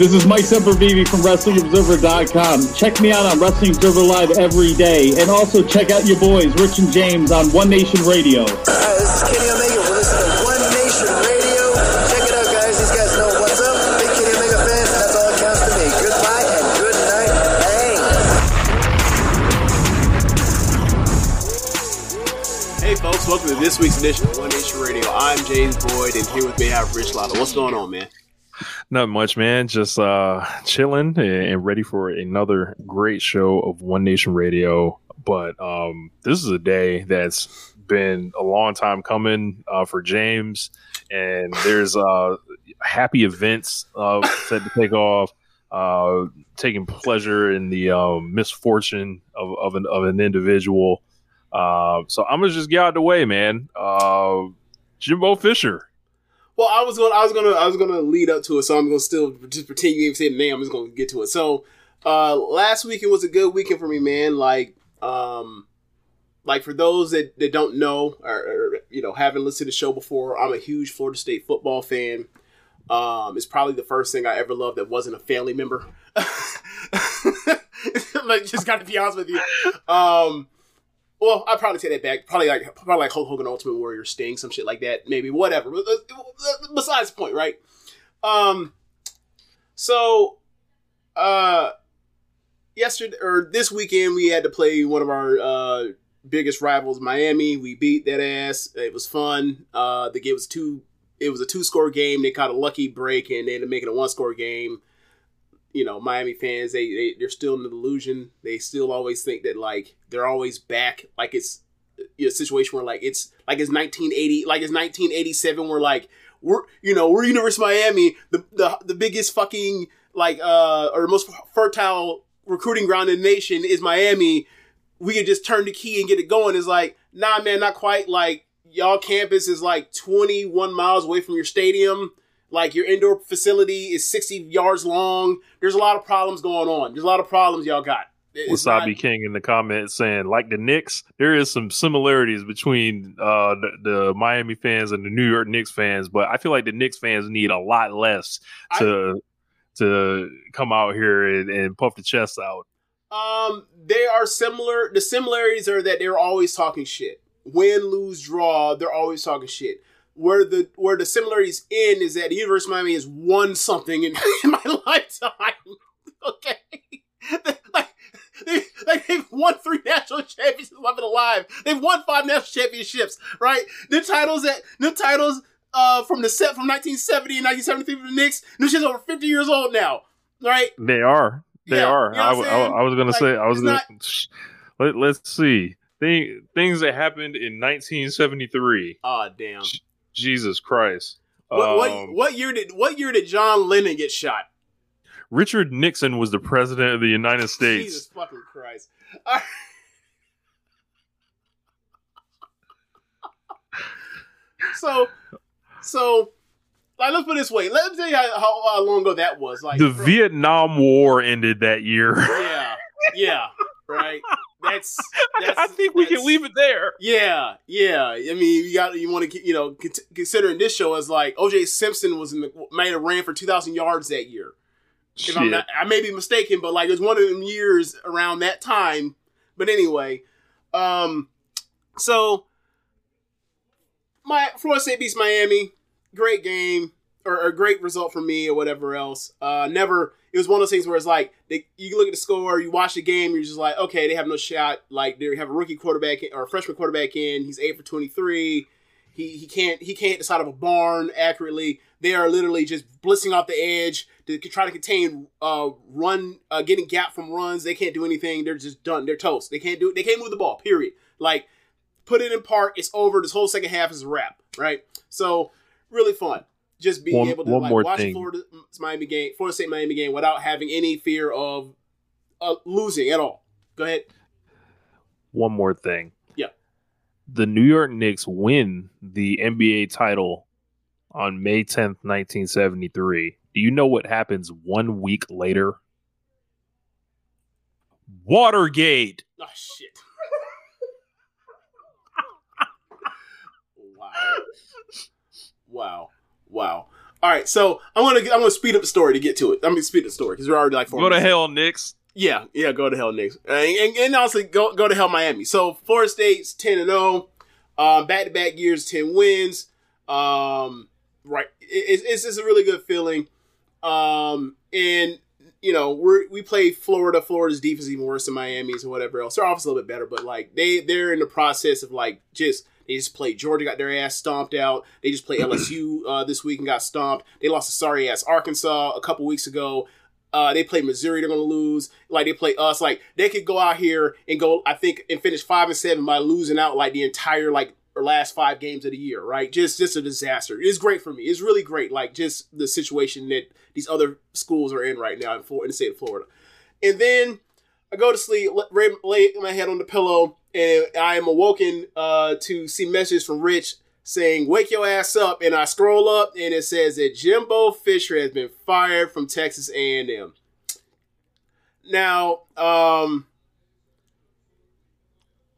This is Mike Sempervive from WrestlingObserver.com. Check me out on Wrestling Observer Live every day. And also check out your boys, Rich and James, on One Nation Radio. Hi, this is Kenny Omega. We're listening to One Nation Radio. Check it out, guys. These guys know what's up. Big Kenny Omega fan. That's all that counts to me. Goodbye and good night. Bang. Hey folks, welcome to this week's edition of One Nation Radio. I'm James Boyd, and here with me I have Rich Latta. What's going on, man? Not much, man. Just uh, chilling and ready for another great show of One Nation Radio. But um, this is a day that's been a long time coming uh, for James, and there's uh, happy events uh, set to take off. Uh, taking pleasure in the um, misfortune of, of an of an individual. Uh, so I'm gonna just get out of the way, man. Uh, Jimbo Fisher. Well, I was going, I was gonna, I was gonna lead up to it, so I'm gonna still just pretend you even the name. I'm just gonna get to it. So, uh, last weekend was a good weekend for me, man. Like, um, like for those that, that don't know or, or you know haven't listened to the show before, I'm a huge Florida State football fan. Um, it's probably the first thing I ever loved that wasn't a family member. like, just got to be honest with you. Um, well, I probably take that back. Probably like probably like Hulk Hogan Ultimate Warrior Sting, some shit like that. Maybe whatever. Uh, Besides the point, right? Um. So, uh, yesterday or this weekend we had to play one of our uh biggest rivals, Miami. We beat that ass. It was fun. Uh, the game was two. It was a two score game. They caught a lucky break and they ended up making a one score game. You know, Miami fans, they, they they're still in the delusion. They still always think that like they're always back. Like it's you a situation where like it's like it's 1980, like it's 1987. Where like we're you know we're University Miami, the the the biggest fucking like uh or most fertile recruiting ground in the nation is Miami. We could just turn the key and get it going. Is like nah, man, not quite. Like y'all campus is like 21 miles away from your stadium. Like your indoor facility is 60 yards long. There's a lot of problems going on. There's a lot of problems y'all got. It's Wasabi not- King in the comments saying, like the Knicks, there is some similarities between uh, the, the Miami fans and the New York Knicks fans, but I feel like the Knicks fans need a lot less to to come out here and, and puff the chest out. Um, they are similar. The similarities are that they're always talking shit. Win, lose, draw. They're always talking shit. Where the where the similarities end is that the University of Miami has won something in, in my lifetime. okay, like they like they've won three national championships. I've been alive. They've won five national championships. Right, the titles that the titles uh from the set from 1970 and 1973 for the Knicks. This shit's over 50 years old now. Right, They are. They Yeah, are. you know I, what w- I'm I. I was gonna Like, say. I was gonna. not- Let, let's see. Thing, things that happened in 1973. Oh damn. Jesus Christ. What, what Um, what year did what year did John Lennon get shot? Richard Nixon was the president of the United States. Jesus fucking Christ! Right. so, so, like let's put it this way. Let me tell you how, how, how long ago that was. Like the from- Vietnam War ended that year. Yeah, yeah, right. That's, that's I think we can leave it there. Yeah, yeah. I mean, you got you want to you know considering this show as like OJ Simpson was in the might have ran for two thousand yards that year. If I'm not, I may be mistaken, but like it was one of them years around that time. But anyway, um, so my Florida State beats Miami. Great game or a great result for me or whatever else. Uh, never. It was one of those things where it's like they, you look at the score, you watch the game, you're just like, okay, they have no shot. Like they have a rookie quarterback or a freshman quarterback in. He's eight for twenty three. He he can't he can't hit the side of a barn accurately. They are literally just blitzing off the edge to try to contain uh run uh, getting gap from runs. They can't do anything. They're just done. They're toast. They can't do. it. They can't move the ball. Period. Like put it in park. It's over. This whole second half is a wrap. Right. So really fun. Just being One- able to like watch thing. Florida Miami game, Florida State Miami game without having any fear of uh, losing at all. Go ahead. One more thing. Yeah. The New York Knicks win the NBA title on May 10th, 1973. Do you know what happens one week later? Watergate. Oh shit. wow. Wow. Wow. All right, so I'm gonna I'm gonna speed up the story to get to it. I'm gonna speed up the story because we're already like four Go to hell, Knicks. Yeah, yeah, go to hell, Knicks, and, and, and honestly, go go to hell, Miami. So Florida State's ten and zero, um, back to back years, ten wins. Um, right, it, it's just a really good feeling. Um, and you know, we we play Florida. Florida's defense even worse than Miami's or whatever else. Their offense is a little bit better, but like they they're in the process of like just they just played Georgia, got their ass stomped out. They just played LSU uh, this week and got stomped. They lost to sorry ass Arkansas a couple weeks ago. Uh, they play Missouri, they're gonna lose. Like they play us. Like they could go out here and go, I think, and finish five and seven by losing out like the entire like last five games of the year. Right? Just just a disaster. It's great for me. It's really great. Like just the situation that these other schools are in right now in, Florida, in the state of Florida. And then I go to sleep, lay, lay my head on the pillow, and I am awoken uh, to see messages from Rich saying, Wake your ass up. And I scroll up, and it says that Jimbo Fisher has been fired from Texas A&M. Now, um,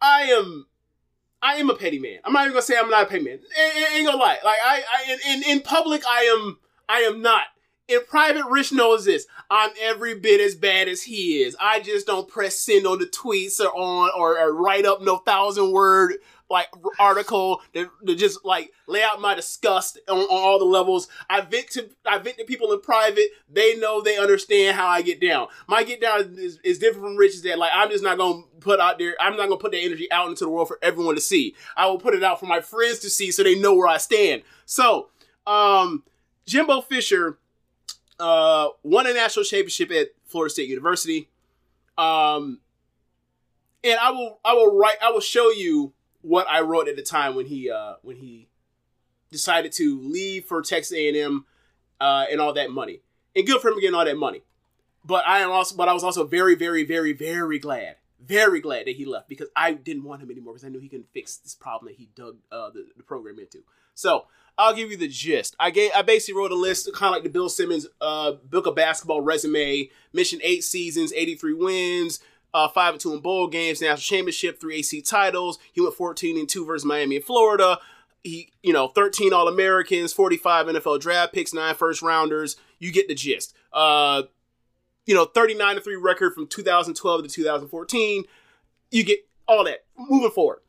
I am. I am a petty man. I'm not even gonna say I'm not a petty man. I, ain't gonna lie. Like I, I in, in public, I am. I am not. In private, Rich knows this. I'm every bit as bad as he is. I just don't press send on the tweets or on or, or write up no thousand word like article that, that just like lay out my disgust on, on all the levels. I vent to I vent to people in private. They know they understand how I get down. My get down is, is different from Rich's. That like I'm just not gonna put out there. I'm not gonna put that energy out into the world for everyone to see. I will put it out for my friends to see so they know where I stand. So, um, Jimbo Fisher uh, won a national championship at Florida State University. Um, and I will I will write I will show you what I wrote at the time when he uh, when he decided to leave for Texas A and M uh, and all that money. And good for him getting all that money. But I am also but I was also very very very very glad very glad that he left because I didn't want him anymore because I knew he couldn't fix this problem that he dug uh, the, the program into. So I'll give you the gist. I gave I basically wrote a list, kind of like the Bill Simmons uh, book of basketball resume. Mentioned eight seasons, eighty three wins, uh, five and two in bowl games, national championship, three ACC titles. He went fourteen and two versus Miami and Florida. He, you know, thirteen All Americans, forty five NFL draft picks, nine first rounders. You get the gist. Uh, you know, 39 to 3 record from 2012 to 2014. You get all that. Moving forward.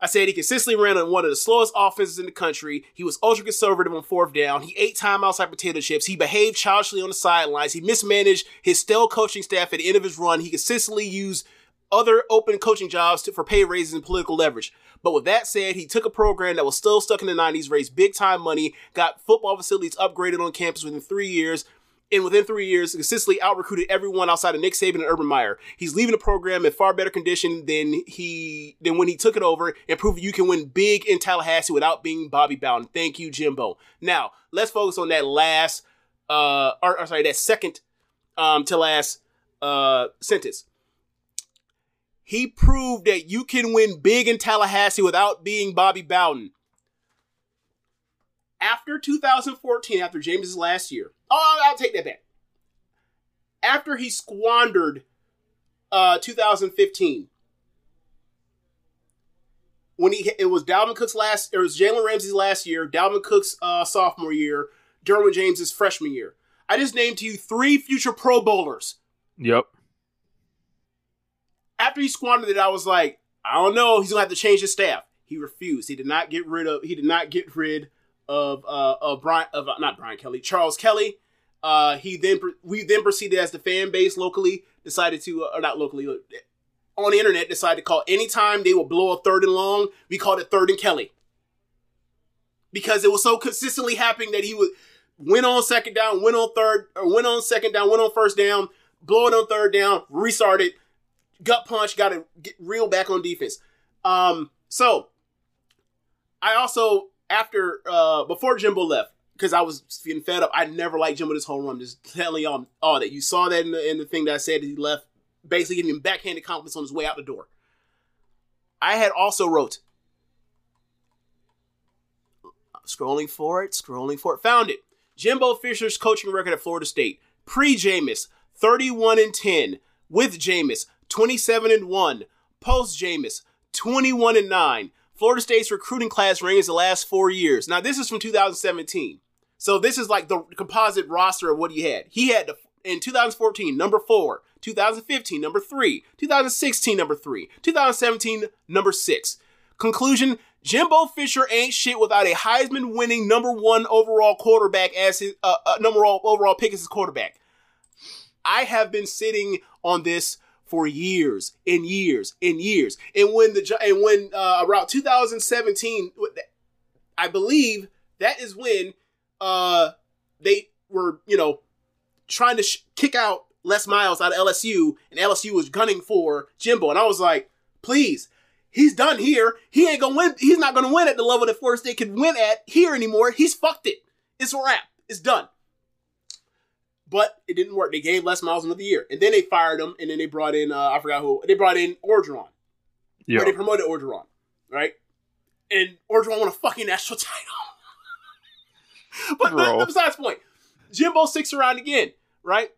I said he consistently ran on one of the slowest offenses in the country. He was ultra conservative on fourth down. He ate time outside potato chips. He behaved childishly on the sidelines. He mismanaged his stale coaching staff at the end of his run. He consistently used other open coaching jobs to, for pay raises and political leverage. But with that said, he took a program that was still stuck in the 90s, raised big time money, got football facilities upgraded on campus within three years, and within three years, consistently out recruited everyone outside of Nick Saban and Urban Meyer. He's leaving the program in far better condition than he than when he took it over, and proving you can win big in Tallahassee without being Bobby Bowden. Thank you, Jimbo. Now let's focus on that last, uh, or, or sorry, that second um, to last uh, sentence. He proved that you can win big in Tallahassee without being Bobby Bowden. after 2014, after Jameis's last year. Oh, I'll take that back. After he squandered uh 2015 when he it was Dalvin Cook's last it was Jalen Ramsey's last year, Dalvin Cook's uh, sophomore year, Derwin James's freshman year. I just named to you three future Pro Bowlers. Yep. After he squandered it, I was like, I don't know, he's gonna have to change his staff. He refused. He did not get rid of. He did not get rid of uh of Brian of uh, not Brian Kelly, Charles Kelly. Uh, he then we then proceeded as the fan base locally decided to uh, or not locally uh, on the internet decided to call anytime they would blow a third and long, we called it third and Kelly. Because it was so consistently happening that he would win on second down, win on third, or win on second down, win on first down, blow it on third down, restarted, gut punch, got to get real back on defense. Um, so I also after uh before Jimbo left because I was getting fed up. I never liked Jimbo this whole run. Just telling y'all all that you saw that in the, in the thing that I said he left, basically giving him backhanded compliments on his way out the door. I had also wrote scrolling for it, scrolling for it, found it. Jimbo Fisher's coaching record at Florida State pre Jameis 31 and 10 with Jameis 27 and 1 post Jameis 21 and 9 Florida State's recruiting class rankings the last four years. Now, this is from 2017. So this is like the composite roster of what he had. He had in 2014, number four, 2015, number three, 2016, number three, 2017, number six. Conclusion Jimbo Fisher ain't shit without a Heisman winning number one overall quarterback as his uh, uh, number overall pick as his quarterback. I have been sitting on this for years and years and years. And when the and when uh, around 2017, I believe that is when uh, they were you know trying to sh- kick out Les Miles out of LSU, and LSU was gunning for Jimbo, and I was like, please. He's done here. He ain't gonna win. He's not gonna win at the level that Florida State can win at here anymore. He's fucked it. It's a wrap. It's done but it didn't work. They gave Les Miles another year, and then they fired him, and then they brought in uh, I forgot who. They brought in Orgeron. Yeah. Or they promoted Orgeron, right? And Orgeron won a fucking national title. but the, besides point, Jimbo sticks around again, right?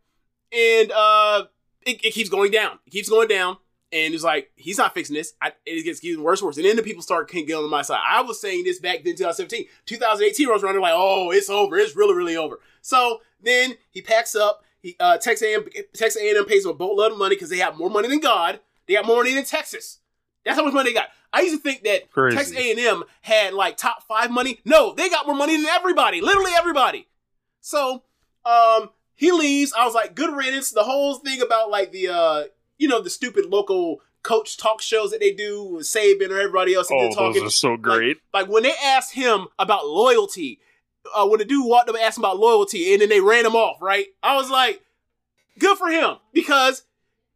And uh, it, it, keeps going down. It keeps going down. And it's like, he's not fixing this. I, it gets getting worse and worse. And then the people start getting on my side. I was saying this back then, 2017. 2018 rolls around, they're like, oh, it's over. It's really, really over. So then he packs up. He uh, Texas A&M, Texas A&M pays him a boatload of money because they have more money than God. They got more money than Texas. That's how much money they got. I used to think that Crazy. Texas A&M had like top five money. No, they got more money than everybody. Literally everybody. So um, he leaves. I was like, good riddance. The whole thing about like the uh, you know the stupid local coach talk shows that they do with Saban or everybody else. Oh, talking, those are so great. Like, like when they asked him about loyalty uh, when the dude walked up and asked him about loyalty, and then they ran him off. Right? I was like, good for him because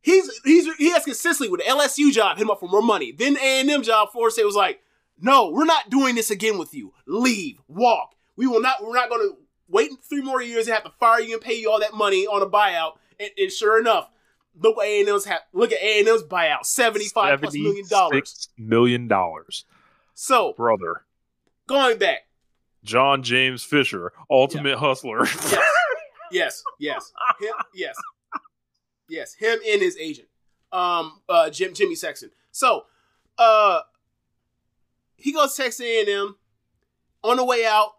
he's he's he has consistently with the LSU job hit him up for more money. Then A and M job, Florida State was like, no, we're not doing this again with you. Leave, walk. We will not. We're not going to wait three more years and have to fire you and pay you all that money on a buyout. And, and sure enough, look what A and M's have. Look at A and M's buyout, seventy five plus million dollars. Million dollars. So, brother, going back, John James Fisher, ultimate yeah. hustler. yes, yes, yes, him, yes, yes, him and his agent, um, uh, Jim Jimmy Sexton. So, uh, he goes to Texas A&M. On the way out,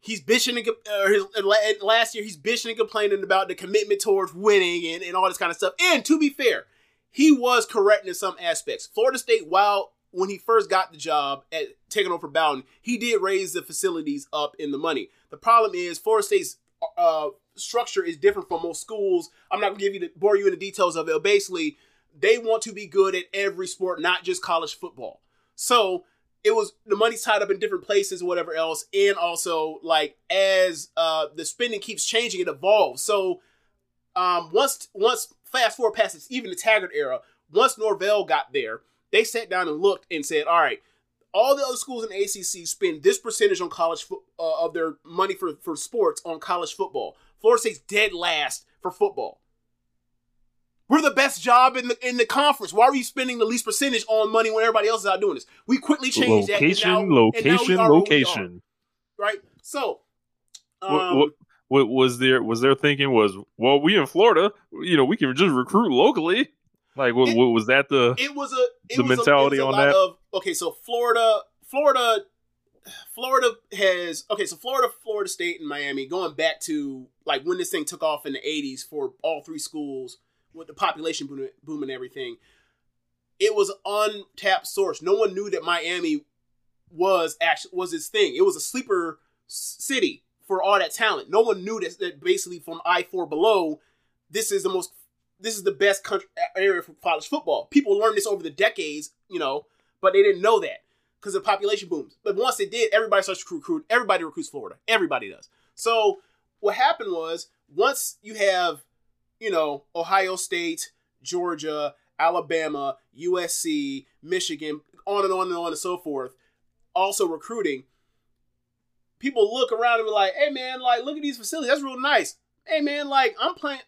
he's bitching and uh, his, last year he's bitching and complaining about the commitment towards winning and, and all this kind of stuff. And to be fair, he was correct in some aspects. Florida State, while when he first got the job at taking over Bowden, he did raise the facilities up in the money. The problem is Florida State's uh, structure is different from most schools. I'm not gonna give you the bore you in the details of it. Basically, they want to be good at every sport, not just college football. So it was the money's tied up in different places, whatever else, and also like as uh, the spending keeps changing, it evolves. So um, once once fast forward past even the Taggart era, once Norvell got there they sat down and looked and said, all right, all the other schools in ACC spend this percentage on college fo- uh, of their money for, for sports on college football. Florida State's dead last for football. We're the best job in the in the conference. Why are we spending the least percentage on money when everybody else is out doing this? We quickly changed location, that. Location, location, location. right? So, What, um, what, what was their was their thinking was well we in Florida you know we can just recruit locally like what, It- was that the it was a it the was mentality a, a on that? Of, okay, so Florida, Florida, Florida has okay. So Florida, Florida State, and Miami going back to like when this thing took off in the '80s for all three schools with the population boom, boom and everything. It was untapped source. No one knew that Miami was actually was its thing. It was a sleeper city for all that talent. No one knew that, that basically from I four below, this is the most this is the best country uh, area for college football. People learned this over the decades, you know, but they didn't know that because the population booms. But once they did, everybody starts to recruit. Everybody recruits Florida. Everybody does. So what happened was once you have, you know, Ohio State, Georgia, Alabama, USC, Michigan, on and on and on and so forth, also recruiting. People look around and be like, "Hey man, like look at these facilities. That's real nice. Hey man, like I'm playing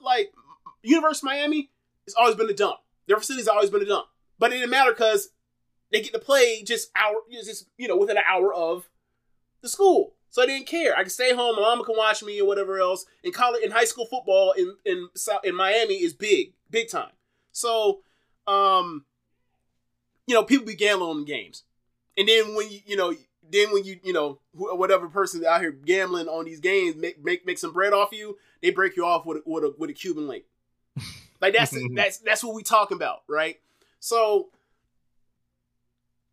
like University of Miami. It's always been a dump. Their facilities always been a dump, but it didn't matter because they get to play just hour, just you know, within an hour of the school. So I didn't care. I can stay home. My mama can watch me or whatever else. In college, in high school football in in in Miami is big, big time. So, um, you know, people be gambling on games, and then when you you know, then when you you know wh- whatever person out here gambling on these games make make make some bread off you, they break you off with a, with a with a Cuban link. Like that's that's that's what we talking about, right? So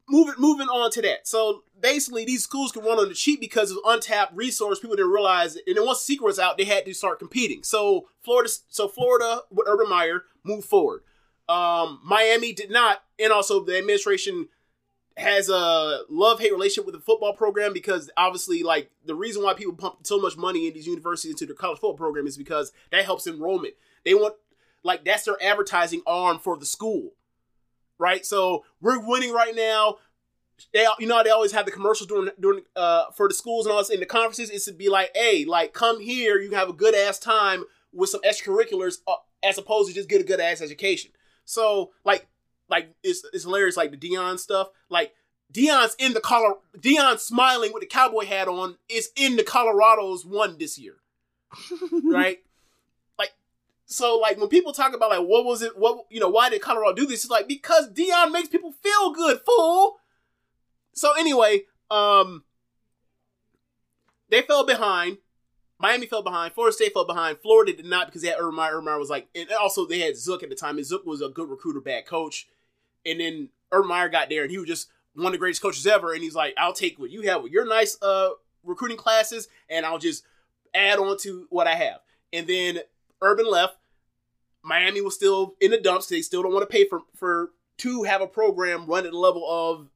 moving moving on to that. So basically, these schools can run on the cheap because of untapped resource. People didn't realize, it. and then once the secret was out, they had to start competing. So Florida, so Florida with Urban Meyer moved forward. Um, Miami did not, and also the administration has a love hate relationship with the football program because obviously, like the reason why people pump so much money in these universities into their college football program is because that helps enrollment. They want like that's their advertising arm for the school, right? So we're winning right now. They, you know, they always have the commercials during during uh for the schools and all this in the conferences. It's to be like, hey, like come here, you can have a good ass time with some extracurriculars, uh, as opposed to just get a good ass education. So like like it's, it's hilarious like the Deion stuff like Deion's in the color Deion smiling with the cowboy hat on is in the Colorado's one this year right so like when people talk about like what was it what you know why did Colorado do this it's like because Deion makes people feel good fool so anyway um they fell behind Miami fell behind. Florida State fell behind. Florida did not because they had Urban Meyer. Meyer was like, and also they had Zook at the time. And Zook was a good recruiter, bad coach. And then Urban Meyer got there, and he was just one of the greatest coaches ever. And he's like, I'll take what you have with your nice uh, recruiting classes, and I'll just add on to what I have. And then Urban left. Miami was still in the dumps. They still don't want to pay for for to have a program run at the level of,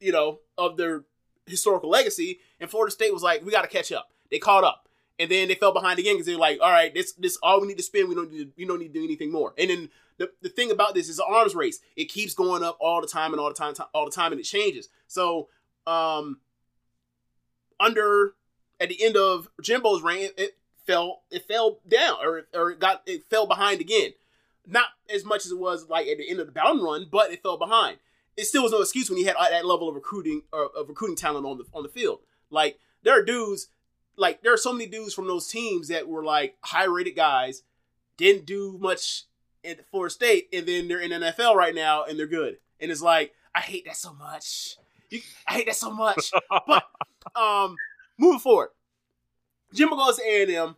you know, of their historical legacy. And Florida State was like, we got to catch up. They caught up, and then they fell behind again because they're like, all right, this this all we need to spend. We don't need to, we don't need to do anything more. And then the, the thing about this is an arms race. It keeps going up all the time and all the time, all the time, and it changes. So, um, under at the end of Jimbo's reign, it, fell it fell down or or it got it fell behind again. Not as much as it was like at the end of the Bowden run, but it fell behind. It still was no excuse when you had that level of recruiting or of recruiting talent on the on the field. Like there are dudes, like there are so many dudes from those teams that were like high rated guys, didn't do much at Florida State, and then they're in NFL right now and they're good. And it's like I hate that so much. You, I hate that so much. but um, moving forward, Jimbo goes to A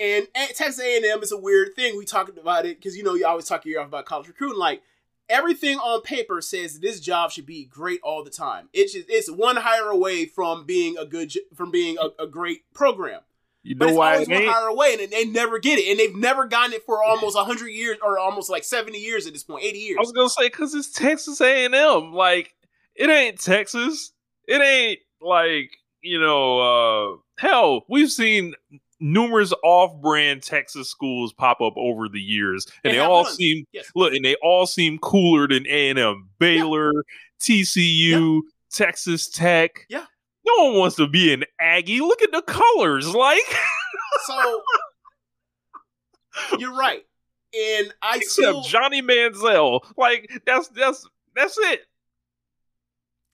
and and Texas A and M is a weird thing. We talked about it because you know you always talk your off about college recruiting. Like everything on paper says this job should be great all the time. It's just it's one hire away from being a good from being a, a great program. You But know it's why always it one hire away, and they never get it, and they've never gotten it for almost hundred years, or almost like seventy years at this point, eighty years. I was gonna say because it's Texas A and M. Like it ain't Texas. It ain't like you know. uh Hell, we've seen numerous off-brand Texas schools pop up over the years, and They they all seem Yes. look, and they all seem cooler than A and M, Baylor, TCU, Texas Tech. Yeah. No one wants to be an Aggie. Look at the colors, like. So you're right, and I Except still Johnny Manziel. Like that's that's that's it.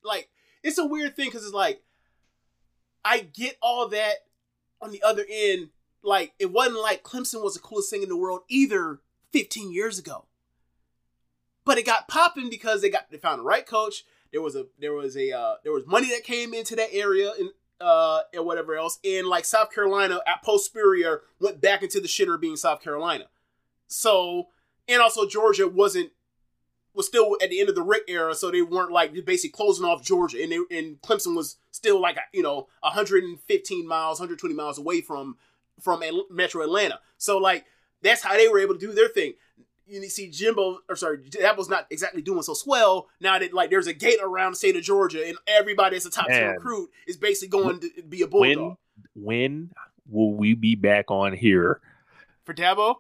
like it's a weird thing because it's like I get all that on the other end. Like it wasn't like Clemson was the coolest thing in the world either 15 years ago. But it got popping because they got they found the right coach. There was a there was a uh, there was money that came into that area and uh and whatever else. And like South Carolina at post Spurrier went back into the shitter being South Carolina. So and also Georgia wasn't was still at the end of the Richt era, so they weren't like basically closing off Georgia, and they, and Clemson was still like you know 115 miles, 120 miles away from from Metro Atlanta. So like that's how they were able to do their thing. You see Jimbo, or sorry, Dabo's not exactly doing so swell now that like there's a gate around the state of Georgia, and everybody that's a top ten recruit is basically going to be a bulldog. When when will we be back on here for Dabo?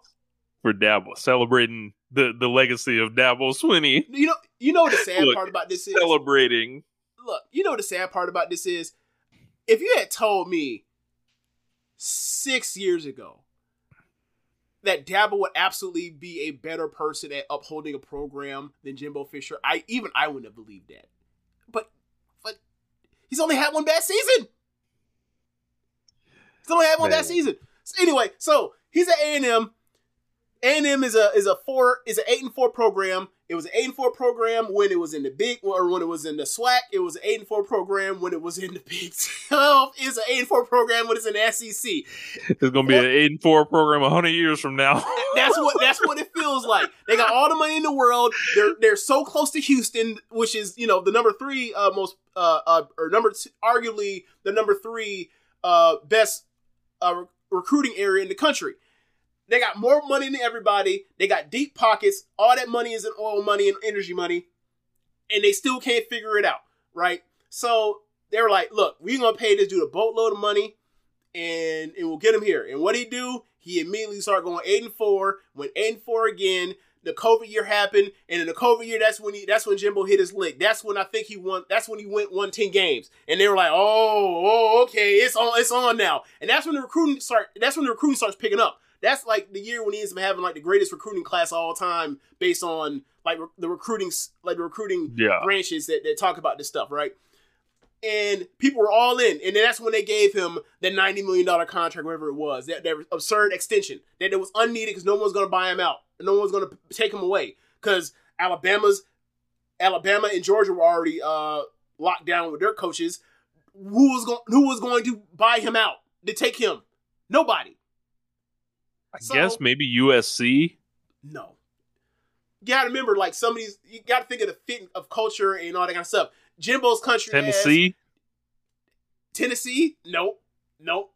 For Dabo, celebrating the the legacy of Dabo Swinney. You know, you know the sad look, part about this is celebrating. Look, you know the sad part about this is if you had told me six years ago that Dabo would absolutely be a better person at upholding a program than Jimbo Fisher, I even I wouldn't have believed that. But but he's only had one bad season. He's only had one Man. bad season. So anyway, so he's at A and M. A&M is a is a four is an eight and four program. It was an eight and four program when it was in the big or when it was in the SWAC. It was an eight and four program when it was in the Big Twelve. It's an eight and four program when it's in the SEC. It's gonna be an eight and four program hundred years from now. that's what that's what it feels like. They got all the money in the world. They're they're so close to Houston, which is you know the number three uh, most uh, uh or number two, arguably the number three uh best uh recruiting area in the country. They got more money than everybody. They got deep pockets. All that money is in oil money and energy money. And they still can't figure it out, right? So they were like, look, we're going to pay this dude a boatload of money and, we'll get him here. And what he do? He immediately started going 8 and 4, went 8 and 4 again. The COVID year happened, and in the COVID year, that's when he that's when Jimbo hit his lick. That's when I think he won. That's when he went won ten games, and they were like, "Oh, oh, okay, it's on, it's on now." And that's when the recruiting start. That's when the recruiting starts picking up that's like the year when he ends up having like the greatest recruiting class all time based on like re- the recruiting like the recruiting yeah. branches that, that talk about this stuff, right? And people were all in, and then that's when they gave him the ninety million dollar contract, whatever it was, that, that absurd extension that it was unneeded because no one was going to buy him out, no one was going to take him away because Alabama's Alabama and Georgia were already uh, locked down with their coaches. Who was going who was going to buy him out to take him? Nobody. I so, guess maybe USC. No. You gotta remember, like some of these, you gotta think of the fit of culture and all that kind of stuff. Jimbo's country. Tennessee. Tennessee? Nope. Nope.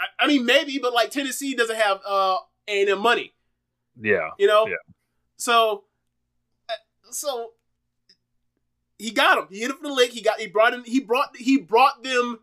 I, I, mean, maybe, but like Tennessee doesn't have uh A&M money. Yeah. You know? Yeah. So, uh, so he got him. He hit him for the lick. He got. He brought him. He brought. He brought them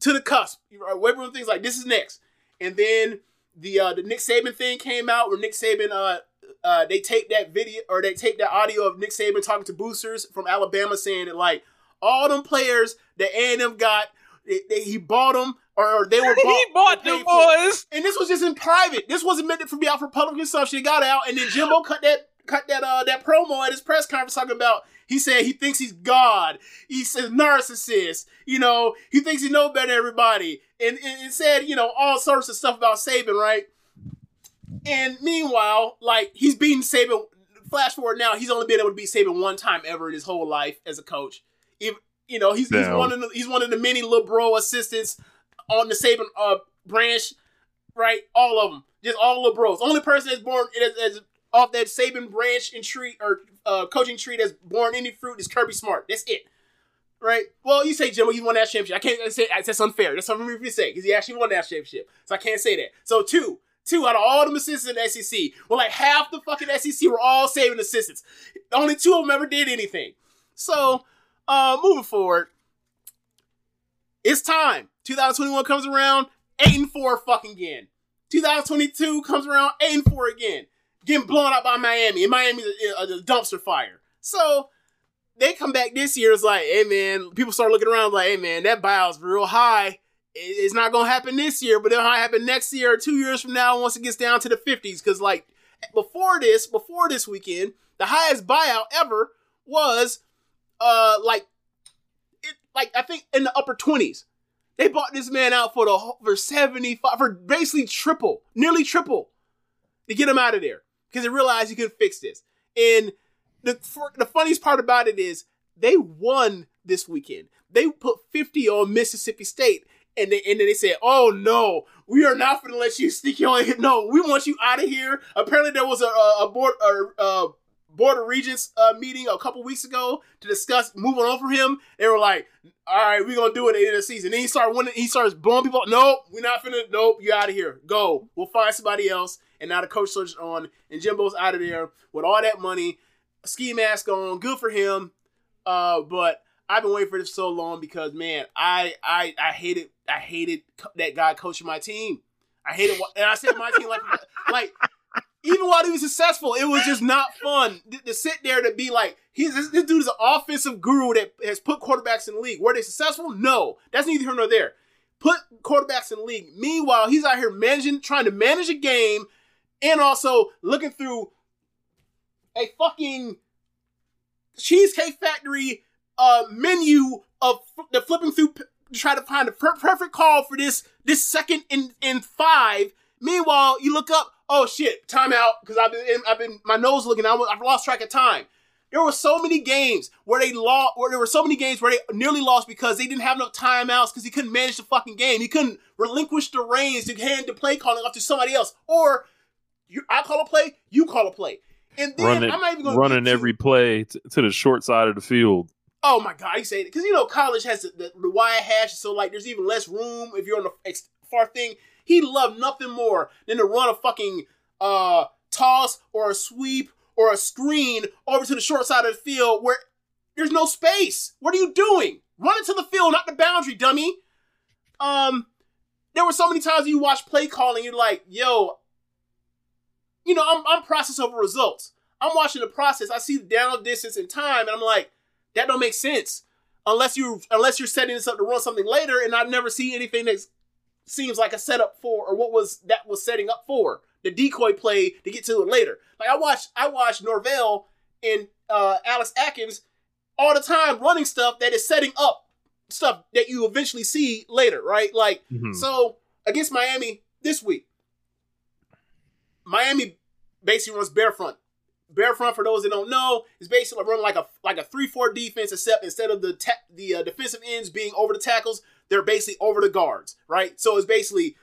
to the cusp. Everyone thinks like this is next, and then the uh, the Nick Saban thing came out where Nick Saban uh uh they taped that video or they taped that audio of Nick Saban talking to boosters from Alabama saying that like all them players that A&M got they, they, he bought them or they were bought, he bought the boys. And this was just in private. This wasn't meant to be out for public consumption. It got out and then Jimbo cut that cut that uh that promo at his press conference talking about he said he thinks he's God. He says narcissist. You know, he thinks he know better than everybody. And, and, and said, you know, all sorts of stuff about Saban, right? And meanwhile, like he's beating Saban. Flash forward now, he's only been able to beat Saban one time ever in his whole life as a coach. If you know, he's, he's one of the he's one of the many LeBron assistants on the Saban uh, branch, right? All of them, just all LeBros. Only person that's born as off that Saban branch and tree or uh, coaching tree that's born any fruit is Kirby Smart. That's it. Right? Well, you say Jimbo, he won that championship. I can't say that's unfair. That's something for to say because he actually won that championship. So I can't say that. So two, two out of all the assistants in the SEC, well, like half the fucking SEC were all Saban assistants. Only two of them ever did anything. So, uh, moving forward, it's time. 2021 comes around, eight and four fucking again. 2022 comes around, eight and four again getting blown out by Miami, and Miami's a, a, a dumpster fire. So they come back this year. It's like, hey man, people start looking around like, hey man, that buyout's real high. It's not gonna happen this year, but it'll happen next year or two years from now once it gets down to the fifties. Because like before this, before this weekend, the highest buyout ever was uh like it like I think in the upper twenties. They bought this man out for the for seventy five for basically triple, nearly triple, to get him out of there because they realized you could fix this. And the the funniest part about it is they won this weekend. They put fifty on Mississippi State, and they and then they said, "Oh no, we are not going to let you sneak your way. No, we want you out of here." Apparently, there was a a, board a, a board of regents uh, meeting a couple weeks ago to discuss moving on from him. They were like, "All right, we're gonna do it at the end of the season." Then he started winning. He starts blowing people. Nope, we're not finna. Nope, you out of here. Go. We'll find somebody else. And now the coach switched on, and Jimbo's out of there with all that money, ski mask on. Good for him. Uh, but I've been waiting for this so long because man, I I I hated I hated that guy coaching my team. I hated and I said my team like like even while he was successful, it was just not fun to, to sit there to be like he's this, this dude is an offensive guru that has put quarterbacks in the league. Were they successful? No, that's neither here nor there. Put quarterbacks in the league. Meanwhile, he's out here managing, trying to manage a game, and also looking through a fucking Cheesecake Factory uh, menu of the flipping through p- to try to find the per- perfect call for this this second in in five. Meanwhile, you look up, oh shit, timeout because I've been I've been my nose looking. I, I've lost track of time. There were so many games where they lost, where there were so many games where they nearly lost because they didn't have enough timeouts because he couldn't manage the fucking game. He couldn't relinquish the reins to hand the play calling off to somebody else, or you, I call a play, you call a play, and then running, I'm not even going running every play t- to the short side of the field. Oh my god, I say it because you know college has the, the, the wide hash, so like there's even less room if you're on the ex- far thing. He loved nothing more than to run a fucking uh toss or a sweep or a screen over to the short side of the field where there's no space. What are you doing? Run it to the field, not the boundary, dummy. Um, there were so many times you watch play calling, you're like, yo, you know, I'm I'm process over results. I'm watching the process. I see the down distance and time, and I'm like, that don't make sense unless you unless you're setting this up to run something later. And I never see anything that seems like a setup for or what was that was setting up for the decoy play to get to it later. Like I watched I watched Norvell and uh, Alex Atkins all the time running stuff that is setting up stuff that you eventually see later, right? Like Mhm. so against Miami this week, Miami basically runs bear front. Bear front, for those that don't know, is basically running like a like a three four defense, except instead of the ta- the uh, defensive ends being over the tackles, they're basically over the guards, right? So it's basically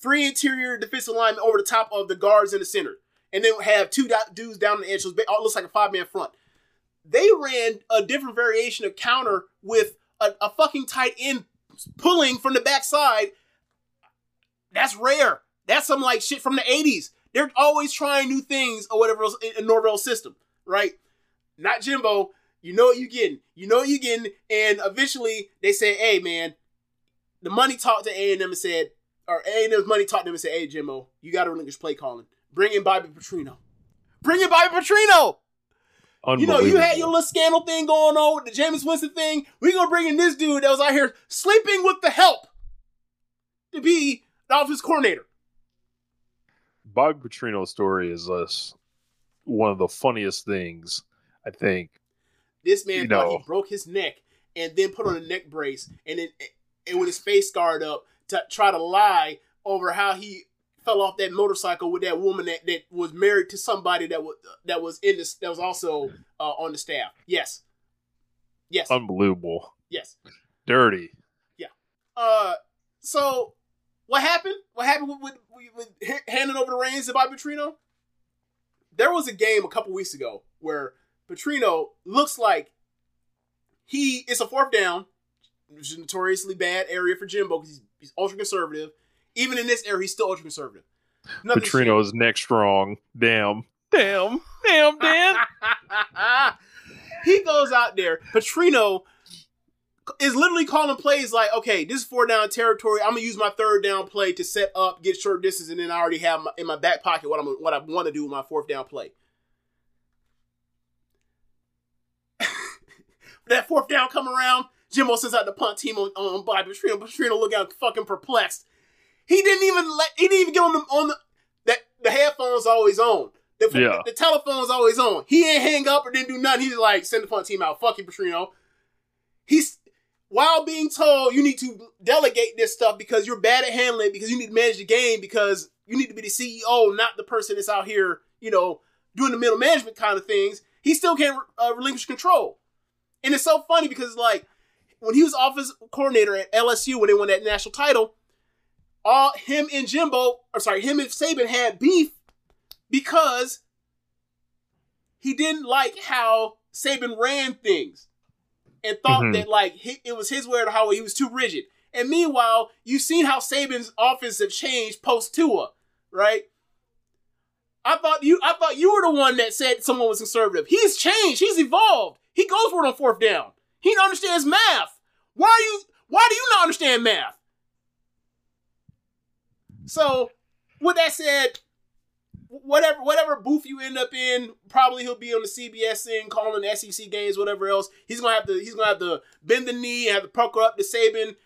three interior defensive linemen over the top of the guards in the center, and then have two dudes down the edge. So it it looks like a five man front. They ran a different variation of counter with a, a fucking tight end pulling from the backside. That's rare. That's some like shit from the 80s. They're always trying new things or whatever else in, in Norvell's system, right? Not Jimbo. You know what you're getting. You know what you're getting. And eventually they say, hey, man, the money talked to A&M and said, or A&M's money talked to them and said, hey, Jimbo, you got to relinquish play calling. Bring in Bobby Petrino. Bring in Bobby Petrino. You know, you had your little scandal thing going on with the Jameis Winston thing. We're going to bring in this dude that was out here sleeping with the help to be the offense coordinator. Bobby Petrino's story is us one of the funniest things I think. This man You thought he broke his neck and then put on a neck brace and then and with his face scarred up to try to lie over how he fell off that motorcycle with that woman that, that was married to somebody that was that was in this that was also uh, on the staff. Yes. Yes. Unbelievable. yes. Dirty. Yeah. Uh so what happened? What happened with, with, with, handing over the reins to Bobby Petrino? There was a game a couple weeks ago where Petrino looks like he it's a fourth down, which is a notoriously bad area for Jimbo because he's, he's ultra conservative. Even in this area, he's still ultra conservative. Nothing's Petrino is neck strong. Damn. Damn. Damn, Dan. he goes out there. Petrino is literally calling plays like, okay, this is four down territory. I'm gonna use my third down play to set up, get short distance, and then I already have my, in my back pocket what I'm what I want to do with my fourth down play. that fourth down come around, Jimbo sends out the punt team on, on Bobby Petrino. Petrino look out fucking perplexed. He didn't even let. He didn't even get on the on the that the headphones always on. The, Yeah. the telephone's always on. He ain't hang up or didn't do nothing. He's like, send the punt team out. Fuck you, Petrino. He's while being told you need to delegate this stuff because you're bad at handling because you need to manage the game, because you need to be the CEO, not the person that's out here, you know, doing the middle management kind of things, he still can't uh, relinquish control. And it's so funny because, like, when he was office coordinator at LSU when they won that national title, all him and Jimbo, or sorry, him and Saban had beef because he didn't like how Saban ran things and thought Mhm. that like he, it was his way or how he was too rigid. And meanwhile, you've seen how Saban's offense have changed post Tua, right? I thought you I thought you were the one that said someone was conservative. He's changed. He's evolved. He goes for it on fourth down. He understands math. Why are you why do you not understand math? So, with that said, whatever whatever booth you end up in, probably he'll be on the CBS thing, calling the SEC games, whatever else. He's gonna have to he's gonna have to bend the knee and have to pucker up to Saban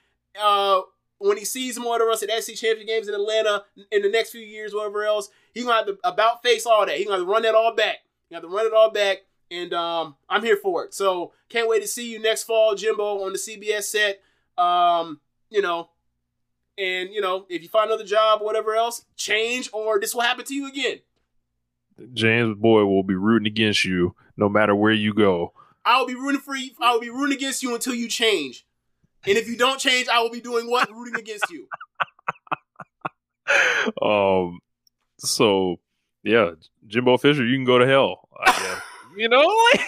uh, when he sees more whatever us at SEC championship games in Atlanta in the next few years, whatever else. He's gonna have to about face all that. He's gonna have to run that all back. You have to run it all back, and um, I'm here for it. So can't wait to see you next fall, Jimbo, on the CBS set. Um, you know, and you know, if you find another job, whatever else, change or this will happen to you again. James Boy will be rooting against you no matter where you go. I will be rooting for you. I will be rooting against you until you change. And if you don't change, I will be doing what? Rooting against you. Um, so yeah, Jimbo Fisher, you can go to hell. I guess. you know, like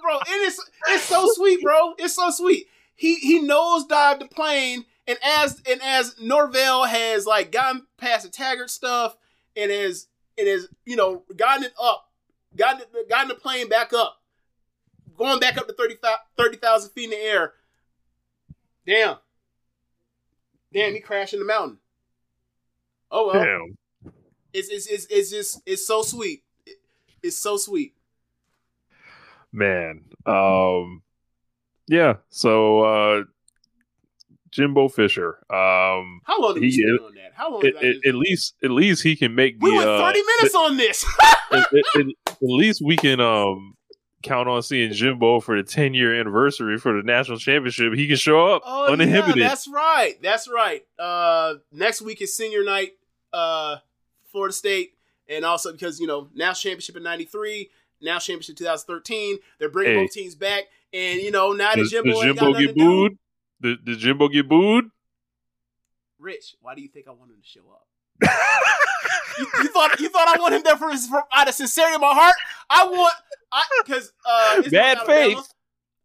bro, it is it's so sweet, bro. It's so sweet. He he knows dive the plane, and as and as Norvell has like gotten past the Taggart stuff, and has and has you know gotten it up, gotten gotten the plane back up, going back up to 30,000 30,000 feet in the air. Damn, damn, he crashed in the mountain. Oh well, damn. it's it's it's, it's just it's so sweet. It's so sweet. man. Um, yeah. So uh, Jimbo Fisher. Um, How long did we He- spend on that? How long? at, did I at, least at least he can make we the. went uh, thirty minutes on this. at- at least we can um count on seeing Jimbo for the 10 year anniversary for the national championship. He can show up Oh uninhibited. yeah, that's right. That's right. Uh, next week is senior night, uh, Florida State, and also because you know national championship in '93, national championship 2013. They're bringing Hey. both teams back, and you know now that does, Jimbo, does Jimbo get booed? Did, did Jimbo get booed? Rich, why do you think I want him to show up? you, you thought you thought I want him there for, his, for out of sincerity of my heart. I want I because uh, Bad faith.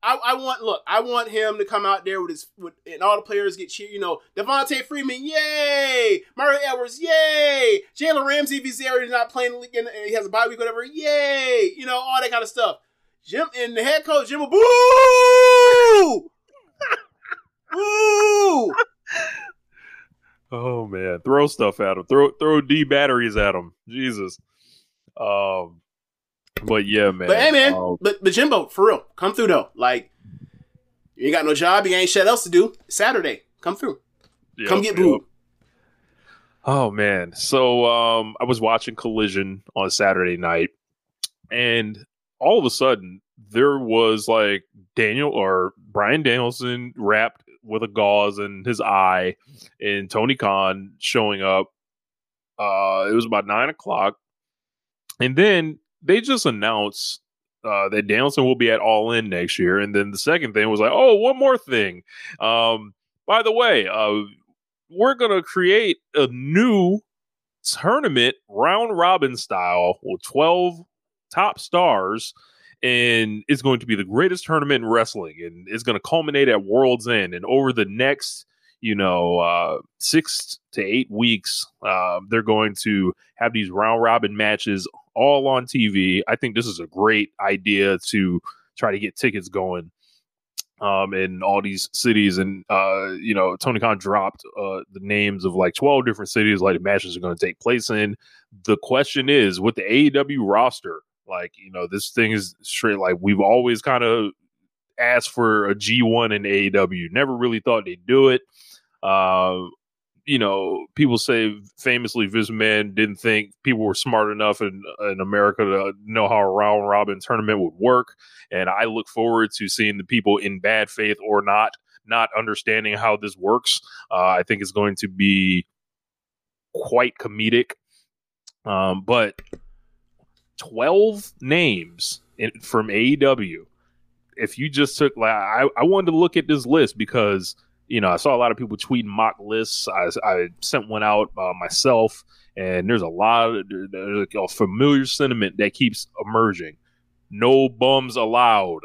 I, I want look. I want him to come out there with his with and all the players get cheer. You know, Devonta Freeman, yay! Mario Edwards, yay! Jalen Ramsey, if he's there, he's not playing, and he has a bye week, whatever, yay! You know, all that kind of stuff. Jim and the head coach, Jim, will boo, boo. Oh man, throw stuff at him. Throw throw D batteries at him. Jesus. Um, but yeah, man. But hey, man, Um, but but Jimbo, for real, come through though. Like, you ain't got no job, you ain't shit else to do. Saturday, come through, yep, come get yep. Oh man. So um I was watching Collision on Saturday night and all of a sudden there was like Daniel or Bryan Danielson wrapped with a gauze in his eye and Tony Khan showing up. Uh it was about nine o'clock. And then they just announced uh, that Danielson will be at All In next year. And then the second thing was like, oh, one more thing. Um, by the way, uh, we're going to create a new tournament round robin style with 12 top stars and it's going to be the greatest tournament in wrestling and it's going to culminate at world's end and over the next you know uh six to eight weeks uh, they're going to have these round robin matches all on tv i think this is a great idea to try to get tickets going um, in all these cities. And, uh, you know, Tony Khan dropped uh, the names of like 12 different cities like the matches are going to take place in. The question is with the AEW roster, like, you know, this thing is straight like we've always kind of asked for a G1 in AEW, never really thought they'd do it. Uh, you know, people say famously Vince Man didn't think people were smart enough in in America to know how a round robin tournament would work, and I look forward to seeing the people in bad faith or not not understanding how this works. Uh, I think it's going to be quite comedic. Um, but 12 names in, from AEW. If you just took, like, I, I wanted to look at this list because, you know, I saw a lot of people tweeting mock lists. I, I sent one out uh, myself, and there's a lot of a familiar sentiment that keeps emerging. No bums allowed.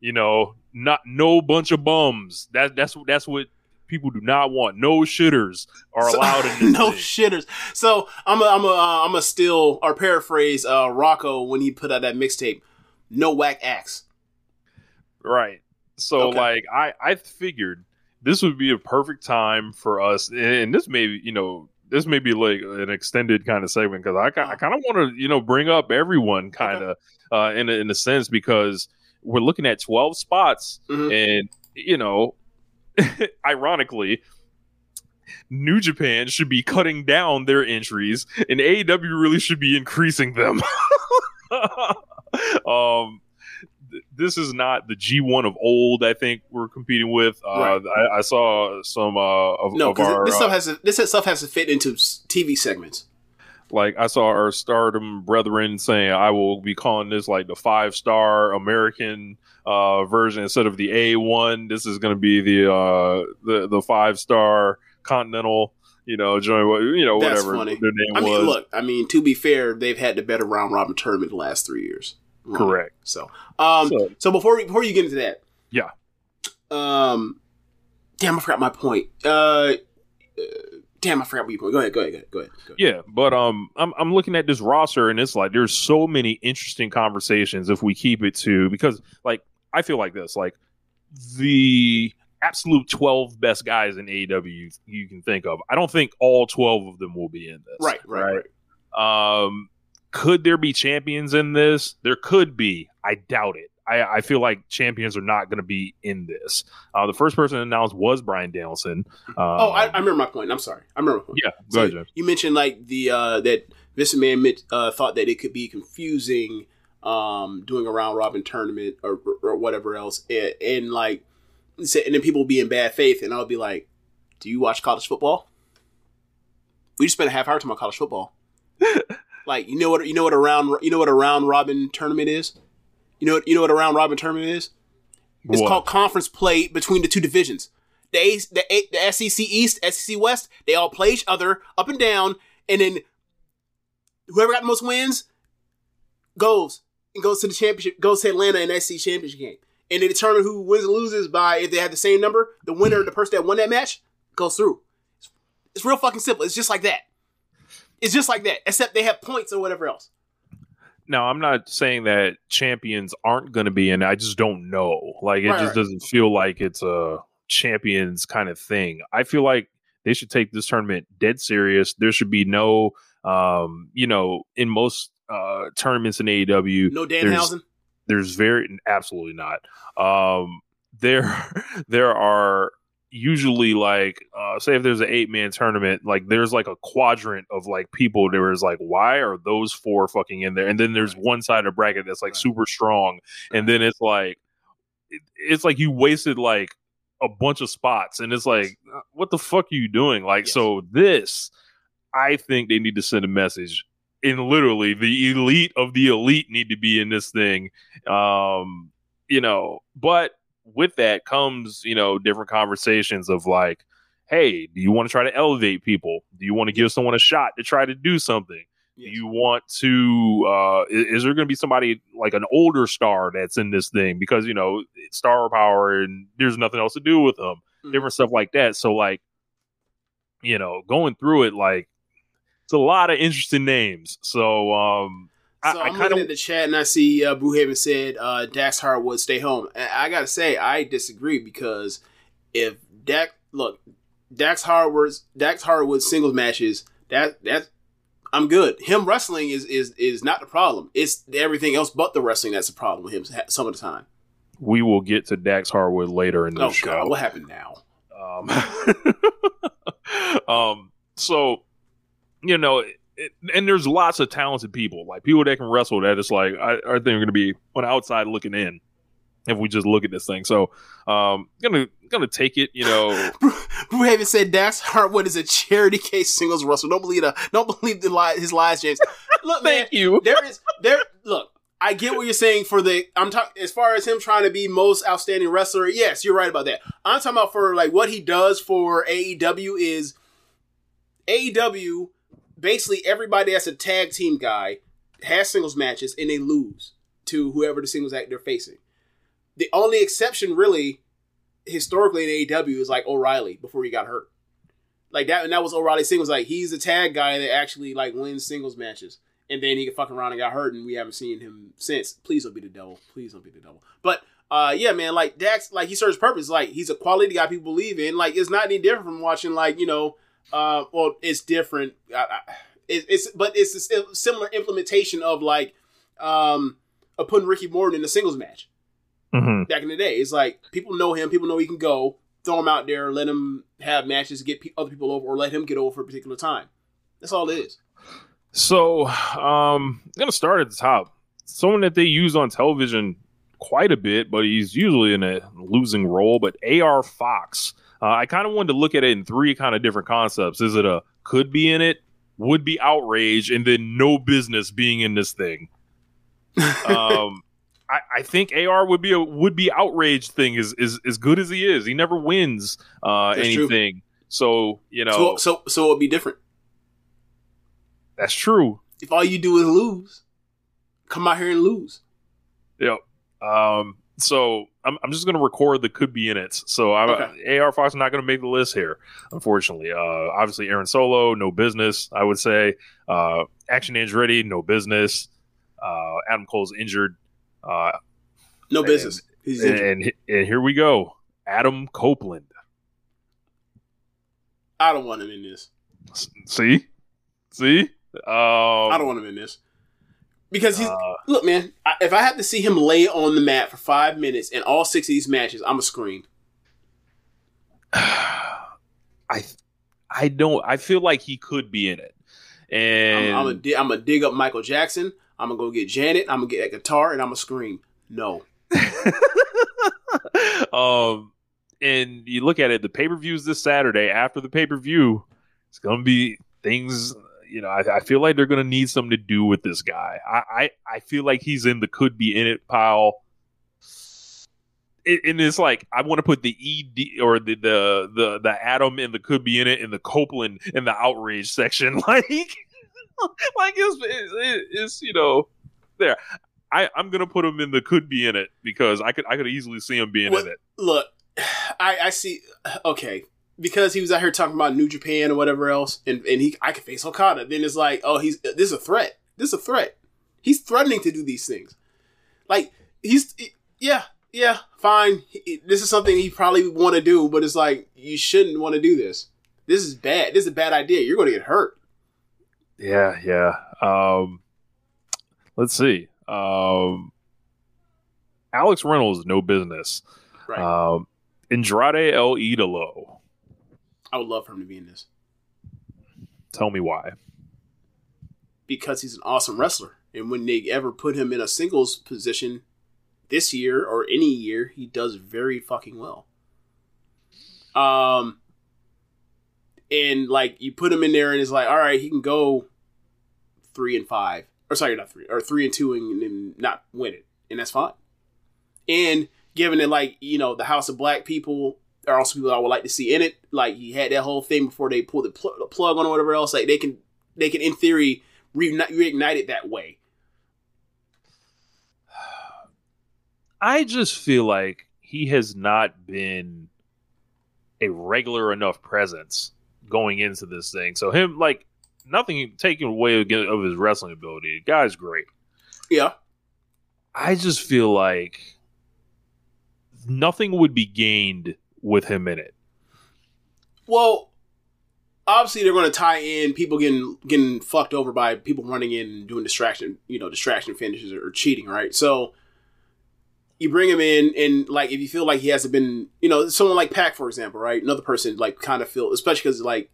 You know, not no bunch of bums. That that's that's what people do not want. No shitters are So- allowed in this. no thing. shitters. So I'm a, I'm a, uh, I'm a still or paraphrase uh, Rocco when he put out that mixtape. No whack acts. Right. So Okay. like I I figured this would be a perfect time for us and this may you know this may be like an extended kind of segment because I, I kind of want to you know bring up everyone kind of uh, in a, in a sense because we're looking at 12 spots Mhm. and you know ironically New Japan should be cutting down their entries and AEW really should be increasing them. um th- this is not the G1 of old. I think we're competing with. Uh, Right. I, I saw some uh, of, No, of our this uh, stuff has to, this stuff has to fit into TV segments. Like I saw our Stardom brethren saying I will be calling this like the five star American uh, version instead of the A one. This is going to be the uh, the the five star Continental. You know, join what you know That's whatever funny. their name I mean, was. look, I mean, to be fair, they've had the better round robin tournament the last three years. running. Correct. So, um, So- so, before we, before you get into that, Yeah. um, damn, I forgot my point. Uh, uh, damn, I forgot what your point. Go ahead, go ahead, go ahead, go ahead. Yeah, but um, I'm I'm looking at this roster and it's like there's so many interesting conversations if we keep it to because like I feel like this like the absolute 12 best guys in AEW you, you can think of. I don't think all 12 of them will be in this. Right, right, right. Um, could there be champions in this? There could be. I doubt it. I, I feel like champions are not going to be in this. Uh, the first person announced was Bryan Danielson. Um, oh, I, I remember my point. I'm sorry. I remember my point. yeah. So ahead, you mentioned like the uh, that Vince McMahon meant, uh, thought that it could be confusing um, doing a round robin tournament or, or whatever else, and, and like, and then people would be in bad faith, and I would be like, "Do you watch college football? We just spent a half hour talking about college football. like, you know what you know what a round you know what a round robin tournament is. You know what you know what a round robin tournament is. It's What? called conference play between the two divisions. The, A, the, A, the SEC East, SEC West, they all play each other up and down, and then whoever got the most wins goes and goes to the championship, goes to Atlanta in SEC championship game. And they determine who wins and loses by if they have the same number, the winner, the person that won that match, goes through. It's, it's real fucking simple. It's just like that. It's just like that, except they have points or whatever else. Now, I'm not saying that champions aren't going to be in. I just don't know. Like it Right, just right. doesn't feel like it's a champions kind of thing. I feel like they should take this tournament dead serious. There should be no, um, you know, in most uh, tournaments in AEW, No there's- Danhausen. there's very absolutely not. Um, there, there are usually like uh say if there's an eight man tournament like there's like a quadrant of like people there is like why are those four fucking in there? And then there's one side of bracket that's like Right. super strong and then it's like it, it's like you wasted like a bunch of spots and it's like uh, what the fuck are you doing? Like Yes. so this i think they need to send a message and literally the elite of the elite need to be in this thing um you know but with that comes you know different conversations of like hey do you want to try to elevate people? Do you want to give someone a shot to try to do something? Yes. do you want to uh is, is there going to be somebody like an older star that's in this thing? Because you know it's star power and there's nothing else to do with them Mhm. different stuff like that. So like you know going through it like it's a lot of interesting names. So um I- So I I, am kinda- looking at the chat and I see uh, Brewhaven said uh, Dax Harwood stay home. And I gotta say I disagree because if Dax look Dax Harwood's Dax Harwood singles matches that that I'm good. Him wrestling is is is not the problem. It's everything else but the wrestling that's the problem with him some of the time. we will get to Dax Harwood later in the Oh show. god, what happened now? Um, um, so you know, it, and there's lots of talented people, like people that can wrestle. That it's like I, I think are going to be on the outside looking in if we just look at this thing. So, um, gonna gonna take it. You know, Bruhaven said Dax Harwood is a charity case singles wrestler. Don't believe the don't believe the lie, his lies, James. Look, man, Thank you. There is there. Look, I get what you're saying for the. I'm talking as far as him trying to be most outstanding wrestler. Yes, you're right about that. I'm talking about for like what he does for AEW is AEW. Basically, everybody that's a tag team guy has singles matches and they lose to whoever the singles act they're facing. The only exception, really, historically in AEW is like O'Reilly before he got hurt. Like that, and that was O'Reilly's thing. Was like he's a tag guy that actually like wins singles matches, and then he got fucking around and got hurt, and we haven't seen him since. Please don't be the devil. Please don't be the devil. But uh, yeah, man, like Dax, like he serves purpose. Like he's a quality guy people believe in. Like it's not any different from watching like you know, uh, well, it's different. I, I, it, it's but it's a similar implementation of like um, of putting Ricky Morton in a singles match Mhm. back in the day. It's like people know him, people know he can go. Throw him out there, let him have matches, get pe- other people over, or let him get over for a particular time. That's all it is. So, um, I'm gonna start at the top. Someone that they use on television quite a bit, but he's usually in a losing role. But AR Fox, uh, I kind of wanted to look at it in three kind of different concepts. Is it a could be in it, would be outrage, and then no business being in this thing? um, I, I think AR would be a would be outraged thing is is as good as he is. He never wins uh, That's true. anything. So you know So, so, so it'll be different. that's true. If all you do is lose, come out here and lose. Yep. Um, so I'm, I'm just going to record the could be in it. So I'm, AR Fox not going to make the list here, unfortunately. Uh, obviously Aaron Solo, no business. I would say. Uh, Action Andretti, no business. Uh, Adam Cole's injured. Uh, No business. He's and, injured. and and here we go. Adam Copeland. I don't want him in this. See, see. Um, I don't want him in this because he's Uh, look, man. I, if I have to see him lay on the mat for five minutes in all six of these matches, I'm a scream. I I don't. I feel like he could be in it, and I'm, I'm gonna di- I'm gonna dig up Michael Jackson. I'm gonna go get Janet. I'm gonna get a guitar and I'm gonna scream. No, um, and you look at it, the pay per views this Saturday. After the pay per view, it's gonna be things. You know, I, I feel like they're gonna need something to do with this guy. I, I, I feel like he's in the could be in it pile. It, and it's like I want to put the ed or the the the the Adam in the could be in it and the Copeland in the outrage section. Like, like it's, it's, it's you know there. I, I'm gonna put him in the could be in it because I could I could easily see him being in it. look, I, I see. Okay, because he was out here talking about New Japan or whatever else, and and he I could face Okada. Then it's like, oh, he's this is a threat. This is a threat. He's threatening to do these things. Like he's yeah yeah fine. He- This is something he probably want to do, but it's like you shouldn't want to do this. This is bad. This is a bad idea. You're going to get hurt. Yeah, yeah. Um, let's see. Um, Alex Reynolds, no business. Right. Um, Andrade El Idolo. I would love for him to be in this Tell me why. because he's an awesome wrestler. And when they ever put him in a singles position this year or any year, he does very fucking well. Um, and like you put him in there, and it's like, all right, he can go three and five, or sorry, not three, or three and two, and, and not win it, and that's fine. And given that, like you know, the House of Black people are also people I would like to see in it. Like he had that whole thing before they pulled the, pl- the plug on or whatever else. Like they can, they can in theory reigni- reignite it that way. I just feel like he has not been a regular enough presence going into this thing. So him like nothing taken away of his wrestling ability. The guy's great. Yeah. I just feel like nothing would be gained with him in it. Well, obviously they're going to tie in people getting getting fucked over by people running in and doing distraction, you know, distraction finishes or, cheating, right? So you bring him in, and like if you feel like he hasn't been, you know, someone like Pac, for example, right? Another person like kind of feel, especially because like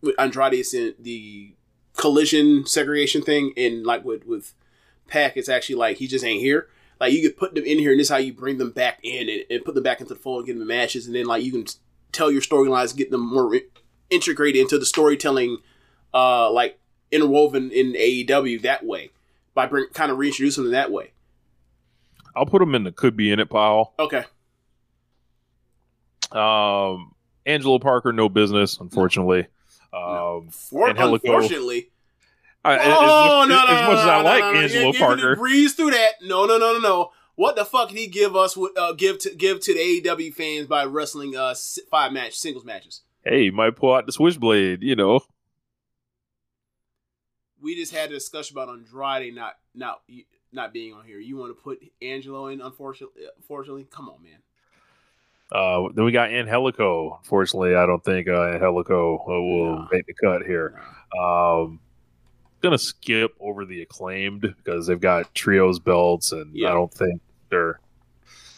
with Andrade is in the collision segregation thing, and like with with Pac, it's actually like he just ain't here. Like you could put them in here, and this is how you bring them back in and, and put them back into the fold and get them matches, and then like you can tell your storylines, get them more in- integrated into the storytelling, uh, like interwoven in AEW that way by bring kind of reintroducing them that way. I'll put them in the could be in it pile. Okay, Um, Angelo Parker, no business, unfortunately. Um, For, unfortunately. I- oh much, no, no, as no, much as I no, like no, no. Angelo You- you Parker, can breeze through that. No, no, no, no, no. What the fuck did he give us? Uh, give to give to the AEW fans by wrestling uh five match singles matches. hey, he might pull out the switchblade. You know, We just had a discussion about Andrade not not not being on here. You want to put Angelo in? Unfortunately, unfortunately, come on, man. Uh, then we got Angelico. Unfortunately, I don't think uh, Angelico uh, will No. make the cut here. Um, gonna skip over the acclaimed because they've got trios belts, and Yeah. I don't think they're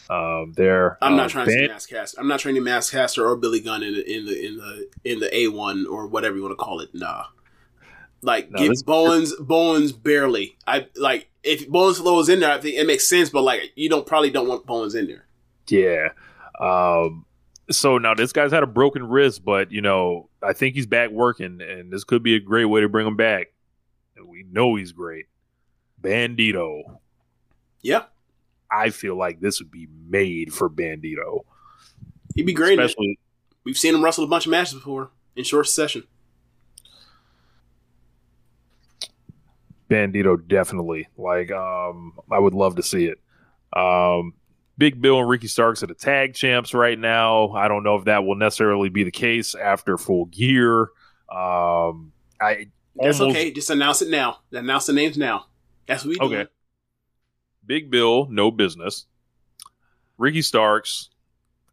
um, there. I'm Uh, not trying to Mass Cast. I'm not trying to Max Caster or Billy Gunn in the in the in the in the A one or whatever you want to call it. Nah. Like No, give this- Bowens Bowens barely. I like if Bowens flows in there, I think it makes sense. But like you don't probably don't want Bowens in there. Yeah. Um, so now this guy's had a broken wrist, but you know, I think he's back working, and this could be a great way to bring him back. We know he's great. Bandito. Yeah, I feel like this would be made for Bandito. he'd be great. Especially We've seen him wrestle a bunch of matches before in short session. Bandito definitely. Like, um, I would love to see it. Um, Big Bill and Ricky Starks are the tag champs right now. I don't know if that will necessarily be the case after full gear. Um, I That's almost- okay. Just announce it now. Announce the names now. That's what we do. Okay. Big Bill, no business. Ricky Starks,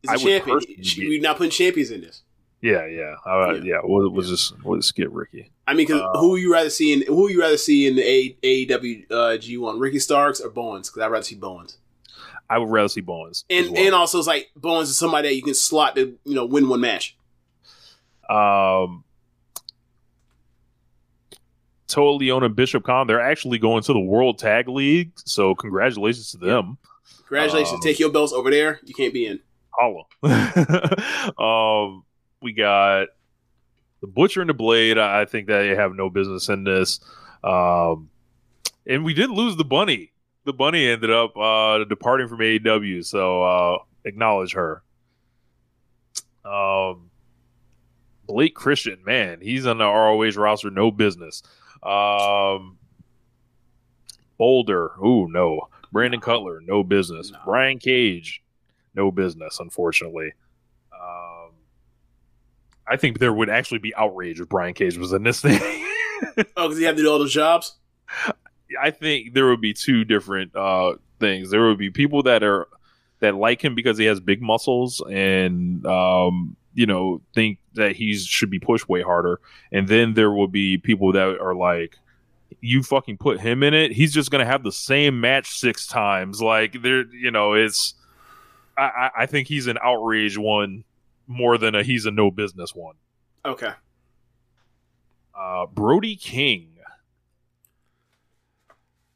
He's a I would champion. personally. We're not putting champions in this. yeah, yeah, uh, Yeah. yeah. We'll, we'll just we'll just skip Ricky. I mean, because Uh, who you rather see in who you rather see in the A- AEW uh, G1, Ricky Starks or Bowens? Because I'd rather see Bowens. I would rather see Bowens. And well. and also it's like Bowens is somebody that you can slot to you know win one match. Um, Toa Liona and Bishop Kaun, they're actually going to the World Tag League. So congratulations to them. Congratulations, Um, take your belts over there. You can't be in. Holla. um, we got the Butcher and the Blade. I I think they have no business in this. Um, and we did lose the Bunny. The Bunny ended up uh, departing from AEW. So uh, acknowledge her. Um, Blake Christian, man, he's on the ROH roster, no business. Um, Boulder, ooh, no. Brandon Cutler, no business. No. Brian Cage, no business, unfortunately. Um, I think there would actually be outrage if Brian Cage was in this thing. Oh, because he have to do all those jobs. I think there would be two different uh, things. There would be people that are that like him because he has big muscles and um, you know think that he should be pushed way harder, and then there will be people that are like, "You fucking put him in it. He's just gonna have the same match six times." Like there, you know, it's. I, I- I think he's an outrage one more than a he's a no business one. Okay. Uh, Brody King.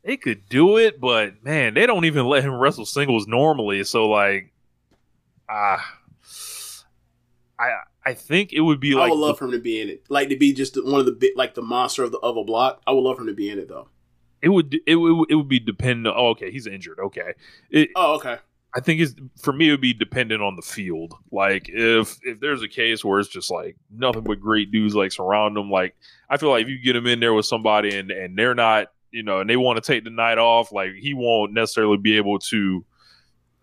They could do it, but man, they don't even let him wrestle singles normally. So like, ah, I I think it would be like I would love for him to be in it. Like to be just one of the big, like the monster of the of a block. I would love for him to be in it though. it would it would it would be dependent. Oh, okay, he's injured. Okay, it, Oh, okay. I think it's for me it would be dependent on the field. Like if if there's a case where it's just like nothing but great dudes like surround them, like I feel like if you get him in there with somebody and and they're not, you know, and they want to take the night off, like he won't necessarily be able to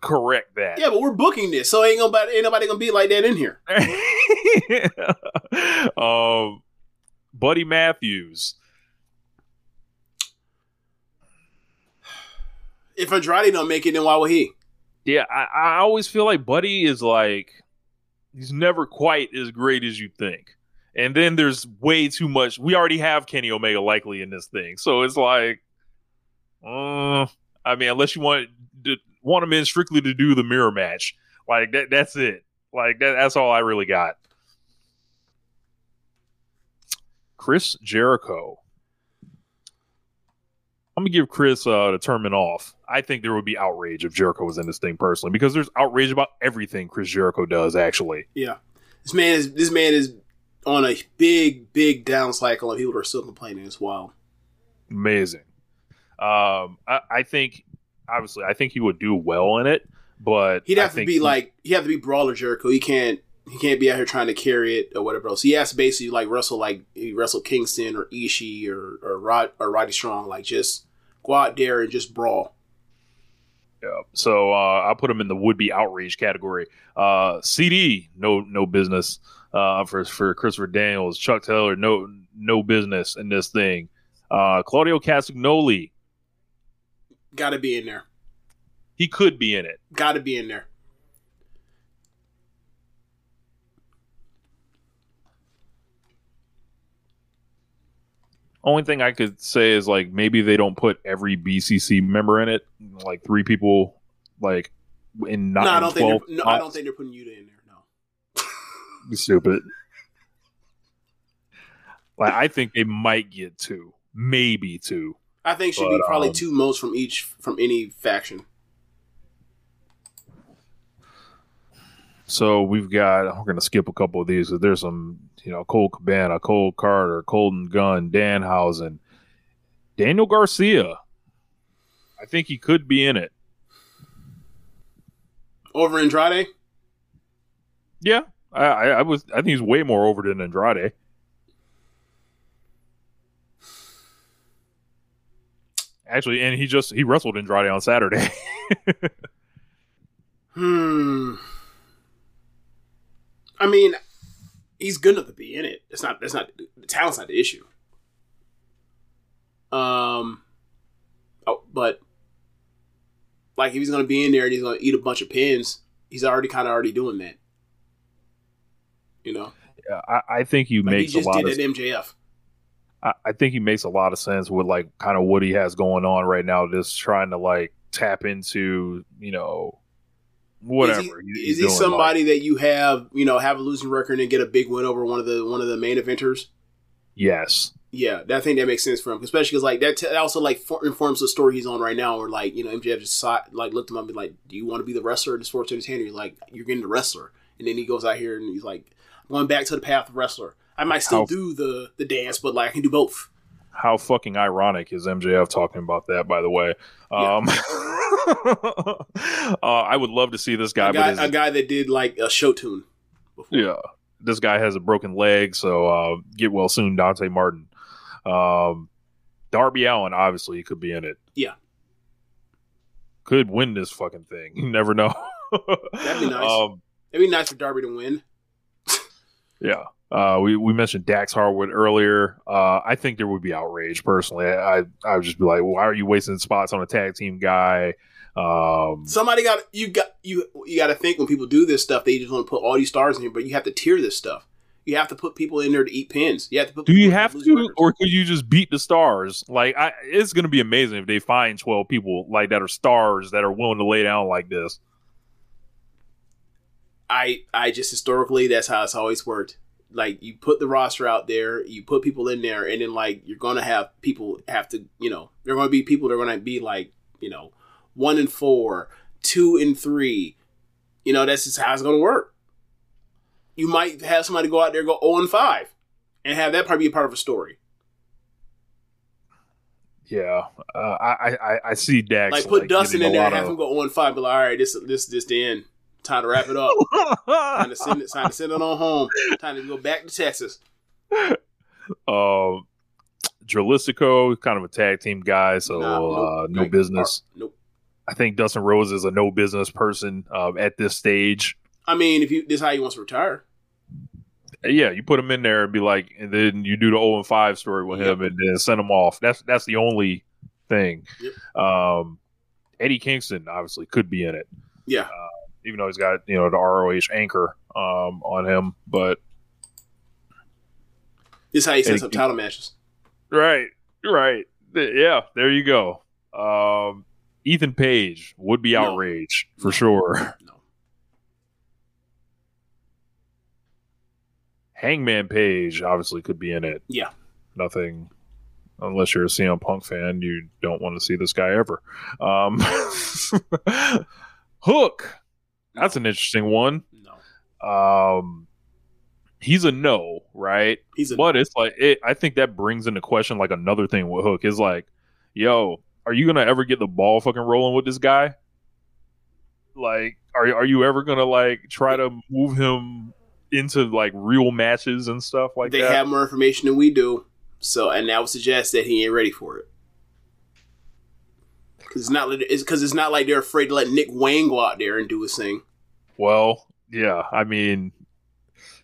correct that. Yeah, but we're booking this, so ain't nobody ain't nobody gonna be like that in here. um, Buddy Matthews. If Andrade don't make it, then why would he? Yeah, I, I always feel like Buddy is like he's never quite as great as you think. And then there's way too much. We already have Kenny Omega likely in this thing, so it's like, uh, I mean, unless you want to want him in strictly to do the mirror match. Like that. That's it. Like that, that's all I really got. Chris Jericho. I'm gonna give Chris uh, the tournament off. I think there would be outrage if Jericho was in this thing personally, because there's outrage about everything Chris Jericho does. Actually, Yeah, this man is this man is on a big big down cycle, and people are still complaining as well. amazing. Um, I, I think obviously I think he would do well in it, but He'd have to be he- like he have to be brawler Jericho. He can't he can't be out here trying to carry it or whatever else. He has to basically like wrestle like he wrestled Kingston or Ishii or or Rod or Roddy Strong, like just go out there and just brawl. Yeah. So uh, I'll put him in the would be outrage category. Uh, CD, no no business. Uh, for for Christopher Daniels, Chuck Taylor, no no business in this thing. Uh, Claudio Castagnoli, Got to be in there. he could be in it. Got to be in there. Only thing I could say is like maybe they don't put every BCC member in it. Like three people, like in not no, I don't think 12 they're, no, I don't think they're putting you in there. No. stupid. Like I think they might get two, maybe two. I think should be But, probably um, two most from each from any faction. So we've got. We're gonna skip a couple of these. There's some, you know, Colt Cabana, Cole Karter, Colton Gunn, Danhausen, Daniel Garcia. I think he could be in it. Over Andrade, Yeah, I, I, I was. I think he's way more over than Andrade. Actually, and he just he wrestled Andrade on Saturday. hmm. I mean, he's good enough to be in it. It's not. That's not the talent's not the issue. Um. Oh, but like if he's gonna be in there and he's gonna eat a bunch of pins, he's already kind of already doing that. You know, Yeah, I, I think you like he makes a lot did of at MJF. I, I think he makes a lot of sense with like kind of what he has going on right now, just trying to like tap into, you know, whatever. Is he, is he somebody like- that you have, you know, have a losing record and get a big win over one of the one of the main eventers? yes. Yeah, I think that makes sense for him, especially because like that t- also like for- informs the story he's on right now. Where like you know MJF just saw, like looked him up and be like, "Do you want to be the wrestler or the sports entertainer?" He's like, "You're getting the wrestler," and then he goes out here and he's like, going back to the path of wrestler. I might still How- do the the dance, but like I can do both." How fucking ironic is MJF talking about that? By the way, um, uh, I would love to see this guy, A guy, a guy that did like a show tune. yeah, this guy has a broken leg, so uh, get well soon, Dante Martin. Um, Darby Allin obviously could be in it. Yeah. could win this fucking thing. You never know. That'd be nice. Um, It'd be nice for Darby to win. yeah. Uh, we, we mentioned Dax Harwood earlier. Uh, I think there would be outrage personally. I I would just be like, why are you wasting spots on a tag team guy? Um, Somebody got you got you you got to think when people do this stuff, they just want to put all these stars in here, but you have to tier this stuff. You have to put people in there to eat pins. You have to put. do you have to, records. or could you just beat the stars? Like, I, it's going to be amazing if they find twelve people like that are stars that are willing to lay down like this. I I just historically that's how it's always worked. Like you put the roster out there, you put people in there, and then like you're gonna have people have to, you know, there are gonna be people that are gonna be like, you know, one and four, two and three. You know, that's just how it's gonna work. You might have somebody go out there go 0 and five and have that part be a part of a story. Yeah, uh, I, I I see Dax Like put Dustin in there have him go 0 and five, be like, all right, this this this the end. Time to wrap it up. time to send it time to send it on home. Time to go back to Texas. um, Dralistico, kind of a tag team guy, so Nah, nope. uh, no business. Nope. I think Dustin Rhodes is a no business person um, at this stage. I mean, if you this is how he wants to retire. Yeah, you put him in there and be like, and then you do the 0 and 5 story with him and then send him off. That's that's the only thing. Yep. Um, Eddie Kingston obviously could be in it, Yeah. Even though he's got you know the ROH anchor um, on him. But This is how he sets up title matches. Right, right. Yeah, there you go. Um, Ethan Page would be No. outraged for sure. No. Hangman Page obviously could be in it. Yeah. Nothing, unless you're a CM Punk fan, you don't want to see this guy ever. Um, Hook, that's an interesting one. No. Um, he's a no, right? He's a but it's like it, I think that brings into question like another thing with Hook is like, yo, are you gonna ever get the ball fucking rolling with this guy? Like, are are you ever gonna like try to move him into like real matches and stuff like they that? have more information than we do. So, and that would suggest that he ain't ready for it. Because it's not, it's because it's not like they're afraid to let Nick Wayne go out there and do his thing. Well, yeah, I mean,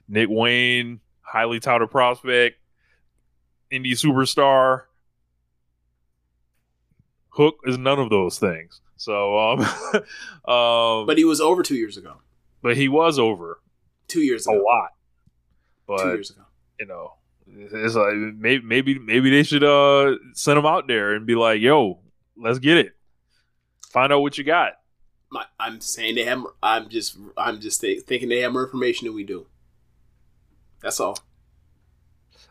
Nick Wayne, highly touted prospect, indie superstar. Hook is none of those things. So, um, um, But he was over two years ago. but he was over Two years ago. a lot. two years ago. you know, it's like maybe maybe maybe they should uh send him out there and be like, "Yo, let's get it. Find out what you got." I'm saying they have. I'm just. I'm just th- thinking they have more information than we do. That's all.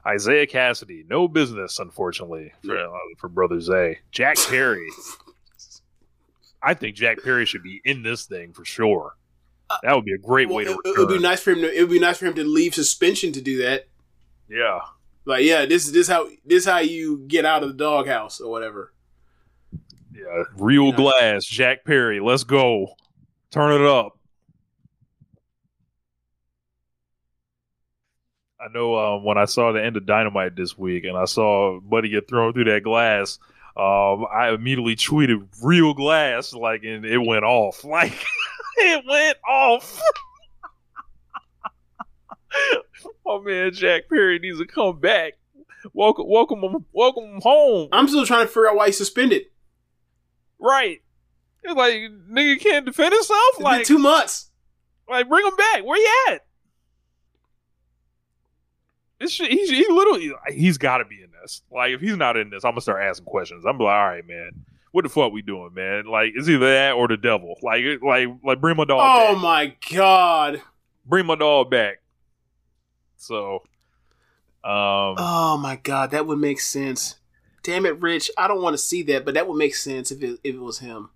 Isiah Kassidy, no business, unfortunately, for, uh, for Brother Zay. Jack Perry. I think Jack Perry should be in this thing for sure. That would be a great way to Uh, it would be nice for him to. It would be nice for him to leave suspension to do that. Yeah. Like, yeah, this is this how this how you get out of the doghouse or whatever. Yeah. Real glass, Jack Perry. Let's go. Turn it up. I know um, when I saw the end of Dynamite this week and I saw Buddy get thrown through that glass, um, I immediately tweeted real glass, like, and it went off. Like, it went off. My man Jack Perry needs to come back. Welcome, welcome, welcome home. I'm still trying to figure out why he's suspended. Right. It's like nigga can't defend himself. It's been Like two months. Like bring him back. Where you at? Shit, he's he literally he's got to be in this. Like if he's not in this, I'm gonna start asking questions. I'm like, all right, man, what the fuck we doing, man? Like it's either that or the devil. Like like like bring my dog. Oh back. my god. Bring my dog back. So, um, Oh my god, that would make sense. Damn it, Rich. I don't want to see that, but that would make sense if it if it was him.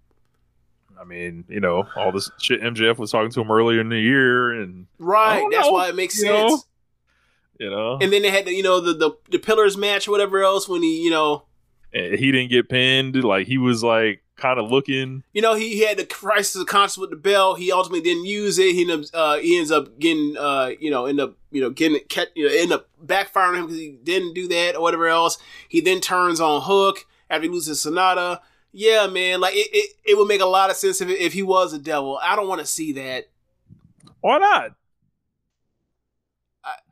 I mean, you know, all this shit MJF was talking to him earlier in the year, and Right. That's know, why it makes you know? sense. you know, And then they had the, you know the, the the pillars match or whatever else when he you know and he didn't get pinned. Like he was like kind of looking. you know he, he had the crisis of conscience with the bell. He ultimately didn't use it. He ends up uh, he ends up getting uh you know end up you know getting kept, you know end up backfiring him because he didn't do that or whatever else. He then turns on Hook after he loses Sonata. Yeah, man, like it, it, it would make a lot of sense if if he was a devil. I don't want to see that. Why not?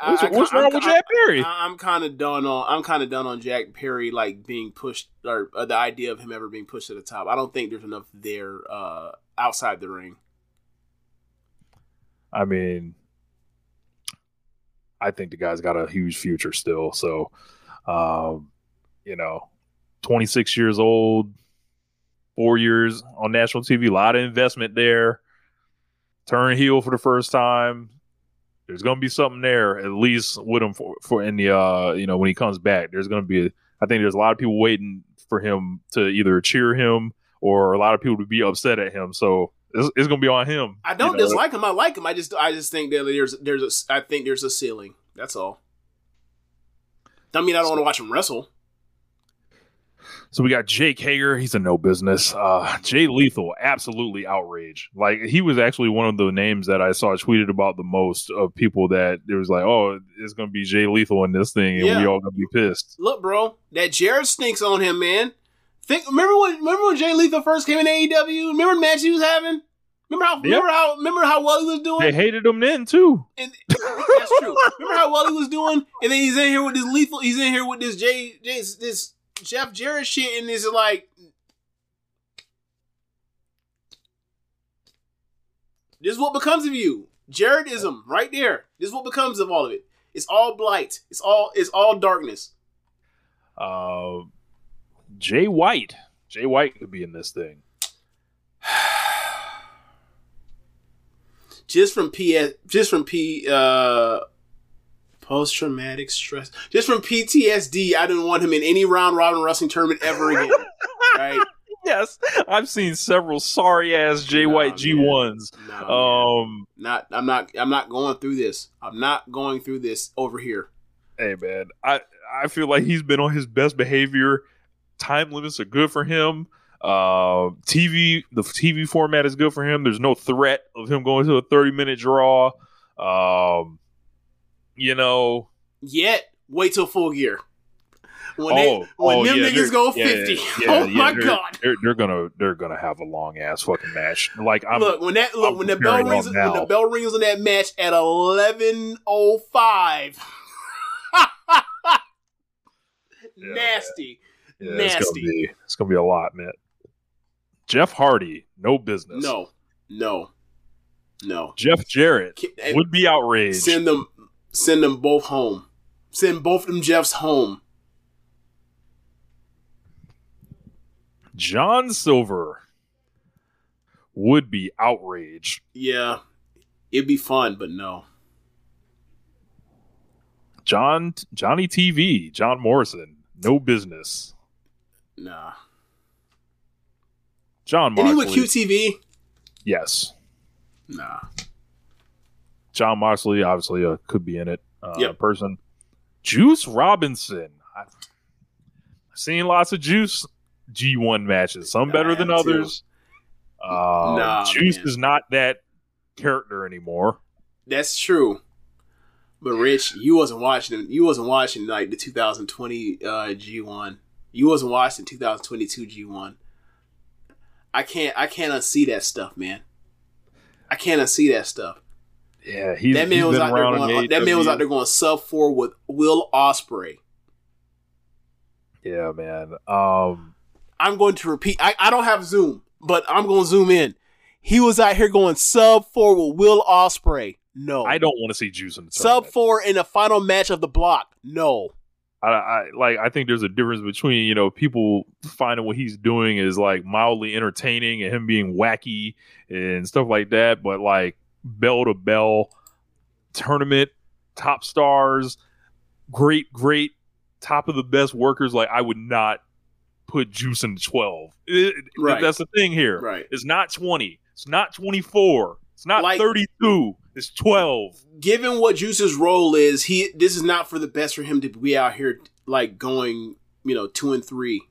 I- What's, I- what's I'm- wrong with I'm- Jack Perry? I- I'm kind of done on. I'm kind of done on Jack Perry like being pushed or uh, the idea of him ever being pushed to the top. I don't think there's enough there uh, outside the ring. I mean, I think the guy's got a huge future still. So, um, you know, 26 years old, four years on national TV, a lot of investment there. Turn heel for the first time. There's going to be something there, at least with him for, for in the, uh, you know, when he comes back. There's going to be, I think there's a lot of people waiting for him to either cheer him or a lot of people to be upset at him. So it's, it's going to be on him. I don't you know? dislike him. I like him. I just I just think that there's there's a I think there's a ceiling. That's all. Don't mean I don't want to watch him wrestle. So we got Jake Hager. He's a no business. Uh, Jay Lethal, absolutely outraged. Like he was actually one of the names that I saw tweeted about the most of people that it was like, oh, it's gonna be Jay Lethal in this thing, and Yeah. we all gonna be pissed. Look, bro, that Jarrett stinks on him, man. Think remember when remember when Jay Lethal first came in AEW? Remember the match he was having? Remember how remember how remember how well he was doing? They hated him then too. And that's true. Remember how well he was doing, and then he's in here with this lethal. He's in here with this Jay, Jay this Jeff Jarrett shit and is like This is what becomes of you. Jarrettism right there. This is what becomes of all of it. It's all blight. It's all it's all darkness. Uh Jay White. Jay White could be in this thing. just from P just from P uh post traumatic stress, just from PTSD, I didn't want him in any round robin wrestling tournament ever again. right? yes, I've seen several sorry ass Jay Nah, White G ones. Um, Not, I'm not, I'm not going through this. I'm not going through this over here. hey man, I I feel like he's been on his best behavior. Time limits are good for him. Uh, TV the TV format is good for him. There's no threat of him going to a 30 minute draw. Um, you know, Yet, wait till full gear. When oh, they, when oh, them yeah, niggas go yeah, 50. yeah, oh my they're- god. they're, they're gonna they're gonna have a long ass fucking match. Like I'm look when that look I'm when the bell rings when the bell rings on that match at eleven oh five. Nasty. Yeah, It's gonna, Nasty. be, it's gonna be a lot, man. Jeff Hardy, no business. No. No. No. Jeff Jarrett eh, would be outraged. Send them send them both home. Send both of them Jeffs home. John Silver would be outraged. Yeah. It'd be fun, but no. John Johnny TV, John Morrison, no business. Nah. John Any Moxley, with QTV? yes. Nah. John Moxley obviously uh, could be in it. Uh, Yep. Person. Juice Robinson. I've seen lots of Juice G1 matches. Some better than others. Uh, Nah, Juice man. is not that character anymore. That's true. But Rich, you wasn't watching you wasn't watching like the 2020 uh, G1. You wasn't watching 2022 G1. I can't I can't unsee that stuff, man. I can't unsee that stuff. Yeah, he's, that man he's was been out there going that man was out there going sub 4 with Will Ospreay. Yeah, man. Um, I'm going to repeat. I, I don't have Zoom, but I'm going to zoom in. He was out here going sub 4 with Will Ospreay. No. I don't want to see Juice in the Sub tournament. 4 in the final match of the block. No. I, I like. I think there's a difference between you know people finding what he's doing is like mildly entertaining and him being wacky and stuff like that, but like bell to bell tournament top stars, great, great top of the best workers. Like I would not put Juice in twelve. It- Right. That's the thing here. Right. It's not twenty. It's not twenty four. It's not Like- thirty two. It's twelve. given what Juice's role is, he this is not for the best for him to be out here like going, you know, two and three.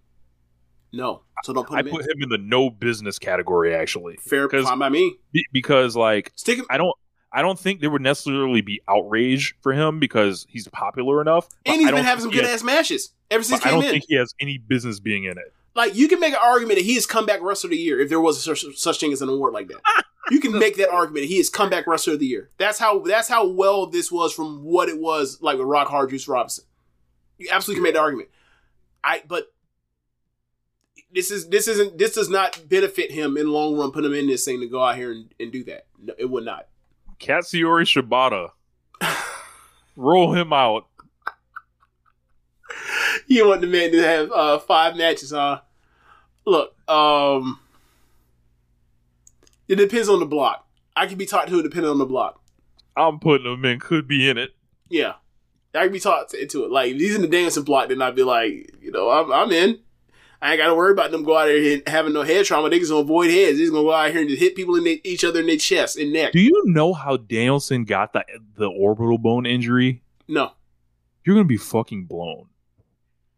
No, so don't put I him put in. him in the no business category actually. Fair, fine by me. Be- because like Stick him, I don't I don't think there would necessarily be outrage for him because he's popular enough. and he's I been having some good ass matches ever since I he came don't in. think he has any business being in it. like you can make an argument that he is comeback wrestler of the year if there was such, such thing as an award like that. you can make that argument he is comeback wrestler of the year. That's how that's how well this was from what it was like with Rock Hard Juice Robinson. You absolutely can make the argument. I but this is this isn't this does not benefit him in the long run. Put him in this thing to go out here and, and do that. No, it would not. Katsuyori Shibata. Roll him out. You want the man to have uh, five matches, huh? Look, um, it depends on the block. I can be talked to it depending on the block. I'm putting him in, could be in it. Yeah, I can be talked into it. Like if he's in the dancing block, then I'd be like, you know, I'm, I'm in. I ain't got to worry about them go out there having no head trauma. They just gonna avoid heads. They're just gonna go out here and just hit people in their, each other in their chest and neck. Do you know how Danielson got the the orbital bone injury? No, You're gonna be fucking blown.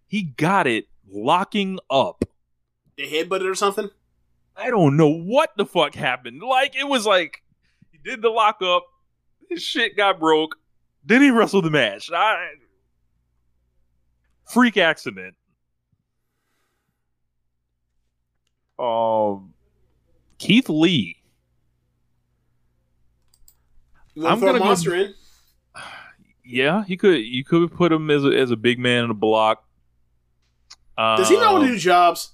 He got it locking up. they headbutted or something. I don't know what the fuck happened. Like it was like he did the lock up, his shit got broke, then he wrestled the match. I, freak accident. Um, Keith Lee. I'm to throw a gonna go- in? Yeah, you could you could put him as a, as a big man in a block. Does he know how to Um, do jobs?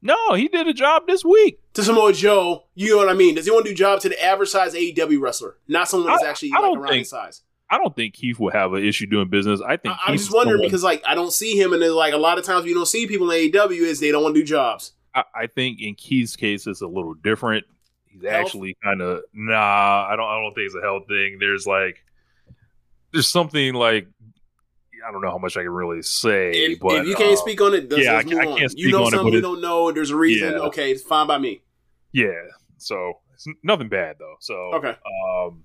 No, he did a job this week. To Samoa Joe, you know what I mean? Does he want to do job to the average size AEW wrestler, not someone that's I- actually I like around think- his size? I don't think Keith will have an issue doing business. I think I, am just wondering someone- because like I don't see him, and like a lot of times you don't see people in AEW is they don't want to do jobs. I, I think in Keith's case it's a little different. he's actually kind of nah. I don't. I don't think it's a health thing. There's like there's something like I don't know how much I can really say. If, but if you can't uh, speak on it, yeah, I- I can't you speak know on it, something it- don't know. There's a reason. Yeah. Okay, it's fine by me. yeah. So it's nothing bad though. So Okay. Um,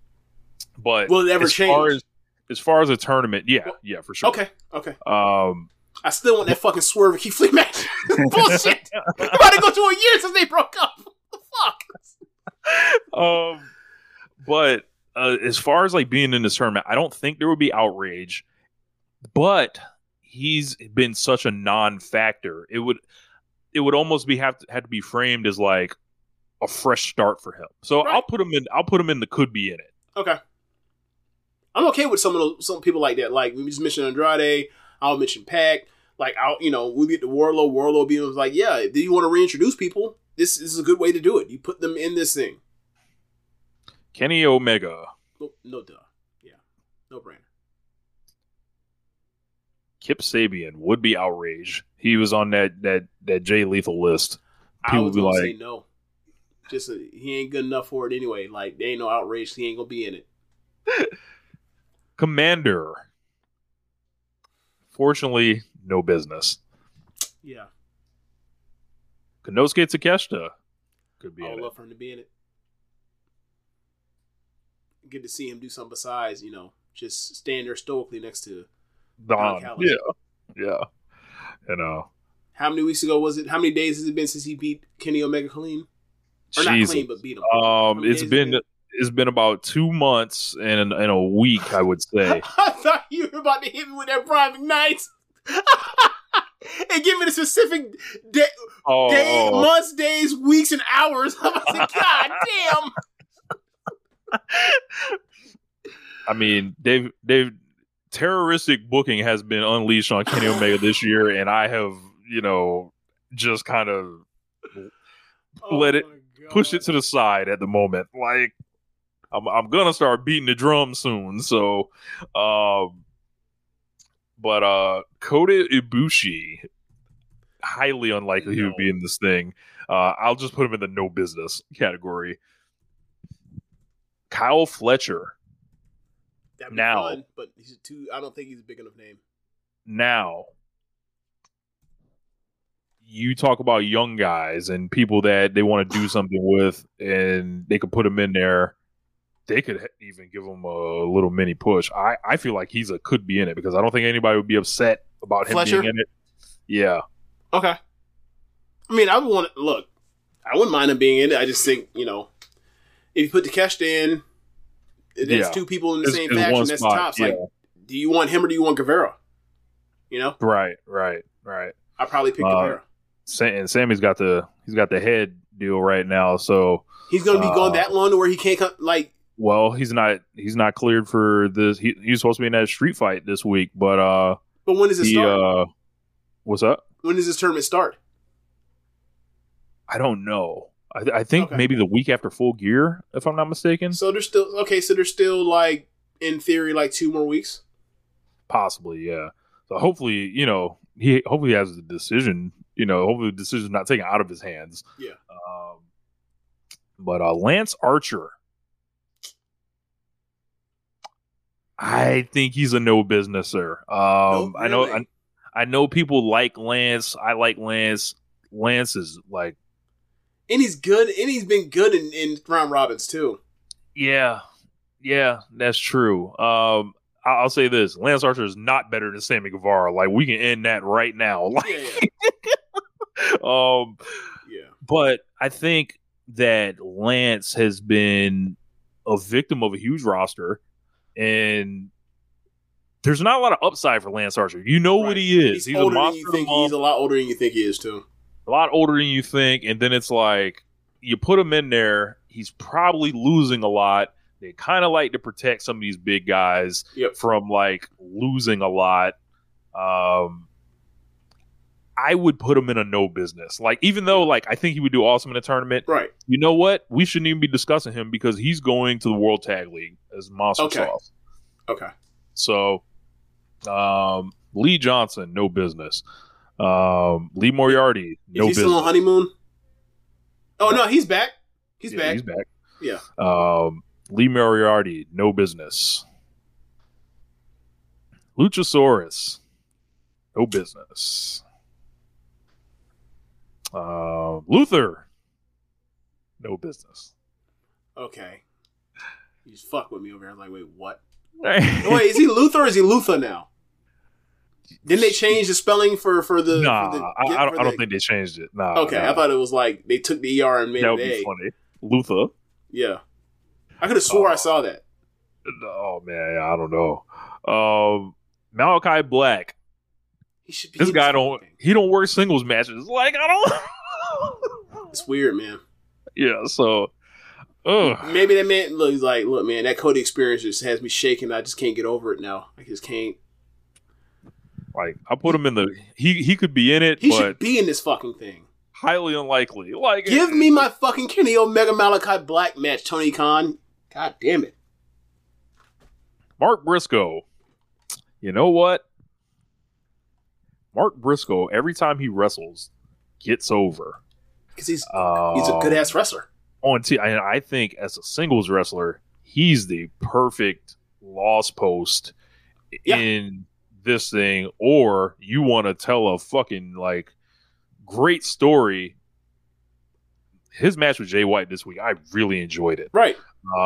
but Will it ever as change? Far as, as far as a tournament, yeah, yeah, for sure. Okay, okay. Um, I still want that fucking swerve and Keith Lee match. Bullshit. We're about to go to a year since they broke up. What the fuck? um, but uh, as far as like being in this tournament, I don't think there would be outrage. But he's been such a non-factor. It would it would almost be have to, had to be framed as like a fresh start for him. So I'll put him in. I'll put him in the could be in it. Okay. I'm okay with some of those, some people like that. Like we just mentioned Andrade. I'll mention Pac. Like I'll you know we get the Warlow. Warlow being was like, yeah, do you want to reintroduce people? This, this is a good way to do it. You put them in this thing. Kenny Omega, No, no duh. Yeah, no brainer. Kip Sabian would be outraged. He was on that that that Jay Lethal list. I People was would be like, say no. Just uh he ain't good enough for it anyway. Like there ain't no outrage. He ain't gonna be in it. Commander. Fortunately, no business. Yeah, Konosuke Takeshita could be I in would it. love for him to be in it. Good to see him do something besides you know just stand there stoically next to Don. Callis. Yeah, yeah. You know, How many weeks ago was it? How many days has it been since he beat Kenny Omega clean? Or not Jesus. clean, but beat him. Um, it's days been has it's been about two months and and a week, I would say. I thought you were about to hit me with that Prime night. and give me the specific day, Oh, day oh. months, days, weeks, and hours. I was like, God damn. I mean, they've they've terroristic booking has been unleashed on Kenny Omega this year, and I have you know just kind of oh let it push it to the side at the moment. Like I'm I'm gonna start beating the drum soon. So, um, but uh, Kota Ibushi, highly unlikely he would be in this thing. Uh, I'll just put him in the no business category. Kyle Fletcher. Now. fun, but he's too. I don't think he's a big enough name. now you talk about young guys and people that they want to do something with and they could put them in there they could even give him a little mini push i i feel like he's a could be in it because i don't think anybody would be upset about him Fletcher? being in it yeah Okay. I mean, I would want to look. I wouldn't mind him being in it. I just think you know, if you put the cash in, that's Yeah. two people in the It's- same it's faction. That's spot, tops. yeah. Like, do you want him or do you want Guevara? You know, right right right I probably pick Uh, Guevara. And sammy's got the he's got the head deal right now so He's gonna be uh, going that long to where he can't come. Like, well he's not he's not cleared for this he, he's supposed to be in that street fight this week but uh but when does it he, start? uh what's up when does this tournament start? I don't know. I, I think Okay. maybe the week after Full Gear, if I'm not mistaken. So there's still okay. So there's still like in theory like two more weeks. Possibly, yeah. So hopefully, you know, he hopefully has the decision. You know, hopefully the decision's not taken out of his hands. Yeah. Um, but uh, Lance Archer, I think he's a no businesser. Um, No, I know, I. I know people like Lance. I like Lance. Lance is like, And he's good, and he's been good in, in round robins too. yeah, yeah, that's true. Um, I- I'll say this: Lance Archer is not better than Sammy Guevara. Like we can end that right now. Like, Yeah, yeah, um, yeah. but I think that Lance has been a victim of a huge roster, and there's not a lot of upside for Lance Archer. You know what he is. He's, a older than monster. you think. He's a lot older than you think he is too. a lot older than you think, and then it's like you put him in there. He's probably losing a lot. They kind of like to protect some of these big guys Yep. from like losing a lot. Um, I would put him in a no business. Like even though like I think he would do awesome in a tournament, Right. you know what? We shouldn't even be discussing him because he's going to the World Tag League as Monster Okay. Sauce. Okay. So, um, Lee Johnson, no business. Um, Lee Moriarty, Is no he business. still on honeymoon? Oh no, he's back. He's Yeah, back. He's back. Yeah. Um, Lee Moriarty, no business. Luchasaurus, no business. Uh, Luther, no business. Okay. You just fuck with me over here. I'm like, wait, what? Wait, is he Luther or is he Luther now? Didn't they change the spelling for for the? nah, for the, I, I, don't, I don't think they changed it. Nah. Okay, nah. I thought it was like they took the ER and made that it would A. be funny. Luther. Yeah, I could have swore I saw that. Oh man, I don't know. Um, Malachi Black. He should be This guy don't. He don't work singles matches. Like I don't. It's weird, man. yeah. So. Ugh. Maybe that man look he's like, look, man, that Cody experience just has me shaking. I just can't get over it now. I just can't. Like I put him in the. He he could be in it, He should be in this fucking thing. highly unlikely. Like Give me my fucking Kenny Omega Malachi Black match, Tony Khan. God damn it. Mark Briscoe. You know what? Mark Briscoe, every time he wrestles, gets over. Because he's Uh, he's a good ass wrestler. on T. And I think as a singles wrestler, he's the perfect loss post Yeah. in this thing. Or you want to tell a fucking like great story. His match with Jay White this week, I really enjoyed it. Right.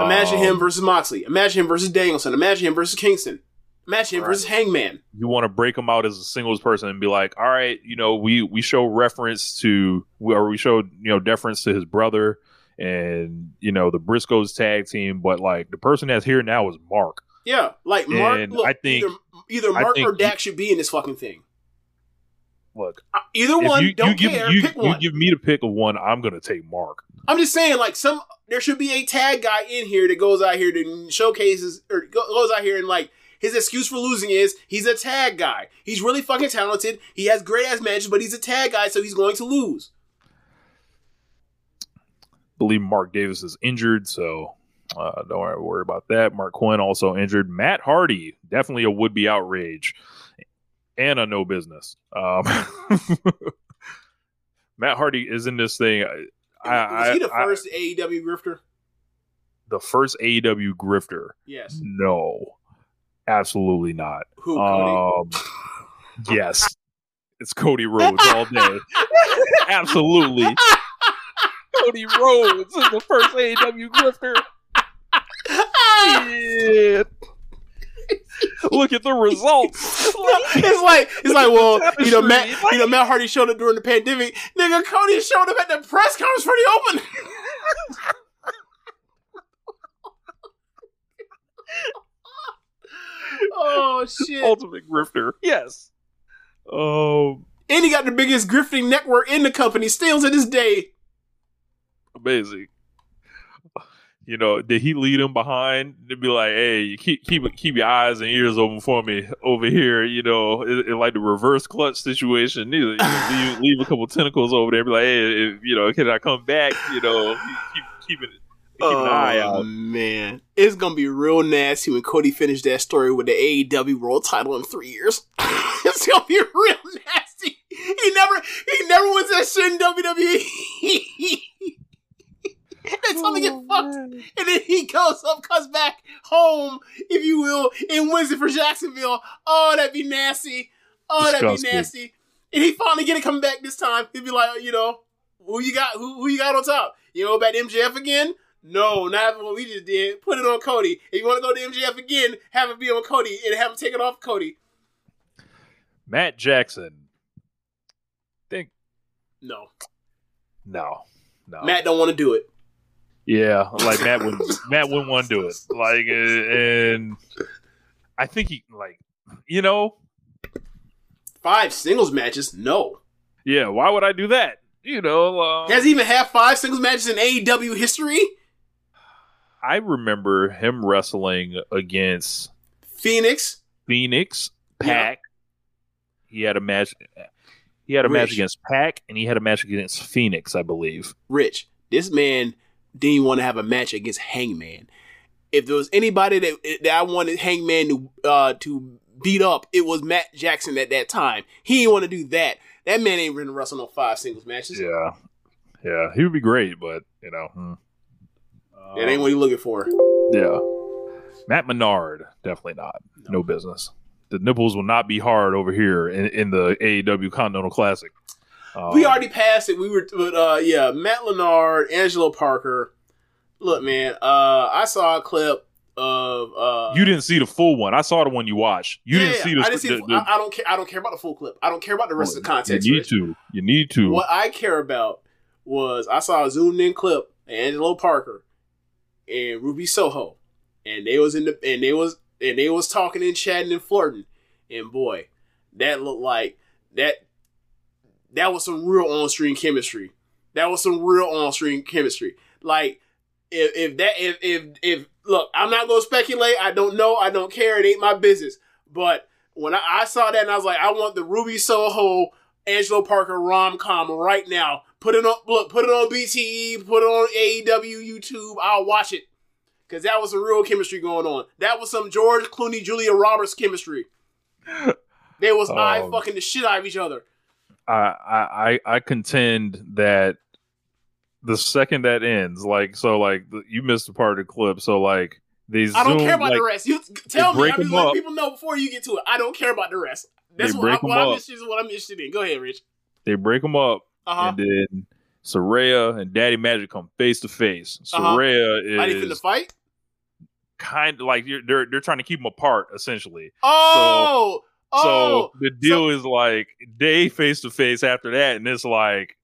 Imagine Um, him versus Moxley. Imagine him versus Danielson. Imagine him versus Kingston. Imagine him Right. versus Hangman. you want to break him out as a singles person and be like, all right, you know, we we show reference to or we showed you know deference to his brother and you know the Briscoes tag team, but like the person that's here now is Mark. Yeah, like Mark. And look, I think- either, either Mark think or you- Dax should be in this fucking thing. Look, Uh, Either one, you, don't you give care. you, pick you one. give me the pick of one, I'm gonna take Mark. I'm just saying, like some, there should be a tag guy in here that goes out here to showcases or goes out here and like his excuse for losing is he's a tag guy. He's really fucking talented. He has great ass matches, but he's a tag guy, so he's going to lose. believe Mark Davis is injured, so uh, don't worry, about that. Marq Quen also injured. Matt Hardy, definitely a would be outrage and a no business. Um, Matt Hardy is in this thing. I, was he the I- first AEW grifter? the first AEW grifter? Yes. No, absolutely not. Who? Cody? Um, yes, it's Cody Rhodes all day. absolutely. Cody Rhodes is the first AEW grifter. Shit. Look at the results. it's like it's like well, you know, Matt, Tapestry. you know, Matt Hardy showed up during the pandemic. Nigga, Cody showed up at the press conference for the open. Oh shit! Ultimate grifter. Yes. Um, And he got the biggest grifting network in the company still to this day. amazing. You know, did he lead him behind to be like, "Hey, you keep keep keep your eyes and ears open for me over here"? You know, it, it like the reverse clutch situation. Neither you know, leave, leave a couple tentacles over there, be like, "Hey, if, you know, can I come back?" You know, keep keep it keep an eye Oh out. man, it's gonna be real nasty when Cody finished that story with the AEW World Title in three years. it's gonna be real nasty. He never, he never was that shit in WWE. they told him to get oh, fucked, and then he goes up, comes back home, if you will, and wins it for Jacksonville. Oh, that'd be nasty. Oh, that'd be nasty. And he finally get it come back this time. He'd be like, you know, who you got? Who, who you got on top? You know about MJF again? No, not what we just did. Put it on Cody. If you want to go to MJF again, have it be on Cody and have him take it off Cody. Matt Jackson. Think No, no, no. Matt don't want to do it. Yeah, like Matt wouldn't Matt wouldn't want to do it. Like, uh, and I think he like, you know, Five singles matches? No. yeah. Why would I do that? You know, uh, He has even had five singles matches in AEW history. I remember him wrestling against Phoenix. Phoenix Pac. He had a match. He had a match against Pac, and he had a match against Phoenix, I believe. Rich. This man didn't want to have a match against Hangman. If there was anybody that that I wanted Hangman to uh, to beat up, it was Matt Jackson at that time. He didn't want to do that. That man ain't gonna wrestle no five singles matches. Yeah, yeah, he would be great, but you know, hmm. It ain't what you're looking for. Yeah. Matt Menard, definitely not. No, business. The nipples will not be hard over here in, in the AEW Continental Classic. Um, we already passed it. We were, but uh, yeah, Matt Menard, Angelo Parker. Look, man, uh, I saw a clip of. Uh, You didn't see the full one. I saw the one you watched. You yeah, didn't see the. I didn't see. the- the- the- I, I don't care. I don't care about the full clip. I don't care about the rest of the context. You need Rich. to. You need to. What I care about was I saw a zoomed in clip of Angelo Parker and Ruby Soho, and they was in the and they was and they was talking and chatting and flirting, and boy, that looked like that. That was some real on screen chemistry. That was some real on screen chemistry. Like if if that if if if look, I'm not gonna speculate. I don't know. I don't care. It ain't my business. But when I, I saw that, and I was like, I want the Ruby Soho Angelo Parker rom com right now. Put it on look, put it on BTE, put it on AEW YouTube. I'll watch it. Cause that was some real chemistry going on. That was some George Clooney, Julia Roberts chemistry. They was eye Um, fucking the shit out of each other. I, I I contend that the second that ends, like so, like you missed a part of the clip. So like they I don't zoom, care about like, the rest. You tell me. I mean, let up. people know before you get to it. I don't care about the rest. That's what, I, what I'm up. interested in. What I'm interested in. Go ahead, Rich. They break them up, Uh-huh. and then Saraya and Daddy Magic come face to face. Uh-huh. Saraya Are they finna is fight? kind of like they're they're trying to keep them apart essentially. Oh, oh. So the deal is like they face to face after that, and it's like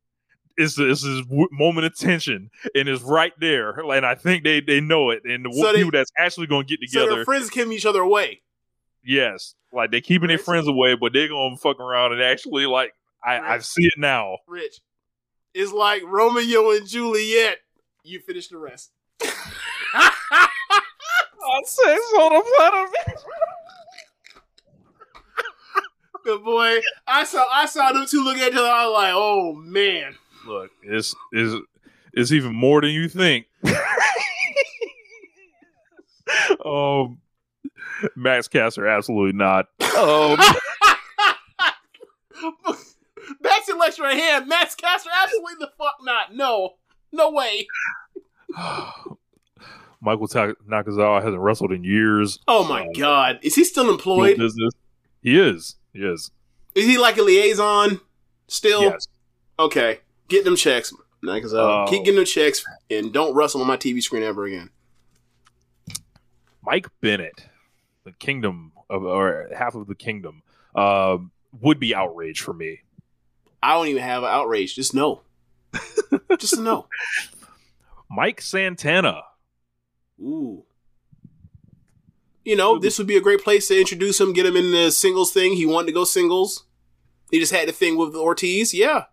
it's this is moment of tension, and it's right there, and I think they they know it, and the So they- people that's actually gonna get together so their friends killing each other away. yes, like they're keeping their friends away, but they're gonna fuck around and actually like I I see it now. Rich. It's like Romeo and Juliet. You finish the rest. I say on a platter. Good boy. I saw I saw them two look at each other. I was like, oh man. Look, it's is it's even more than you think. um, Max Caster, absolutely not. Um, That's your lecture right here. Max Caster, absolutely the fuck not. No. No way. Michael Ta- Nakazawa hasn't wrestled in years. Oh my god. Is he still employed? business. He is. He is. Is he like a liaison still? Yes. Okay. Get them checks. Nakazawa. Oh. Keep getting them checks and don't wrestle on my TV screen ever again. Mike Bennett, the kingdom of or half of the kingdom, uh, would be outraged for me. I don't even have an outrage. Just no. Just a no. Mike Santana. Ooh. You know, this would be a great place to introduce him, get him in the singles thing. He wanted to go singles. He just had the thing with Ortiz. Yeah.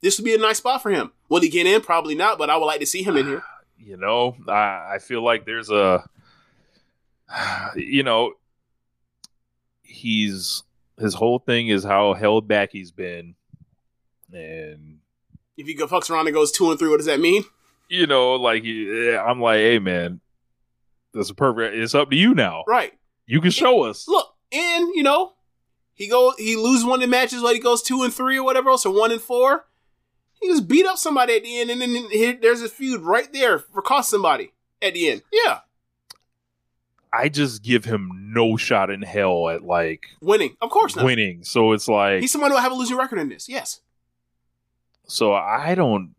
This would be a nice spot for him. Will he get in? Probably not, but I would like to see him in here. Ah, you know, I, I feel like there's a, you know, he's his whole thing is how held back he's been, and If he fucks around and goes two and three, what does that mean? you know, like I'm like, hey man, that's a perfect. It's up to you now. Right. You can show us. Look, and you know, he go he loses one of the matches, like he goes two and three or whatever else, or one and four. He just beat up somebody at the end, and then here, there's a feud right there for cost somebody at the end. Yeah, I just give him no shot in hell at like winning. Of course not. winning. So it's like He's someone who will have a losing record in this. Yes. So I don't.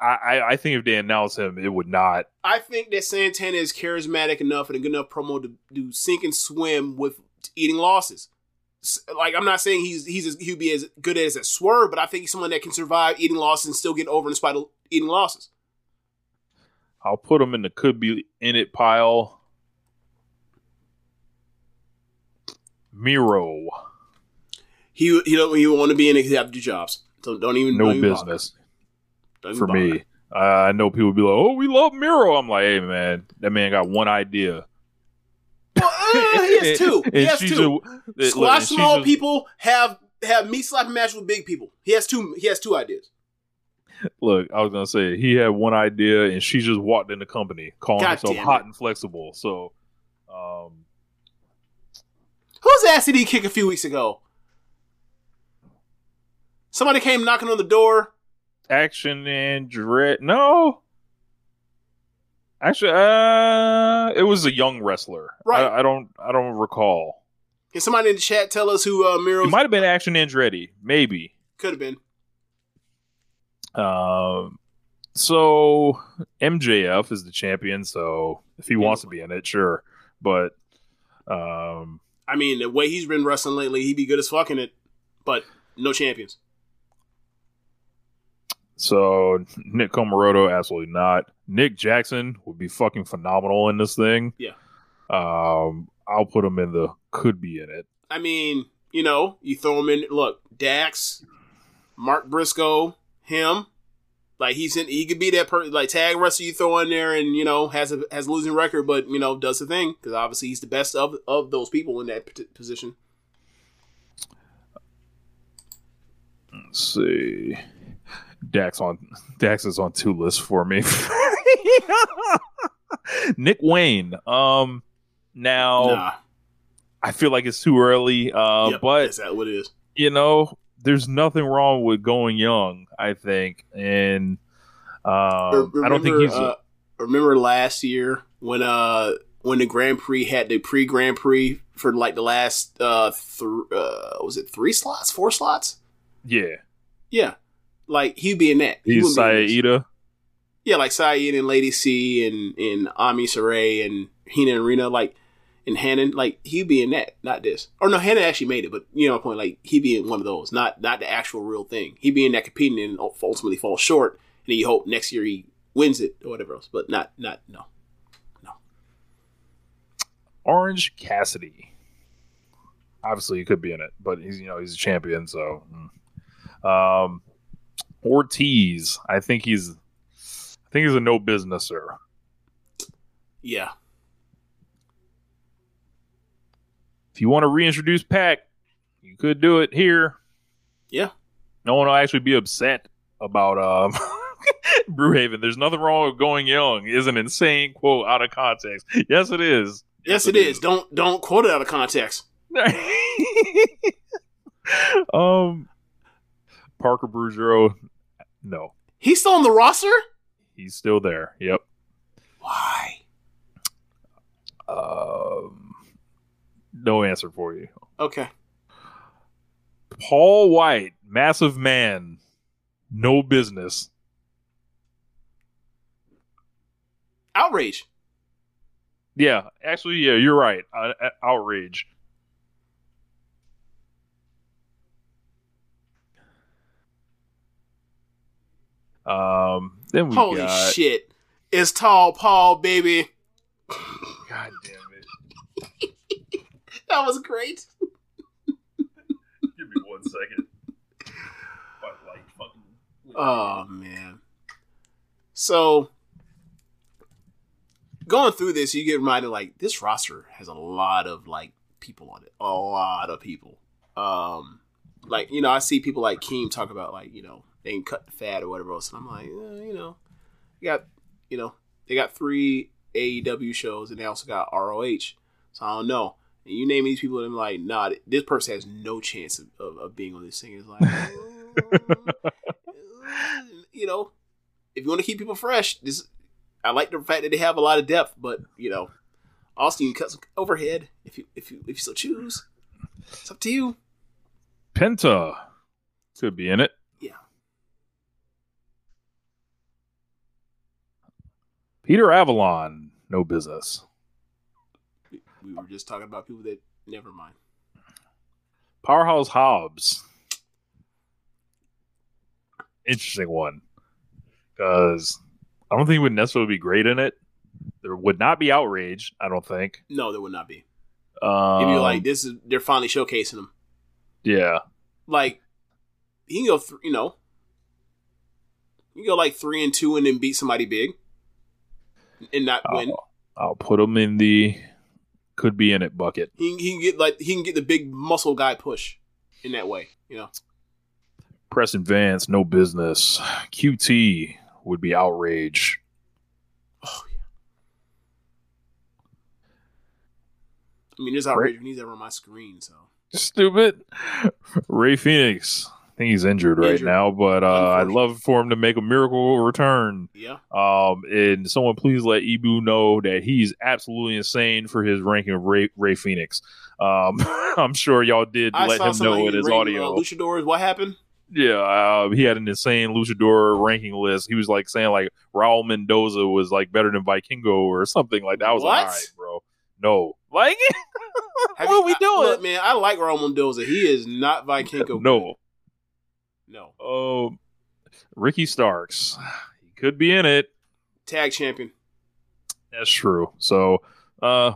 I, I think if they announce him, it would not. I think that Santana is charismatic enough and a good enough promo to do sink and swim with eating losses. Like I'm not saying he's he's as, he'd be as good as a swerve, but I think he's someone that can survive eating losses and still get over in spite of eating losses. I'll put him in the could be in it pile. Miro, He he don't he want to be in it. He have to do jobs. Don't don't even no don't even business for bother. me. Uh, I know people be like, "Oh, we love Miro." I'm like, "Hey, man, that man got one idea." Well, uh, he has two. He has two. a- Squash small a- people have have meat slapping match with big people. He has two. He has two ideas. Look, I was gonna say he had one idea, and she just walked in the company, calling God herself hot it. and flexible. So, um, Whose ass did he kick a few weeks ago? Somebody came knocking on the door. Action Andretti. No, Actually, uh, it was a young wrestler. Right. I, I don't. I don't recall. Can somebody in the chat tell us who uh, It might have been Action Andretti, maybe. could have been? Um, so MJF is the champion. So if he wants to be in it, sure. But um, I mean, the way he's been wrestling lately, he'd be good as fucking it, but no champions. So Nick Comoroto, absolutely not. Nick Jackson would be fucking phenomenal in this thing. Yeah. Um, I'll put him in the could be in it. I mean, you know, you throw him in. Look, Dax, Mark Briscoe, him. Like he's in, he could be that person, like tag wrestler you throw in there, and you know has a has a losing record, but you know does the thing because obviously he's the best of of those people in that p- position. Let's see. Dax on Dax is on two lists for me. Nick Wayne. Um now Nah, I feel like it's too early. Uh Yep, but is that what it is? you know, there's nothing wrong with going young, I think. And um I don't think he's Uh, remember last year when uh when the Grand Prix had the pre Grand Prix for like the last uh, th- uh was it three slots, four slots? yeah. Yeah, like he'd be in that. He He's would be in this. Saida. Yeah, like Saeed and Lady C and and Ami Sourei and Hina and Rena, like and Hannon, like he'd be in that, not this. Or no, Hannon actually made it, but you know my point, like he'd be in one of those, not not the actual real thing. He'd be in that competing and ultimately fall short, and you hope next year he wins it or whatever else. But not not no. Orange Cassidy. Obviously, he could be in it, but he's you know he's a champion, so. mm. Um, Ortiz, I think he's, I think he's a no businesser. Yeah. If you want to reintroduce Pac, you could do it here. Yeah. No one will actually be upset about um Brewhaven. There's nothing wrong with going young. Is an insane quote out of context. Yes, it is. Yes, it is. Don't don't quote it out of context. um, Parker Boudreaux, no, He's still on the roster. he's still there. Yep. Why? Um, no answer for you. Okay. Paul White, massive man, no business. Outrage. Yeah, actually, yeah, you're right. Uh, uh, outrage. Um, then we Holy got. shit! It's Tall Paul, baby. God damn it! That was great. Give me one second. Like, fucking. Oh man. So going through this, you get reminded like this roster has a lot of like people on it. A lot of people. Um like, you know, I see people like Keem talk about like, you know, they can cut the fat or whatever else. And I'm like, eh, you know, you got you know, they got three AEW shows and they also got ROH. So I don't know. And you name these people and I'm like, nah, this person has no chance of, of, of being on this thing. It's like you know, if you want to keep people fresh, this I like the fact that they have a lot of depth, but you know, also you can cut some overhead if you if you if you so choose. It's up to you. Penta could be in it. Yeah. Peter Avalon, no business. We, we were just talking about people that never mind. Powerhouse Hobbs. Interesting one. Because I don't think he would necessarily be great in it. There would not be outrage, I don't think. No, there would not be. Um, If you like, this is they're finally showcasing him. yeah. Like he can go, th- you know, you can go like three and two and then beat somebody big and that win. I'll, I'll put him in the could be in it bucket. He, can- he can get like he can get the big muscle guy push in that way. You know, Preston Vance, no business. QT would be outrage. Oh yeah. I mean, there's outrage when he's ever on my screen. So Stupid. Ray Phoenix, think he's injured right Injured. now, but uh, I'd love for him to make a miracle return. Yeah. Um, and someone please let Ibu know that he's absolutely insane for his ranking of Ray, Ray Phoenix. Um, I'm sure y'all did I let him know in his rating, audio. Uh, luchadors. What happened? Yeah, uh, he had an insane luchador ranking list. He was like saying like Raul Mendoza was like better than Vikingo or something like that. I was What? like, all right, bro. No, like what you- are we I- doing? look, man, I like Raul Mendoza. He is not Vikingo. no. No. Oh, Ricky Starks, he could be in it. Tag champion. That's true. So, uh,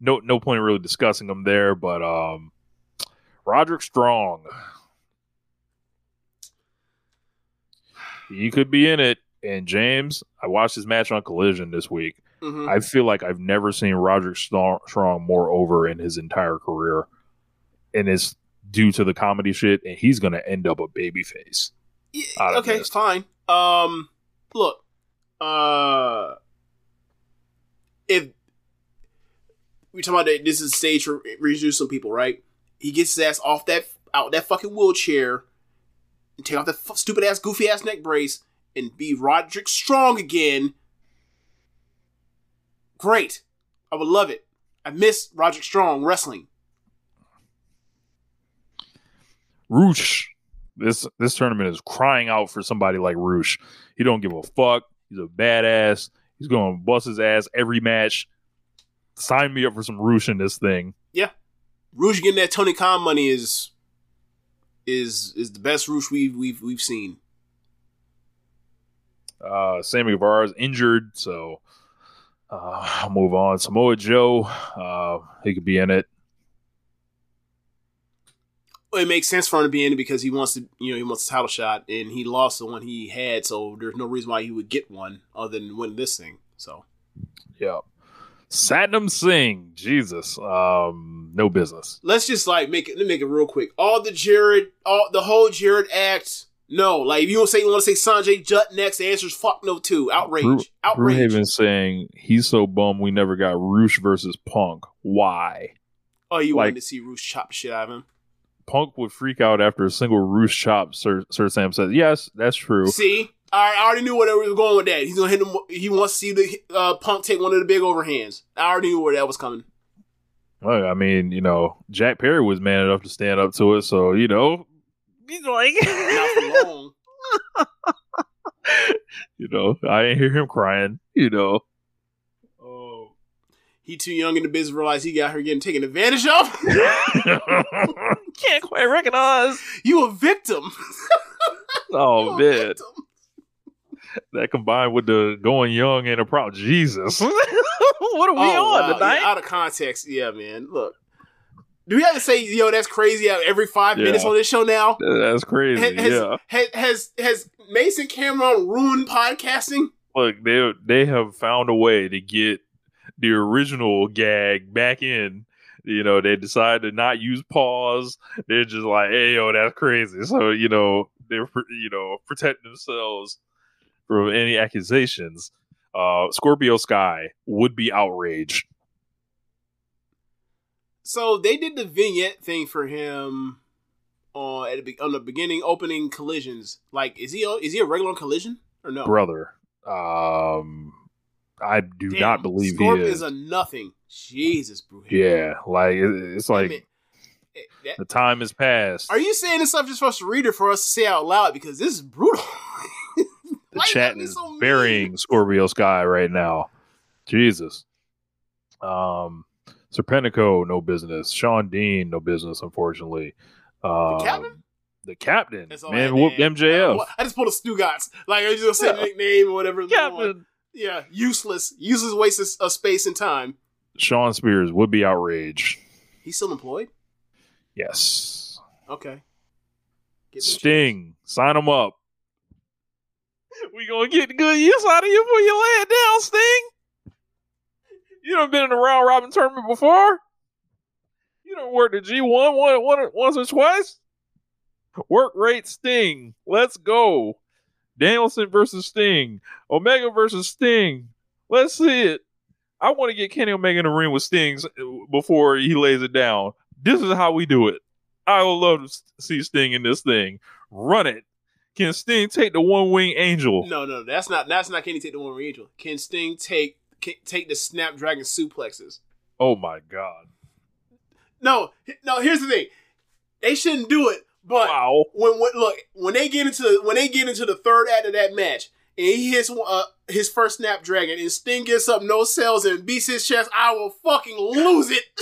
no, no point in really discussing him there. But um, Roderick Strong, he could be in it. And James, I watched his match on Collision this week. Mhm. I feel like I've never seen Roderick Strong Strong more over in his entire career, and it's due to the comedy shit. And he's gonna end up a babyface. Yeah, okay, this. fine. Um, look, uh, if we talking about that, this is stage for reducing people, right? He gets his ass off that out that fucking wheelchair and take off that f- stupid ass goofy ass neck brace and be Roderick Strong again. Great, I would love it. I miss Roderick Strong wrestling. Rush, this this tournament is crying out for somebody like Rush. He don't give a fuck. He's a badass. He's going to bust his ass every match. Sign me up for some Rush in this thing. Yeah, Rush getting that Tony Khan money is is is the best Rush we've we've we've seen. Uh, Sammy Guevara's injured, so uh, I'll move on. Samoa Joe, uh, he could be in it. It makes sense for him to be in it because he wants to, you know, he wants a title shot, and he lost the one he had, so there's no reason why he would get one other than win this thing. So Yeah. Satnam Singh, Jesus, um, no business. let's just like make it. Let me make it real quick. All the Jarrett, all the whole Jarrett act. No, like if you want to say you want to say Sonjay Dutt next, the answer is fuck no too. Outrage, Brew- outrage. Brewhaven saying he's so bummed we never got Rush versus Punk. Why? Oh, you like- wanted to see Rush chop shit out of him. Punk would freak out after a single roost chop. Sir, Sir Sam says, "Yes, that's true." See, I I already knew where they was going with that. He's gonna hit him. He wants to see the uh, Punk take one of the big overhands. I already knew where that was coming. Well, I mean, you know, Jack Perry was man enough to stand up to it, so you know, he's like, Not for long. you know, I didn't hear him crying. You know, He too young in the business to realize he got her getting taken advantage of. can't quite recognize. you a victim. Oh You man, victim. that combined with the going young and a problem. Jesus, what are we Oh, on wow. tonight? Yeah, out of context. Yeah, man. Look. Do we have to say, yo, that's crazy every five Yeah. minutes on this show now? That's crazy. Has, has, yeah. has, has, has Mason Cameron ruined podcasting? look they they have found a way to get the original gag back in you know they decide to not use pause they're just like hey yo that's crazy so you know they're you know protecting themselves from any accusations uh scorpio sky would be outraged So they did the vignette thing for him on at the, on the beginning opening collisions. Like, is he is he a regular on collision or no? brother um i do Damn, not believe Scorp he is is a nothing. Jesus, bro. yeah like it- it's like Man, eh, that- the time has passed Are you saying this stuff just for us to read it for us to say out loud? Because this is brutal. The chat is so burying Scorpio Sky right now. Jesus. Um Serpentico, no business. Shawn Dean, no business, unfortunately. Um, The captain? The captain. All Man, whoop. MJF. I just pulled a Stugatz. Like I just gonna say Yeah. the nickname or whatever. Captain. Yeah, useless, useless waste of, space and time. Shawn Spears would be outraged. He's still employed. Yes. Okay. Sting, sign him up. We gonna get good use out of you before you lay it down, Sting. You done been in a round robin tournament before. You don't work the G one one one once or twice. Work rate Sting. Let's go. Danielson versus Sting. Omega versus Sting. Let's see it. I want to get Kenny Omega in the ring with Sting before he lays it down. This is how we do it. I would love to see Sting in this thing. Run it. Can Sting take the one wing angel? No, no, that's not that's not can he take the one wing angel. Can Sting take can, take the Snapdragon suplexes? Oh my god. No, no. Here's the thing. They shouldn't do it. But wow. when, when look when they get into when they get into the third act of that match and he hits uh, his first Snapdragon and Sting gets up no sells and beats his chest, I will fucking lose it.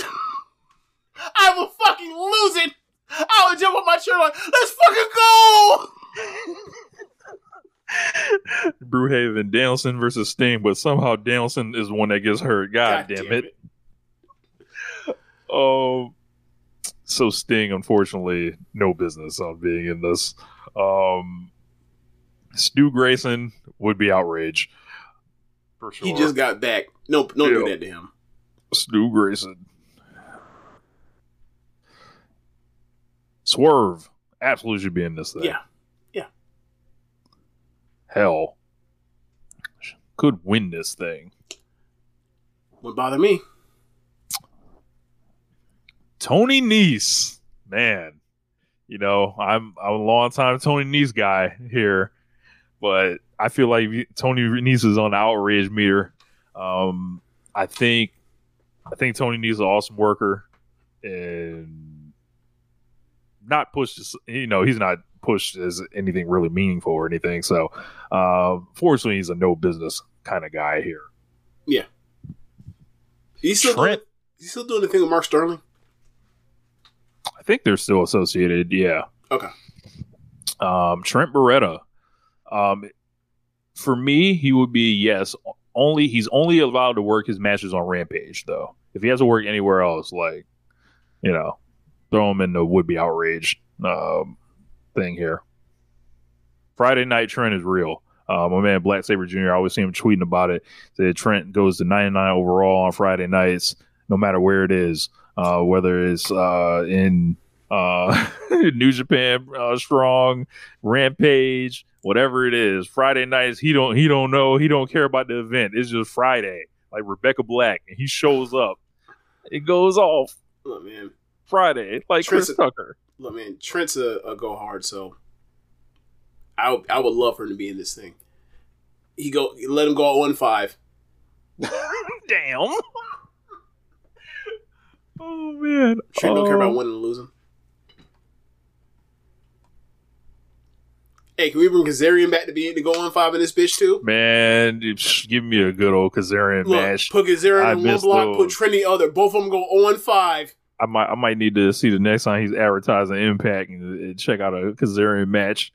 I will fucking lose it. I will jump on my chair like, let's fucking go. Brewhaven Danielson versus Sting, but somehow Danielson is the one that gets hurt. God, God damn, damn, it. it. Oh, so Sting, unfortunately, no business on being in this. Um, Stu Grayson would be outraged for sure. He just got back. No, don't yeah. do that to him. Stu Grayson. Swerve absolutely should be in this thing. Yeah, yeah. Hell, could win this thing. Wouldn't bother me. Tony Nese, man, you know I'm I'm a long time Tony Nese guy here, but I feel like Tony Nese is on the outrage meter. Um, I think I think Tony Nese is an awesome worker and not pushed. as You know, he's not pushed as anything really meaningful or anything. So, uh, fortunately, he's a no business kind of guy here. Yeah. He's still Trent, doing, he's still doing the thing with Mark Sterling think they're still associated. Yeah. Okay. Um, Trent Beretta. Um, for me, he would be yes. Only he's only allowed to work his matches on Rampage though. If he has to work anywhere else, like you know, throw him in the would be outraged um, thing here. Friday Night Trent is real. Uh, my man Black Saber Jr. I always see him tweeting about it. Said Trent goes to 99 overall on Friday nights, no matter where it is uh, whether it's uh, in uh, New Japan uh, Strong, Rampage, whatever it is. Friday nights, he don't he don't know, he don't care about the event. It's just Friday, like Rebecca Black, and he shows up. It goes off. Look, man. Friday, like Trent's Chris Tucker. Look, man, Trent's a, a go hard, so I I would love for him to be in this thing. He go let him go at one five. Damn. Oh man, Trent don't care about oh. winning and losing. Hey, can we bring Kazarian back to be to go on five in this bitch too? Man, give me a good old Kazarian Look, match. Put Kazarian in one block, those. put Trent the other. Both of them go on five. I might, I might need to see the next time he's advertising Impact and, and check out a Kazarian match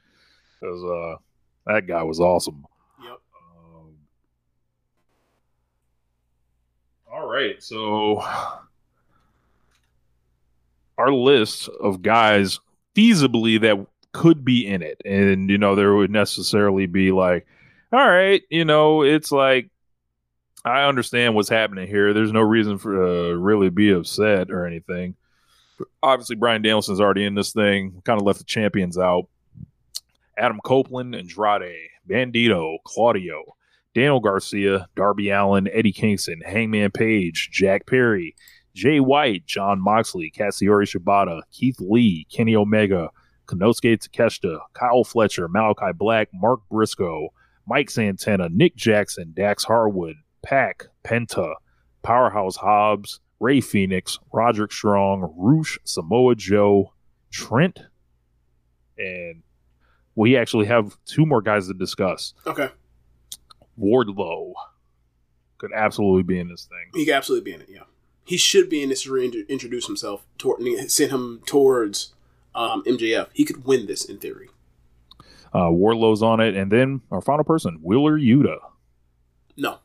because uh, that guy was awesome. Yep. Um, all right, so our list of guys feasibly that could be in it. And, you know, there would necessarily be like, all right, you know, it's like, I understand what's happening here. There's no reason for uh, really be upset or anything. Obviously, Bryan Danielson's already in this thing. Kind of left the champions out. Adam Copeland, Andrade, Bandito, Claudio, Daniel Garcia, Darby Allin, Eddie Kingston, Hangman Page, Jack Perry, Jay White, Jon Moxley, Katsuyori Shibata, Keith Lee, Kenny Omega, Konosuke Takeshita, Kyle Fletcher, Malakai Black, Mark Briscoe, Mike Santana, Nick Jackson, Dax Harwood, Pac, Penta, Powerhouse Hobbs, Rey Fenix, Roderick Strong, Rush, Samoa Joe, Trent, and we actually have two more guys to discuss. Okay. Wardlow could absolutely be in this thing. He could absolutely be in it, yeah he should be in this to reintroduce himself, toward, send him towards um, MJF. He could win this in theory. Uh, Wardlow's on it, and then our final person, Wheeler Yuta. No,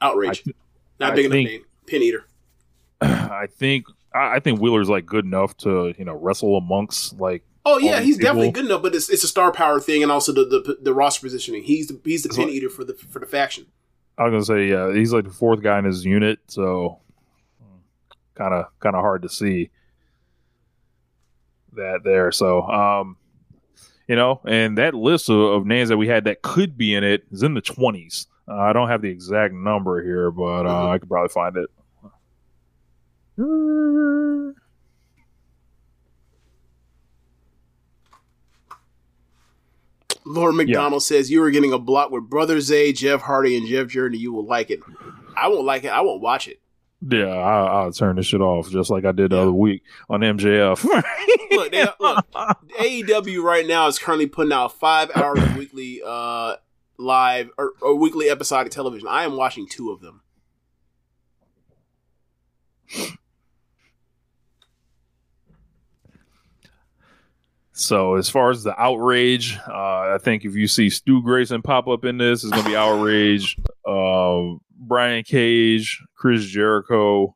outrage. Th- Not I big think, enough name. Pin eater. I think I think Wheeler's like good enough to you know wrestle amongst like. Oh yeah, he's people. definitely good enough, but it's, it's a star power thing, and also the the, the roster positioning. He's the he's the pin eater for the for the faction. I was gonna say yeah, he's like the fourth guy in his unit, so kind of kind of hard to see that there. So, um, you know, and that list of, of, names that we had that could be in it is in the twenties. Uh, I don't have the exact number here, but uh, I could probably find it. Lord McDonald yeah. says you are getting a block with Brother Zay, Jeff Hardy, and Jeff Jordan. You will like it. I won't like it. I won't watch it. Yeah, I, I'll turn this shit off just like I did the other week on MJF. look, they, look, AEW right now is currently putting out five hours weekly uh, live or, or weekly episodic television. I am watching two of them. So as far as the outrage, uh, I think if you see Stu Grayson pop up in this, it's gonna be outrage. Uh, Brian Cage, Chris Jericho,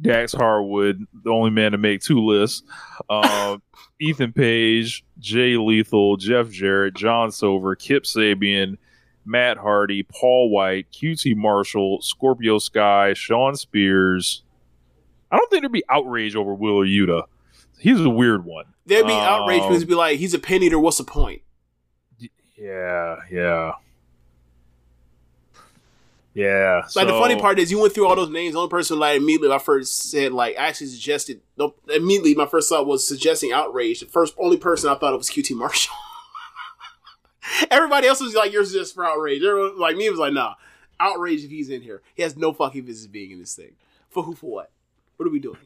Dax Harwood, the only man to make two lists. Uh, Ethan Page, Jay Lethal, Jeff Jarrett, John Silver, Kip Sabian, Matt Hardy, Paul White, QT Marshall, Scorpio Sky, Shawn Spears. I don't think there'd be outrage over Wheeler Yuta. He's a weird one. There'd be Um, because it'd be like, he's a penny eater. What's the point? Yeah, yeah. Yeah. Like the funny part is, you went through all those names. The only person like immediately my first said like I actually suggested. No, immediately my first thought was suggesting outrage. The first only person I thought of was QT Marshall. Everybody else was like, "Yours is just for outrage." Everyone like me was like, "Nah, outrage if he's in here. He has no fucking business being in this thing. For who? For what? What are we doing?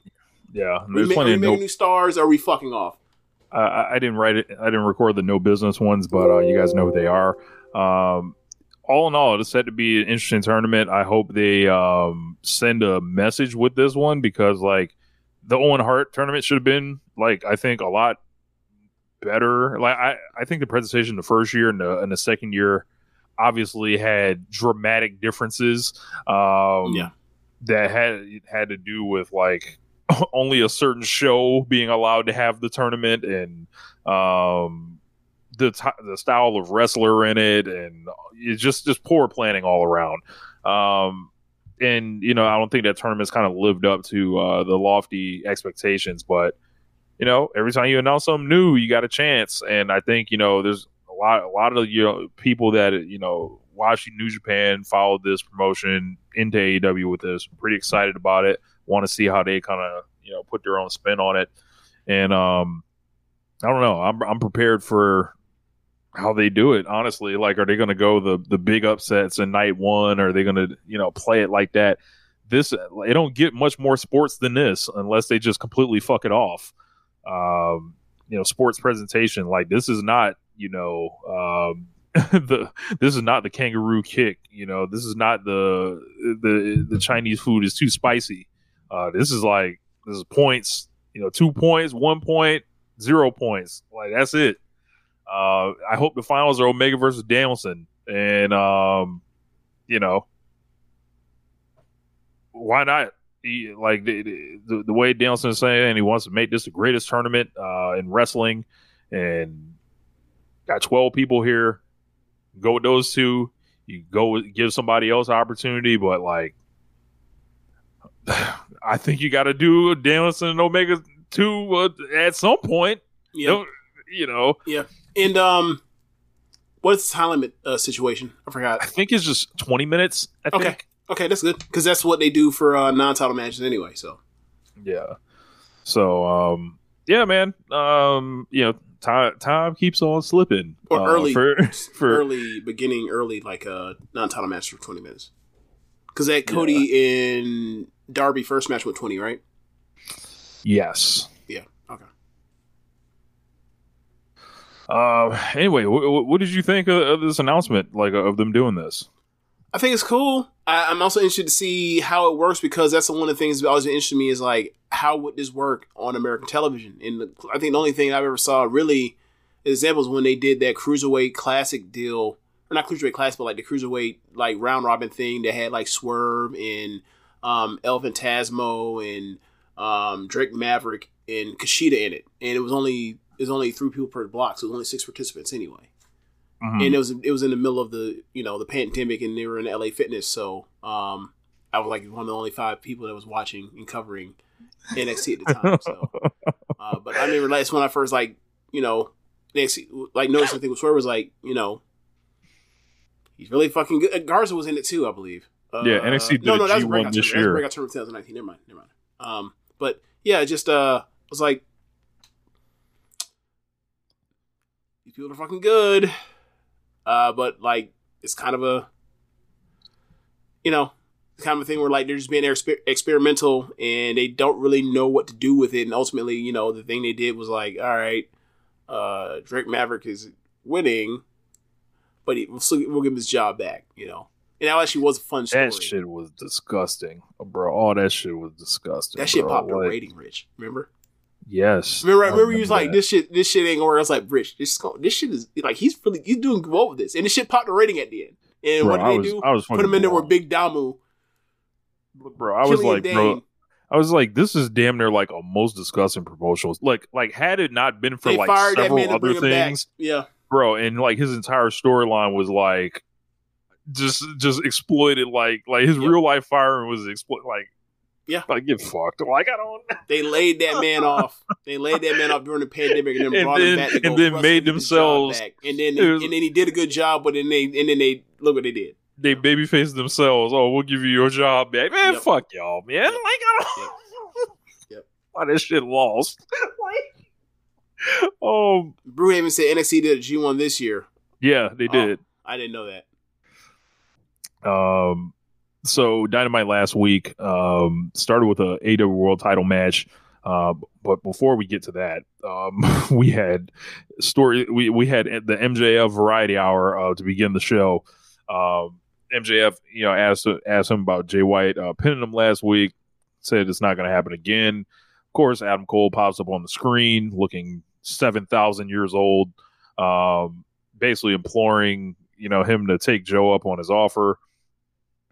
Yeah, we there's ma- plenty we of no. new stars? Or are we fucking off? I didn't write it. I didn't record the no business ones, but uh, you guys know who they are. Um, all in all, it's set to be an interesting tournament. I hope they um, send a message with this one because, like, the Owen Hart tournament should have been like I think a lot better. Like, I I think the presentation the first year and the and the second year obviously had dramatic differences. Um, Yeah. that had had to do with like only a certain show being allowed to have the tournament and um the t- the style of wrestler in it and it's just just poor planning all around. Um and you know I don't think that tournament's kind of lived up to uh the lofty expectations but you know every time you announce something new you got a chance. And I think you know there's a lot a lot of you know people that you know watching New Japan followed this promotion into AEW with this pretty excited about it want to see how they kind of you know put their own spin on it. And um I don't know. I'm I'm prepared for how they do it honestly. Like are they going to go the the big upsets in night 1 or are they going to you know play it like that? This they don't get much more sports than this unless they just completely fuck it off. Um you know sports presentation like this is not you know um the this is not the kangaroo kick you know this is not the the the chinese food is too spicy. Uh this is like this is points you know two points one point zero points. Like that's it uh i hope the finals are omega versus danielson and um you know why not he, like the, the the way Danielson is saying he wants to make this the greatest tournament uh, in wrestling, and got twelve people here. Go with those two. You go give somebody else opportunity, but like, I think you got to do Danielson and Omega two uh, at some point. Yeah. You know, Yeah. And um, what is the time limit uh, situation? I forgot. I think it's just twenty minutes. I Okay. think. Okay, that's good because that's what they do for uh, non-title matches anyway. So Yeah. So um yeah, man. Um you know, time time keeps on slipping. or uh, early, for for early beginning, early like uh, non-title match for twenty minutes. Because that Cody in Darby first match with twenty, right? yes. Yeah. Okay. Uh anyway, wh- wh- what did you think of, of this announcement like of them doing this? I think it's cool. I, I'm also interested to see how it works because that's one of the things that always interested me is like how would this work on American television? And the, I think the only thing I've ever saw really examples when they did that cruiserweight classic deal, or not cruiserweight classic, but like the cruiserweight like round robin thing that had like Swerve and um, El Fantasmo and um, Drake Maverick and Kushida in it, and it was only was only three people per block, so it was only six participants anyway Mhm. and it was it was in the middle of the you know the pandemic, and they were in LA Fitness, so um, I was like one of the only five people that was watching and covering NXT at the time. So, uh, but I remember that's when I first like you know NXT like noticed something with Swerve was like you know he's really fucking good. Garza was in it too, I believe. Uh, Yeah, NXT did no, no, that was G1 breakout this. That was year. breakout tournament 2019. Never mind, never mind. Um, but yeah, it just uh, was like these people are fucking good. Uh, but like it's kind of a, you know, kind of a thing where like they're just being exper- experimental and they don't really know what to do with it. And ultimately, you know, the thing they did was like, all right, uh, Drake Maverick is winning, but he, we'll, still, we'll give him his job back. You know, and that actually was a fun story. That shit was disgusting, bro. All that shit was disgusting. That shit bro. popped a rating, Rich. Remember? Yes. Remember, I remember you was like, this shit, this shit ain't gonna work. I was like, Rich, this, this shit is like he's really he's doing well with this, and this shit popped the rating at the end. And Bro, what did I they was- do? I was Put him in there with Big Damo. bro. I was like, Dane. bro. I was like, this is damn near like a most disgusting promotional. Like, like had it not been for They like that several other bring him back. things, Yeah, bro, and like his entire storyline was like just just exploited. Like, like his real life firing was exploited. Like, Yeah. I get fucked. Like I don't. they laid that man off. They laid that man off during the pandemic, and then And brought him back and then made and get his job themselves- back. And then was- and then he did a good job, but then they and then they look what they did. They babyface themselves. Oh, we'll give you your job back, man. Yep. Fuck y'all, man. Like I don't. Yep. Why this shit lost? like, oh Brewhaven said NXT did a G one this year. yeah, they Oh. did. I didn't know that. Um, so Dynamite last week um, started with a AEW World Title match. Uh, but before we get to that, um, we had story. We we had the MJF Variety Hour uh, to begin the show. Um, MJF, you know, asked asked him about Jay White uh, pinning him last week. Said it's not going to happen again. Of course, Adam Cole pops up on the screen, looking seven thousand years old, um, basically imploring you know him to take Joe up on his offer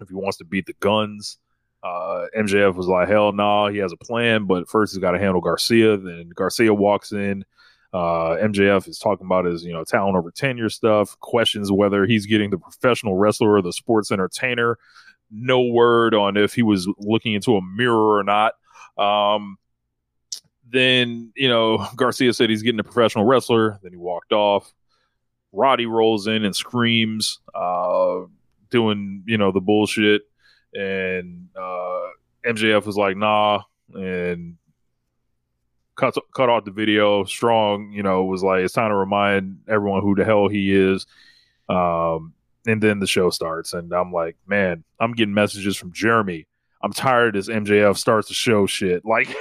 if he wants to beat the guns. Uh, MJF was like, hell no, he has a plan, but first he's got to handle Garcia. Then Garcia walks in. Uh, MJF is talking about his, you know, talent over tenure stuff, questions whether he's getting the professional wrestler or the sports entertainer. No word on if he was looking into a mirror or not. Um, then, you know, Garcia said he's getting a professional wrestler. Then he walked off. Roddy rolls in and screams, uh, doing, you know, the bullshit and uh, MJF was like, "Nah," and cut cut off the video. Strong, you know, was like, "It's time to remind everyone who the hell he is." Um, and then the show starts, and I'm like, "Man, I'm getting messages from Jeremy. I'm tired of this MJF starts the show shit." Like,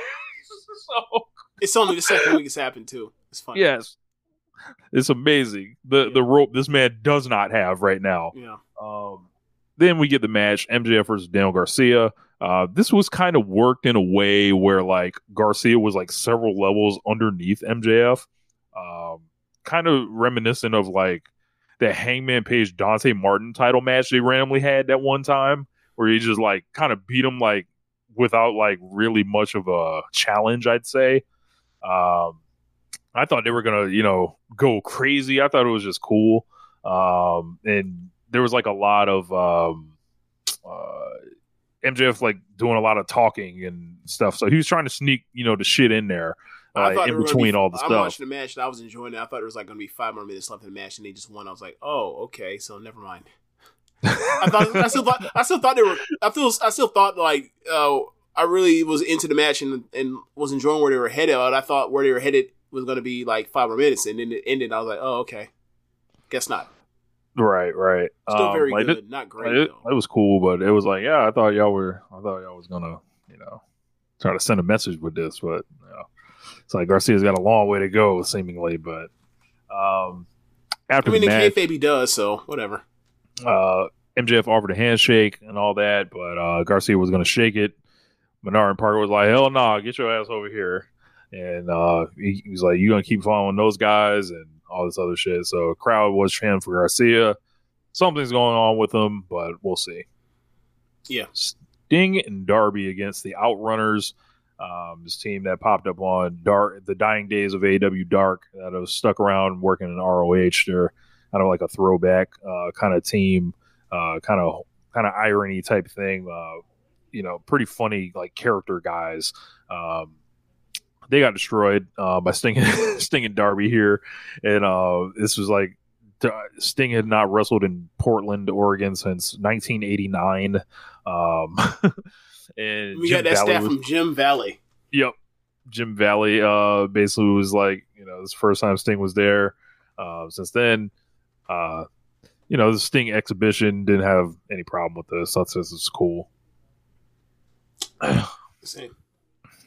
so It's only the second week it's happened too. It's funny. yes, it's amazing the the rope this man does not have right now. Yeah. Um, then we get the match MJF versus Daniel Garcia. Uh, this was kind of worked in a way where like Garcia was like several levels underneath MJF, um, kind of reminiscent of like the Hangman Page Dante Martin title match they randomly had that one time, where he just like kind of beat him like without like really much of a challenge, I'd say. Um, I thought they were gonna, you know, go crazy. I thought it was just cool. Um, and there was like a lot of um, uh, MJF like doing a lot of talking and stuff. So he was trying to sneak, you know, the shit in there uh, in gonna between be- all the I'm stuff. watching the match and I was enjoying it. I thought there was like going to be five more minutes left in the match, and they just won. I was like, oh, okay, so never mind. I thought I still thought I still thought they were. I feel I still thought like uh, I really was into the match and and was enjoying where they were headed. But I thought where they were headed was going to be like five more minutes, and then it ended. I was like, oh, okay, guess not. Right, right. Still Um, very like, good, it- not great It, though. it was cool, but it was like, yeah, I thought y'all were, I thought y'all was gonna, you know, try to send a message with this, but you know, it's like Garcia's got a long way to go, seemingly. But um, after I mean, the match, kayfabe does, so whatever. uh, MJF offered a handshake and all that, but uh, Garcia was going to shake it. Menard and Parker was like, "Hell no, nah, get your ass over here." And uh, he, he was like, "You gonna keep following those guys and all this other shit?" So crowd was chanting for Garcia. Something's going on with him, but we'll see. Yeah. Sting and Darby against the Outrunners. Um, this team that popped up on Dark, the dying days of AEW Dark that was stuck around working in ROH. They're kind of like a throwback uh, kind of team, uh, kind of kind of irony type thing. Uh, you know, pretty funny like character guys. Um, they got destroyed uh, by Sting, Sting and Darby here, and uh, this was like Sting had not wrestled in Portland, Oregon since 1989. Um, and We Jim got that Valley staff was- from Jim Valley. Yep. Jim Valley uh basically was like, you know, this first time Sting was there. Uh since then, uh you know, the Sting exhibition didn't have any problem with this. Thought this is cool. Same.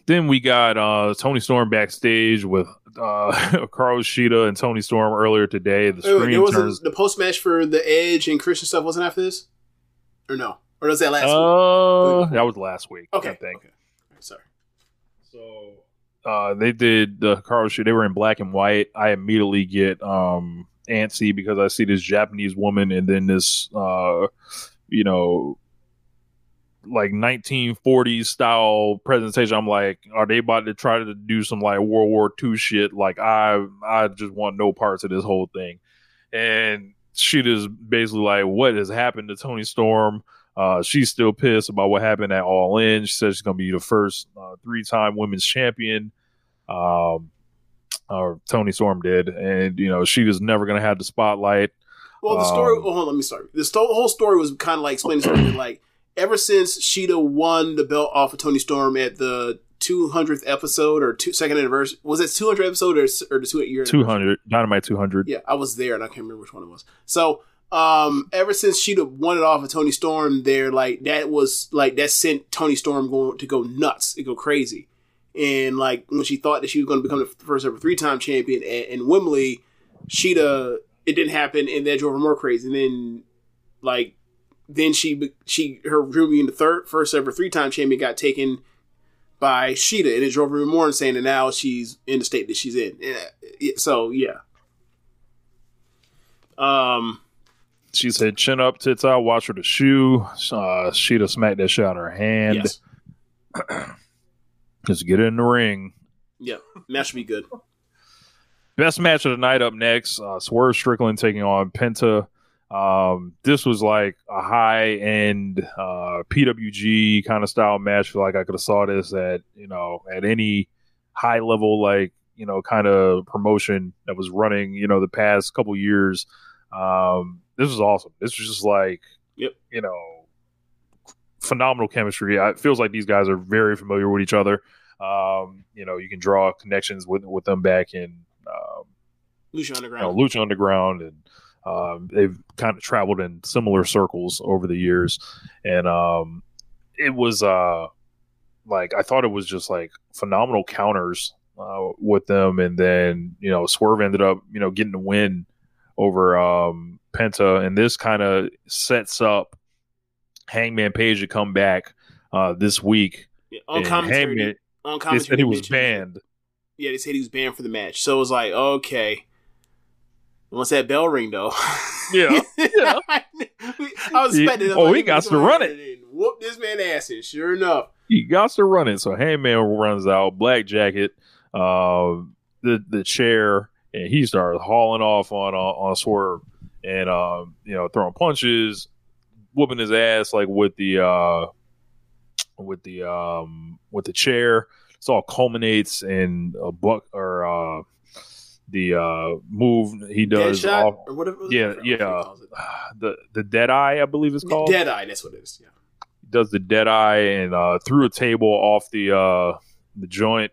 Then we got uh, Toni Storm backstage with uh, Hikaru Shida and Toni Storm earlier today. The Wait, wait, screen there was turns. the post match for the Edge and Christian stuff wasn't after this, or no, or was that last week? Uh, that was last week. Okay, I think. okay. Sorry. So uh, they did the Hikaru Shida. They were in black and white. I immediately get um, antsy because I see this Japanese woman and then this, uh, you know, like 1940s style presentation. I'm like, are they about to try to do some like World War II shit? Like, I I just want no parts of this whole thing. And she just basically like, what has happened to Toni Storm? Uh, she's still pissed about what happened at All In. She says she's going to be the first uh, three-time women's champion. Um, or Toni Storm did, and you know she was never going to have the spotlight. Well, the story. Um, oh, hold on, let me start. The whole story was kind of like explaining something like ever since Shida won the belt off of Toni Storm at the 200th episode or two, second anniversary, was it 200 episode or, or the two year? Two hundred, Dynamite two hundred. Yeah, I was there and I can't remember which one it was. So, um, ever since Shida won it off of Toni Storm, there like that was like that sent Toni Storm going to go nuts, to go crazy. And like when she thought that she was going to become the first ever three time champion at, in Wembley, Shida it didn't happen, and that drove her more crazy. And then like then she she her dream in the third first ever three time champion got taken by Shida, and it drove her even more insane. And now she's in the state that she's in. So yeah. Um. She said, "Chin up, tits out, watch her the shoe." Uh, Shida smacked that shit out of her hand. Yes. Just get in the ring. Yeah. Match should be good. Best match of the night up next. Uh, Swerve Strickland taking on Penta. Um, this was like a high end uh, PWG kind of style match. Feel like I could have saw this at you know at any high level like you know kind of promotion that was running you know the past couple years. Um, this was awesome. This was just like Yep. you know phenomenal chemistry. I- It feels like these guys are very familiar with each other. Um, you know, you can draw connections with with them back in um, Lucha you know, Underground. Lucha Underground, and um, they've kind of traveled in similar circles over the years. And um, it was uh, like I thought it was just like phenomenal counters uh, with them, and then you know Swerve ended up you know getting the win over um, Penta, and this kind of sets up Hangman Page to come back uh, this week. Yeah, on commentary, Hangman- on they commentary, said he was mentioned- banned. Yeah, they said he was banned for the match. So it was like, okay. Once that bell ring, though. Yeah, yeah. I was expecting. oh, like, he got to run it. Whoop this man ass, and sure enough, he got to run it. So Hangman runs out, black jacket, uh, the the chair, and he starts hauling off on on, on Swerve, and um, you know throwing punches, whooping his ass like with the uh, with the um, with the chair. This all culminates in a buck or uh, the uh, move he does. Deadshot off- or whatever. yeah, yeah. the the dead eye, I believe it's called Dead Eye. That's what it is. Yeah. does the dead eye and uh, threw a table off the uh, the joint,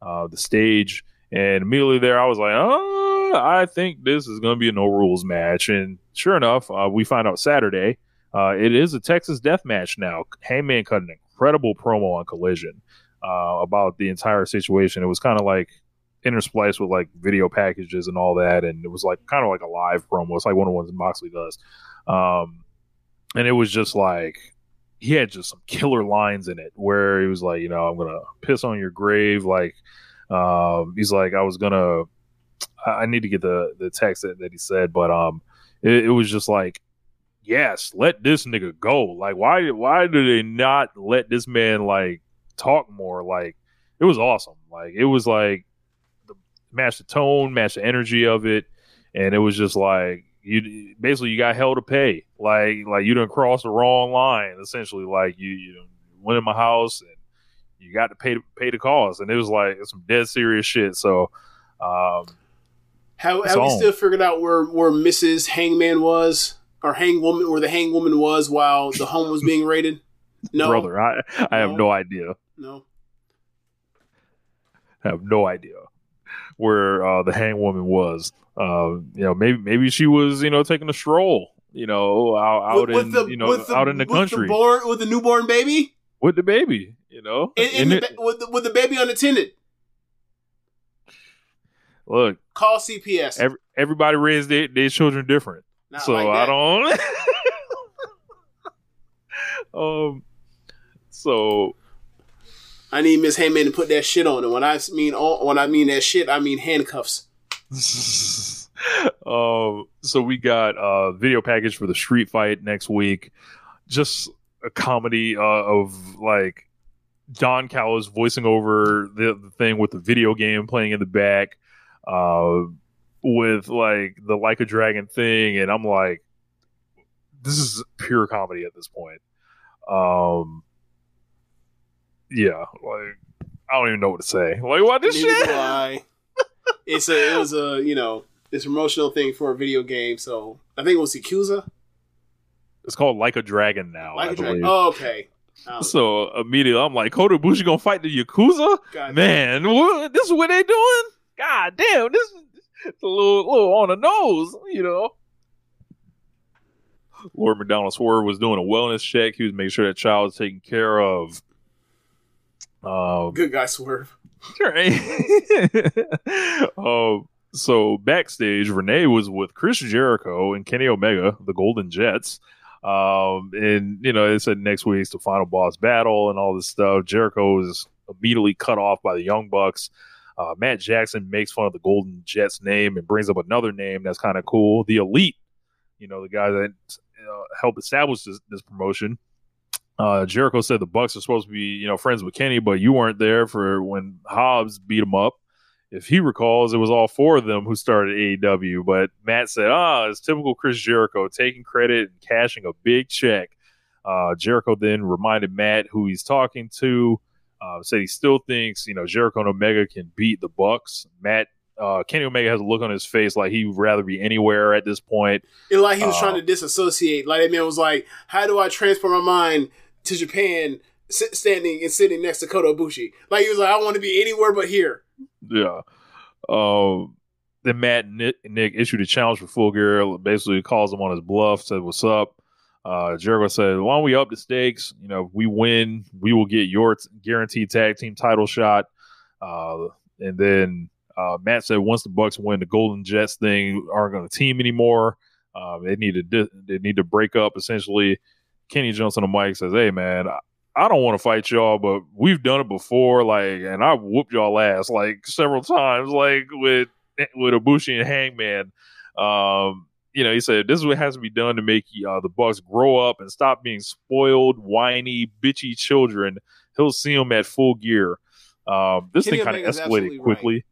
uh, the stage, and immediately there I was like, oh, I think this is going to be a no rules match. And sure enough, uh, we find out Saturday uh, it is a Texas death match now. Hangman cut an incredible promo on Collision uh, about the entire situation. It was kind of like interspliced with like video packages and all that, and it was like kind of like a live promo. It's like one of the ones Moxley does. Um, and it was just like he had just some killer lines in it where he was like, you know, I'm gonna piss on your grave. Like, um, he's like, I was gonna, I, need to get the the text that, that he said, but um, it, it was just like, yes, let this nigga go. Like, why why do they not let this man like talk more? Like, it was awesome. Like, it was like match the tone, match the energy of it, and it was just like you basically you got hell to pay. Like like you didn't cross the wrong line. Essentially, like you you went in my house and you got to pay pay the cost. And it was like some dead serious shit. So um, How have we still figured out where where Mrs. Hangman was or Hangwoman, where the Hangwoman was while the home was being raided? No, brother, I I have No. no idea. No. I have no idea where uh, the hangwoman was. Uh, you know, maybe maybe she was you know taking a stroll you know, out, out With- in the- you know the- out in the with country born with the newborn baby, with the baby. You know, and, and And the, it- with, the, with the baby unattended. look, Call CPS. every, everybody raised their, their children different, Not so like I don't. um, so I need Miss Heyman to put that shit on, and when I mean on, when I mean that shit, I mean handcuffs. um, so we got a video package for the street fight next week. Just a comedy uh, of like Don Callis voicing over the, the thing with the video game playing in the back, uh, with like the like a dragon thing, and I'm like, this is pure comedy at this point. Um, yeah, like I don't even know what to say. Like, what this Neither shit? I. It's a it was a you know this promotional thing for a video game, so I think it was Yakuza. It's called Like a Dragon now. Like I a dragon. believe. Oh, okay. So immediately I'm like, Kota Ibushi gonna fight the Yakuza? God. Man, what, this is what they doing? God damn, this is it's a little, little on the nose, you know. Lord McDonald Swerve was doing a wellness check. He was making sure that child was taken care of. Um, good guy swerve. Right. um, so backstage, Renee was with Chris Jericho and Kenny Omega, the Golden Jets. Um, and you know, they said next week's the final boss battle and all this stuff. Jericho is immediately cut off by the Young Bucks. Uh, Matt Jackson makes fun of the Golden Jets name and brings up another name that's kind of cool, the Elite. You know, the guy that uh, helped establish this, this promotion. Uh, Jericho said the Bucks are supposed to be, you know, friends with Kenny, but you weren't there for when Hobbs beat him up. If he recalls, it was all four of them who started AEW. But Matt said, "Ah, it's typical Chris Jericho taking credit and cashing a big check." Uh, Jericho then reminded Matt who he's talking to. Uh, said he still thinks, you know, Jericho and Omega can beat the Bucks. Matt uh, Kenny Omega has a look on his face like he'd rather be anywhere at this point. It like he was Uh, trying to disassociate. Like that man was like, "How do I transfer my mind to Japan, standing and sitting next to Kota Ibushi?" Like he was like, "I want to be anywhere but here." Yeah. Um, then Matt Nick, Nick issued a challenge for Full Gear. Basically, calls him on his bluff. Said, "What's up?" Uh, Jericho said, "Why don't we up the stakes? You know, if we win, we will get your t- guaranteed tag team title shot." Uh, and then uh, Matt said, "Once the Bucks win, the Golden Jets thing aren't going to team anymore. Uh, they need to di- they need to break up. Essentially, Kenny jumps on the mic says, "Hey, man." I- I don't want to fight y'all, but we've done it before, like, and I whooped y'all ass like several times, like with with Ibushi and Hangman. Um, you know, he said this is what has to be done to make uh, the Bucks grow up and stop being spoiled, whiny, bitchy children. He'll see them at full gear. Um, this Kenny thing kind of escalated right.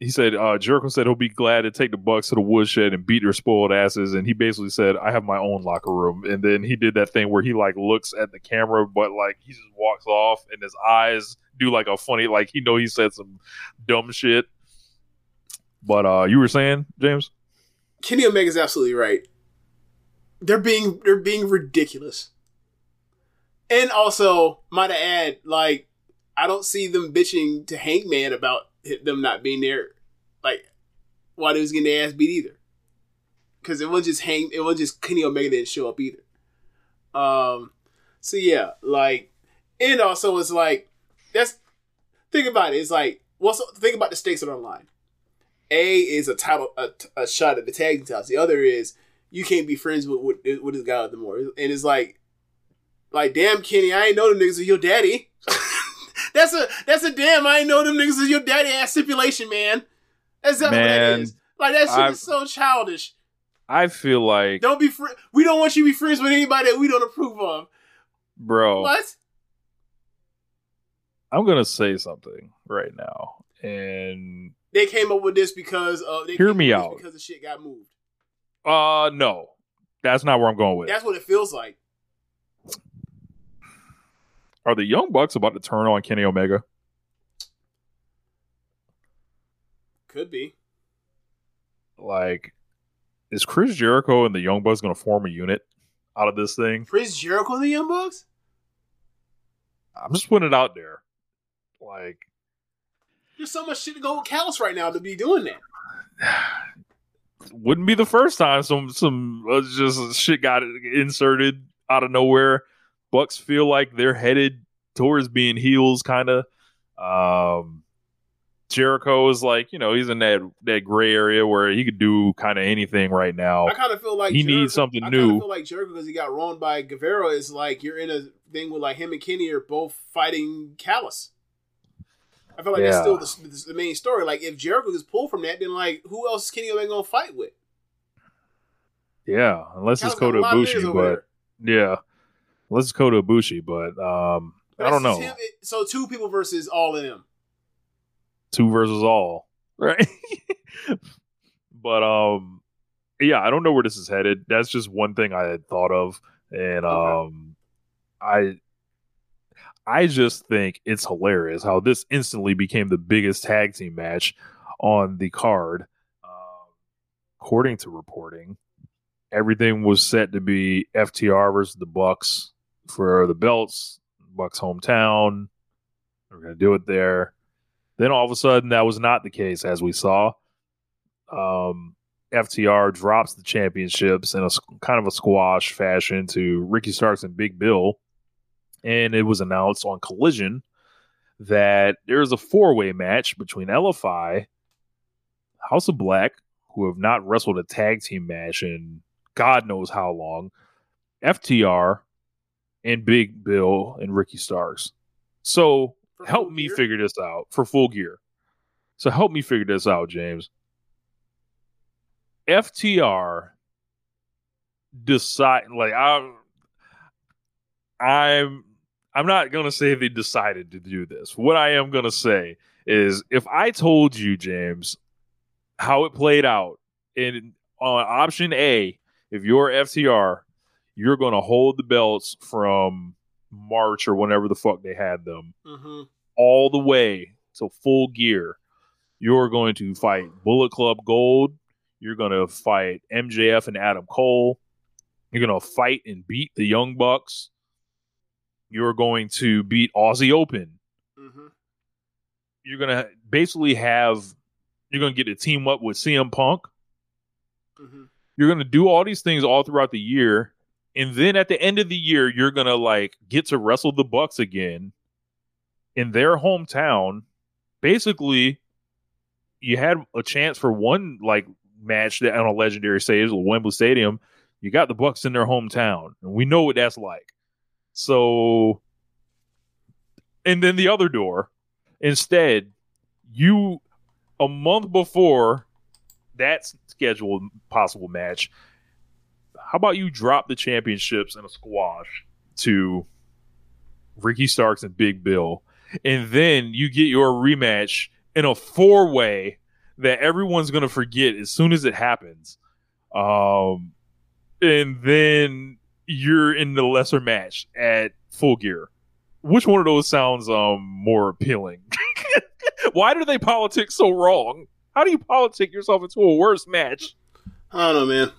He said uh, Jericho said he'll be glad to take the Bucks to the woodshed and beat their spoiled asses, and he basically said, "I have my own locker room." And then he did that thing where he like looks at the camera, but like he just walks off, and his eyes do like a funny, like he know he said some dumb shit. But uh, you were saying, James? Kenny Omega's absolutely right. They're being they're being ridiculous. And also, might I add, like, I don't see them bitching to Hangman about them not being there, like, while they was getting their ass beat either. Because it wasn't just Hang, it wasn't just Kenny Omega didn't show up either. Um, so yeah, like, and also it's like that's think about it. It's like what's think about the stakes that are on the line. A is a title, a, a shot at the tag titles. The other is you can't be friends with with, with this guy no more. And it's like, like damn, Kenny, I ain't know the niggas is your daddy. that's a that's a damn. I ain't know them niggas is your daddy ass stipulation, man. That's Man, that is. Like that shit I've- is so childish. I feel like, Don't be fr- We don't want you to be friends with anybody that we don't approve of. bro, What? I'm gonna say something right now, and They came up with this because of they Hear me out. because the shit got moved. uh, no, that's not where I'm going with. it. That's what it feels like. Are the Young Bucks about to turn on Kenny Omega? Could be. Like, is Chris Jericho and the Young Bucks going to form a unit out of this thing? Chris Jericho and the Young Bucks. I'm just putting it out there. Like, There's so much shit to go with Callis right now to be doing that. wouldn't be the first time some some uh, just shit got inserted out of nowhere. Bucks feel like they're headed towards being heels, kind of. Um, Jericho is like, you know, he's in that that gray area where he could do kind of anything right now. I kind of feel like he Jericho, needs something I new. I feel like Jericho because he got wronged by Guevara is like you're in a thing with like him and Kenny are both fighting Callis. I feel like Yeah. that's still the, the, the main story. Like if Jericho is pulled from that, then like who else is Kenny Omega gonna fight with? Yeah, unless it's Callis got Kota a lot of niggas Ibushi, but there. yeah, unless it's Kota Ibushi, but um, I don't know. him- it- so two people versus all of them. two versus all, right? but um, yeah, I don't know where this is headed. That's just one thing I had thought of, and um, I, I just think it's hilarious how this instantly became the biggest tag team match on the card. Um, according to reporting, everything was set to be FTR versus the Bucks for the belts. Bucks hometown. We're gonna do it there. Then all of a sudden, that was not the case, as we saw. Um, FTR drops the championships in a kind of a squash fashion to Ricky Starks and Big Bill, and it was announced on Collision that there's a four-way match between LFI, House of Black, who have not wrestled a tag team match in God knows how long, FTR, and Big Bill and Ricky Starks. So For help me gear? figure this out for full gear. So help me figure this out, James. FTR decide like I'm I'm I'm not gonna say they decided to do this. What I am gonna say is if I told you, James, how it played out in on option A, if you're FTR, you're gonna hold the belts from March or whenever the fuck they had them Mm-hmm. all the way to full gear. You're going to fight Bullet Club Gold. You're going to fight MJF and Adam Cole. You're going to fight and beat the Young Bucks. You're going to beat Aussie Open. Mm-hmm. You're going to basically have, you're going to get to team up with CM Punk. Mm-hmm. You're going to do all these things all throughout the year. And then at the end of the year, you're to like get to wrestle the Bucks again in their hometown. Basically, you had a chance for one like match that on a legendary stage, Wembley Stadium. You got the Bucks in their hometown, and we know what that's like. So, and then the other door, instead, you a month before that scheduled possible match, how about you drop the championships in a squash to Ricky Starks and Big Bill, and then you get your rematch in a four way that everyone's gonna forget as soon as it happens. Um, and then you're in the lesser match at full gear. Which one of those sounds um more appealing? Why do they politic so wrong? How do you politic yourself into a worse match? I don't know, man.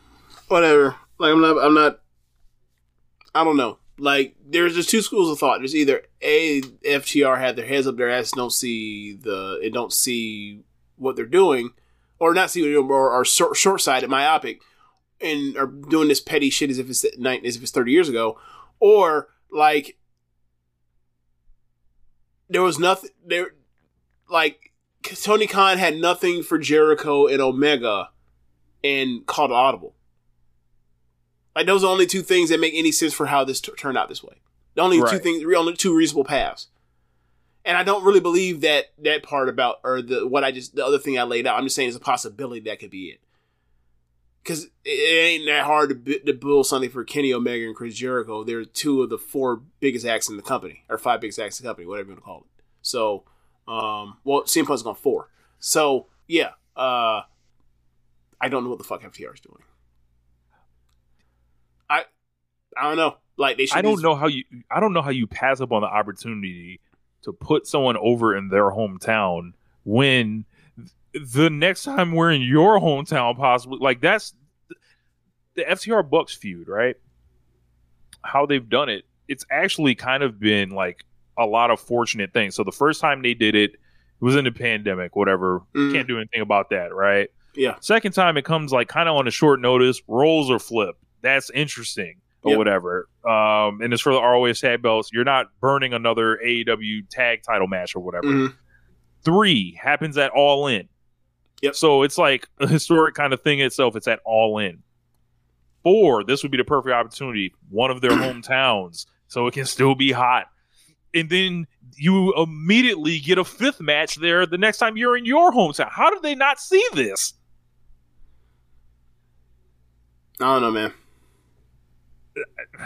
Whatever. Like I'm not. I'm not. I don't know. Like there's just two schools of thought. There's either a FTR had their heads up their ass, don't see the, and don't see what they're doing, or not see what they're doing, or are short, short-sighted, myopic, and are doing this petty shit as if it's night as if it's 30 years ago, or like there was nothing there. Like Tony Khan had nothing for Jericho and Omega, and called audible. Like those are the only two things that make any sense for how this t- turned out this way. The only two things, the only two reasonable paths. And I don't really believe that that part about or the what I just the other thing I laid out. I'm just saying it's a possibility that could be it. Because it, ain't that hard to, bu- to build something for Kenny Omega and Chris Jericho. They're two of the four biggest acts in the company, or five biggest acts in the company, whatever you want to call it. So, um, well, CM Punk's gone four. So yeah, uh, I don't know what the fuck FTR is doing. I I don't know. Like they should. I don't just- know how you I don't know how you pass up on the opportunity to put someone over in their hometown when the next time we're in your hometown possibly like that's the FTR Bucks feud, right? How they've done it, it's actually kind of been like a lot of fortunate things. So the first time they did it, it was in the pandemic, whatever. Mm. Can't do anything about that, right? Yeah. Second time it comes like kind of on a short notice, rolls are flipped. That's interesting or Yep. whatever. Um, and it's for the ROH tag belts. You're not burning another AEW tag title match or whatever. Mhm. Three happens at All In. Yep. So it's like a historic kind of thing itself. It's at All In. Four, this would be the perfect opportunity. One of their hometowns, so it can still be hot. And then you immediately get a fifth match there the next time you're in your hometown. How did they not see this? I don't know, man.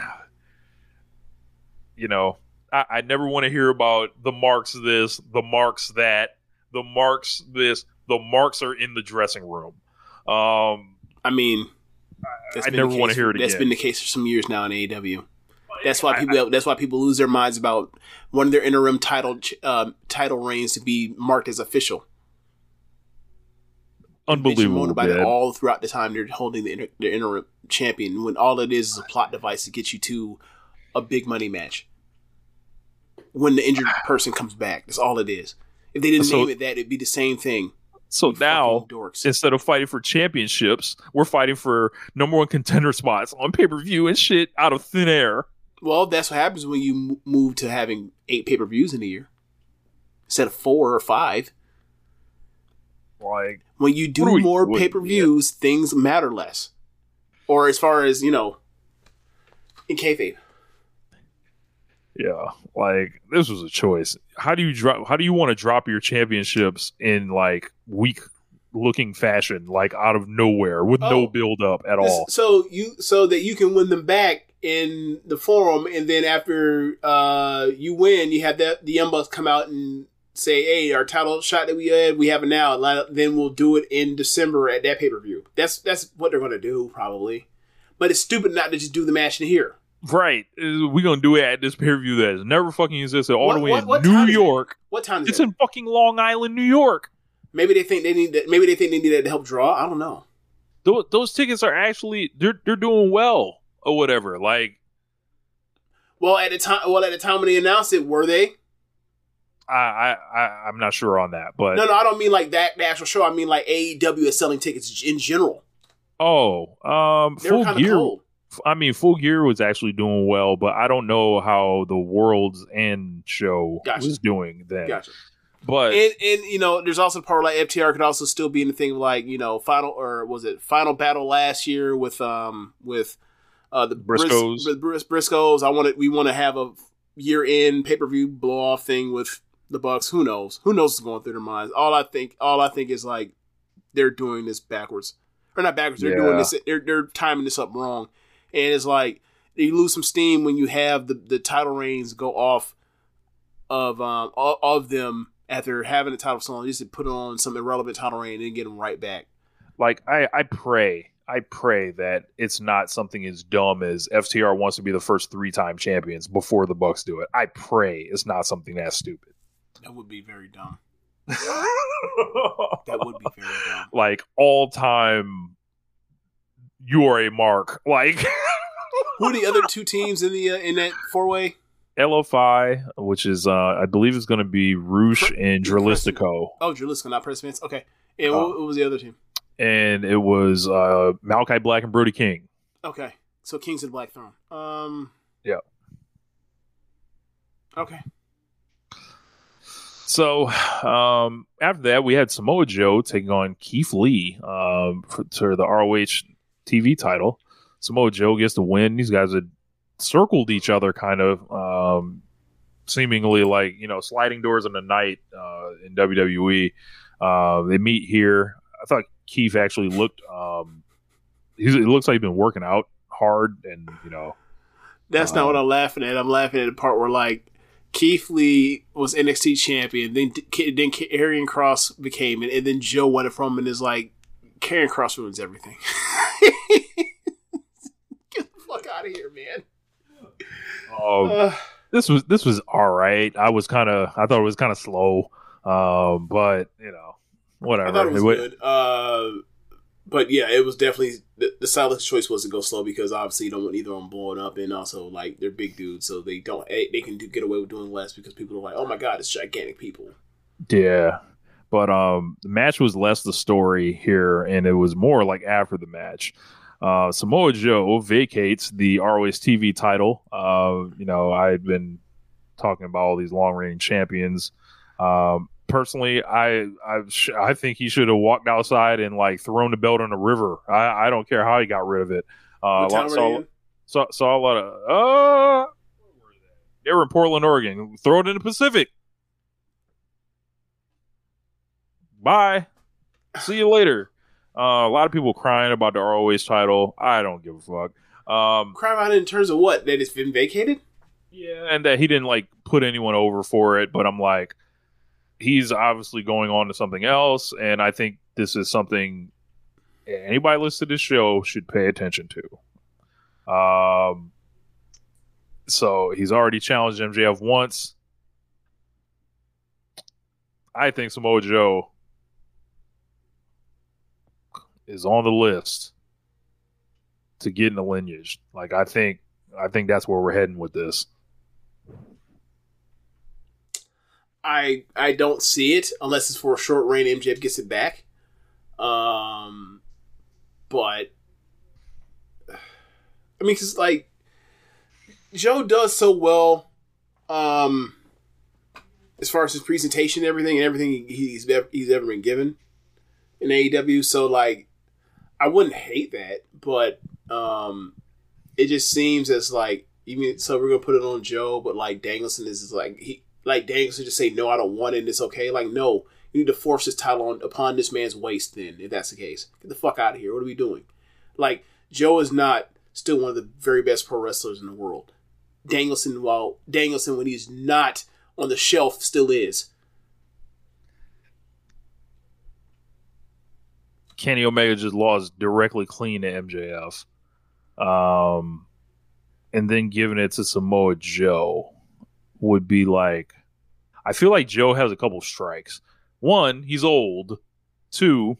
you know, I, I never want to hear about the marks this, the marks that, the marks this, the marks are in the dressing room. Um, I mean, that's I never wanna case hear it That's again. been the case for some years now in AEW. That's why people. that's why people lose their minds about one of their interim title um, title reigns to be marked as official. Unbelievable. about it man. all throughout the time they're holding the, inter- the interim champion. When all it is is a plot device to get you to a big money match. When the injured person comes back, that's all it is. If they didn't So- name it that, it'd be the same thing. So now, dorks. instead of fighting for championships, we're fighting for number one contender spots on pay per view and shit out of thin air. Well, that's what happens when you m- move to having eight pay per views in a year instead of four or five. Like, When you do more pay per views, things matter less. Or as far as you know, in kayfabe. yeah, like this was a choice. How do you drop? How do you want to drop your championships in like weak looking fashion, like out of nowhere with no Oh. build up at all? So you so that you can win them back in the forum, and then after uh, you win, you have that the Bucks come out and say, "Hey, our title shot that we had, we have it now." Then we'll do it in December at that pay per view. That's that's what they're gonna do probably. But it's stupid not to just do the match in here. Right. Uh, we're gonna do it at this pay per view that has never fucking existed all What- the way what- in New? York. What time is it? It's it? in fucking Long Island, New York. Maybe they think they need that. Maybe they think they need that to help draw. I don't know. Those, those tickets are actually they're they're doing well or whatever. Like Well, at the time, well at the time when they announced it, were they? I I, I'm not sure on that, but No, no, I don't mean like that the actual show. I mean like AEW is selling tickets in general. oh, um, They full gear. cold. I mean, full gear was actually doing well, but I don't know how the World's End show Gotcha. was doing then. Gotcha. But and and you know, there's also the part where like FTR could also still be in the thing like you know final or was it final battle last year with um with uh the Briscoes. with Bris- Briscoes. I wanted we want to have a year end pay per view blow off thing with the Bucks. Who knows? Who knows what's going through their minds? All I think, all I think is like they're doing this backwards or not backwards. They're doing this. They're they're timing this up wrong, and it's like you lose some steam when you have the the title reigns go off of um of, them after having the title so long, just to put on some irrelevant title reign and then get them right back. like I, I pray I pray that it's not something as dumb as FTR wants to be the first three time champions before the Bucks do it. I pray it's not something that stupid. That would be very dumb. That would be very dumb. like all time you are a mark. Like Who are the other two teams in the uh, in that four way? LFI, which is uh I believe is gonna be Rush and Dralistico. Oh, Dralistico, not Press. Okay, and Oh. what, what was the other team? And it was uh Malakai Black and Brody King. Okay, so Kings the Black Throne. Um, Yeah. okay. So um, after that, we had Samoa Joe taking on Keith Lee um, for, to the ROH TV title. Samoa Joe gets the win. These guys had circled each other, kind of um, seemingly like you know sliding doors in the night uh, in WWE. Uh, they meet here. I thought Keith actually looked. Um, he's, it looks like he's been working out hard, and you know, That's not Um, what I'm laughing at. I'm laughing at the part where like Keith Lee was NXT champion, then then Karrion Kross became it, and then Joe won it from him and is like, Karrion Kross ruins everything. Get the fuck out of here, man. uh, Uh, this was this was all right. I was kind of I thought it was kind of slow, um, but you know, whatever. I thought it was It good. Uh, but yeah, it was definitely the, the choice was to go slow because obviously you don't want either of them blowing up, and also like they're big dudes, so they don't they, they can do, get away with doing less because people are like, oh my god, it's gigantic people. Yeah, But um, the match was less the story here, and it was more like after the match. Uh, Samoa Joe vacates the ROH TV title. Uh, you know, I had been talking about all these long reigning champions. Um, personally, I I, sh- I think he should have walked outside and like thrown the belt in the river. I, I don't care how he got rid of it. Uh, town saw, saw, saw a lot of uh, they were in Portland, Oregon. Throw it in the Pacific. Bye. See you later. Uh, a lot of people crying about the ROH title. I don't give a fuck. Um, Cry about it in terms of what? That it's been vacated? yeah, and that he didn't like put anyone over for it, but I'm like, he's obviously going on to something else, and I think this is something anybody listening to this show should pay attention to. Um, so he's already challenged MJF once. I think Samoa Joe is on the list to get in the lineage. Like I think I think that's where we're heading with this. I I don't see it unless it's for a short reign. MJF gets it back. Um, but I mean, because like Joe does so well, um, as far as his presentation, and everything, and everything he's he's ever been given in AEW. So like, I wouldn't hate that, but um, it just seems as like even so we're gonna put it on Joe, but like Danielson is like he like Danielson just say no, I don't want it. and It's okay. Like no, you need to force this title on upon this man's waist. Then if that's the case, get the fuck out of here. What are we doing? Like Joe is not still one of the very best pro wrestlers in the world. Danielson, while Danielson when he's not on the shelf, still is. Kenny Omega just lost directly clean to MJF. Um, and then giving it to Samoa Joe would be like, I feel like Joe has a couple strikes. One, he's old. Two,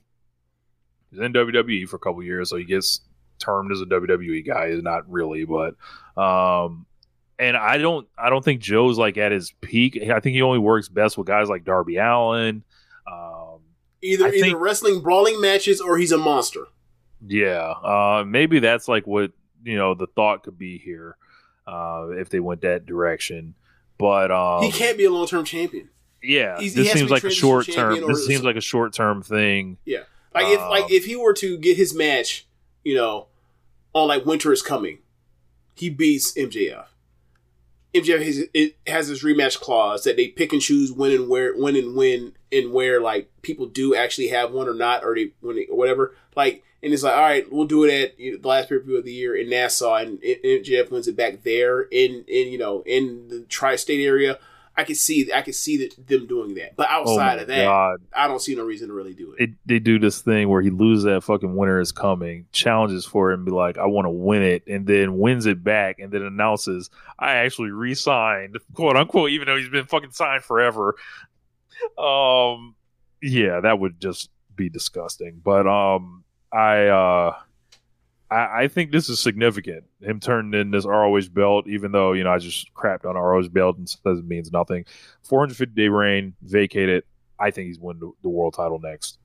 he's in WWE for a couple years, so he gets termed as a WWE guy. Is not really, but um, and I don't, I don't think Joe's like at his peak. I think he only works best with guys like Darby Allin. Um, Either I either think- wrestling brawling matches or he's a monster. Yeah, uh, maybe that's like what you know the thought could be here uh, if they went that direction. But um, he can't be a long term champion. Yeah, He's- this to seems like a short term. This seems like a short term thing. Yeah, like if Um, like if he were to get his match, you know, on like Winter is Coming, he beats MJF. MJF has, it has this rematch clause that they pick and choose when and where, when and when and where like people do actually have one or not, or they when they, or whatever. Like, and it's like, all right, we'll do it at you know, the last pay of the year in Nassau, and MJF wins it back there in in you know in the tri-state area. I could see I could see that, them doing that, but Oh outside my of that, God. I don't see no reason to really do it. They, they do this thing where he loses that fucking winter is coming, challenges for it, and be like, I want to win it, and then wins it back, and then announces, I actually re signed, quote unquote, even though he's been fucking signed forever. Um, yeah, that would just be disgusting. But um, I uh, I, I think this is significant. Him turning in this ROH belt, even though you know I just crapped on ROH belt and says it means nothing. 450 day reign, vacated. I think he's win the, the world title next.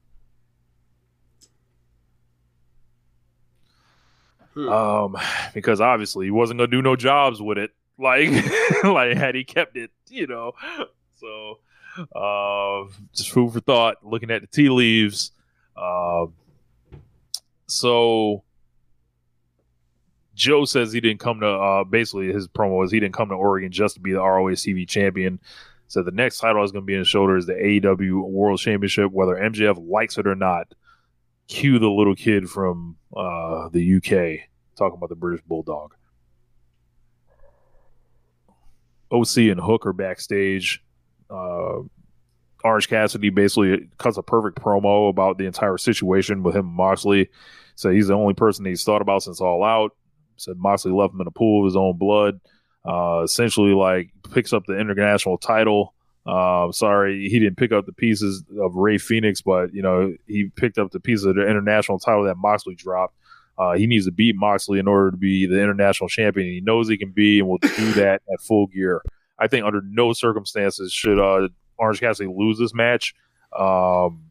Hmm. Um, because obviously he wasn't gonna do no jobs with it. Like, like had he kept it, you know. So, uh, just food for thought. Looking at the tea leaves. Uh, so Joe says he didn't come to. Uh, basically, his promo was he didn't come to Oregon just to be the ROH TV champion. So the next title is going to be in his shoulders, the AEW World Championship, whether MJF likes it or not. Cue the little kid from uh, the UK talking about the British Bulldog. OC and Hook are backstage. Uh, Orange Cassidy basically cuts a perfect promo about the entire situation with him and Moxley. So he's the only person he's thought about since All Out. Said Moxley left him in a pool of his own blood. Uh, essentially, like picks up the international title. Uh, sorry, he didn't pick up the pieces of Rey Fenix, but you know he picked up the pieces of the international title that Moxley dropped. Uh, he needs to beat Moxley in order to be the international champion. He knows he can be, and will do that at full gear. I think under no circumstances should uh, Orange Cassidy lose this match. Um,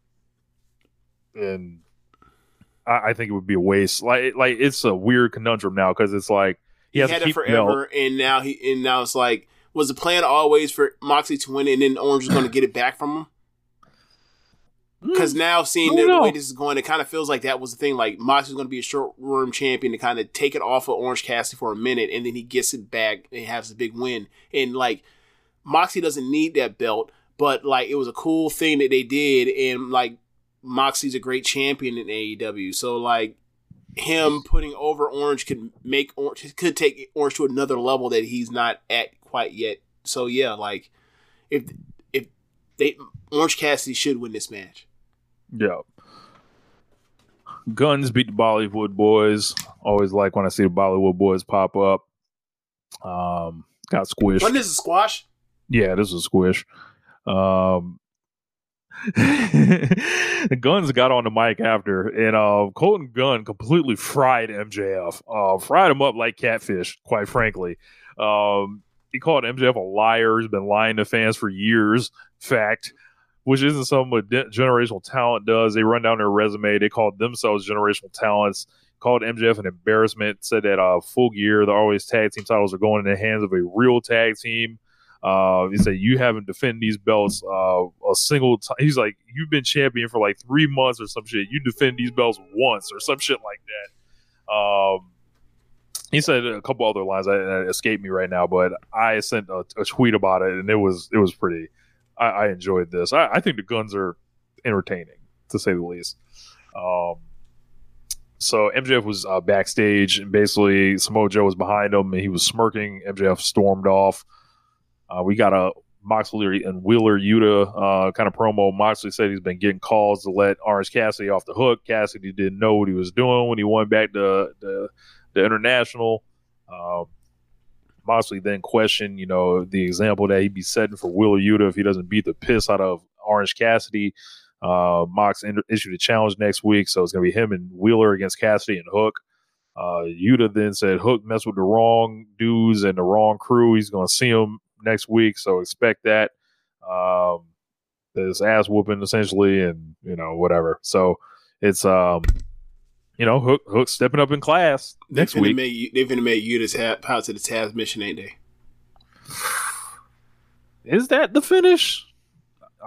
and I, I think it would be a waste. Like, like it's a weird conundrum now because it's like he, He has had it forever, and now he and now it's like was the plan always for Moxie to win, and then Orange was going to get it back from him? Hmm. Because now seeing the, don't way this is going, it kind of feels like that was the thing. Like Moxley's going to be a short room champion to kind of take it off of Orange Cassidy for a minute, and then he gets it back and has a big win. And like Moxie doesn't need that belt, but like it was a cool thing that they did, and like Moxley's a great champion in AEW. So like him putting over Orange could make Orange could take Orange to another level that he's not at quite yet. So yeah, like if if they Orange Cassidy should win this match. Yeah. Guns beat the Bollywood boys. Always like when I see the Bollywood boys pop up. Um, got squished. Wasn't this a squash? Yeah, this was a squish. Um, The guns got on the mic after, and uh, Colten Gunn completely fried MJF. Uh, fried him up like catfish, quite frankly. Um, he called MJF a liar. He's been lying to fans for years. Fact, which isn't something what generational talent does. They run down their resume. They called themselves generational talents. Called MJF an embarrassment. Said that uh, full gear, the always tag team titles are going in the hands of a real tag team. Uh, he said you haven't defended these belts uh, a single time. He's like, you've been champion for like three months or some shit. You defend these belts once or some shit like that. Um, he said a couple other lines that, that escape me right now, but I sent a, a tweet about it, and it was it was pretty. I, I enjoyed this. I, I think the guns are entertaining to say the least. Um, so MJF was uh, backstage, and basically Samoa Joe was behind him, and he was smirking. MJF stormed off. Uh, we got a Moxley and Wheeler Yuta uh, kind of promo. Moxley said he's been getting calls to let Orange Cassidy off the hook. Cassidy didn't know what he was doing when he went back to the, international. Um, Moxley then questioned, you know, the example that he'd be setting for Wheeler Yuta if he doesn't beat the piss out of Orange Cassidy. Uh, Mox in- issued a challenge next week, so it's going to be him and Wheeler against Cassidy and Hook. Uh, Yuta then said Hook messed with the wrong dudes and the wrong crew. He's going to see him next week, so expect that. Um, this ass whooping essentially, and you know whatever. So it's um, you know Hook Hook stepping up in class next week. Make, they finna make you this power to the Tazmission, ain't they? Is that the finish?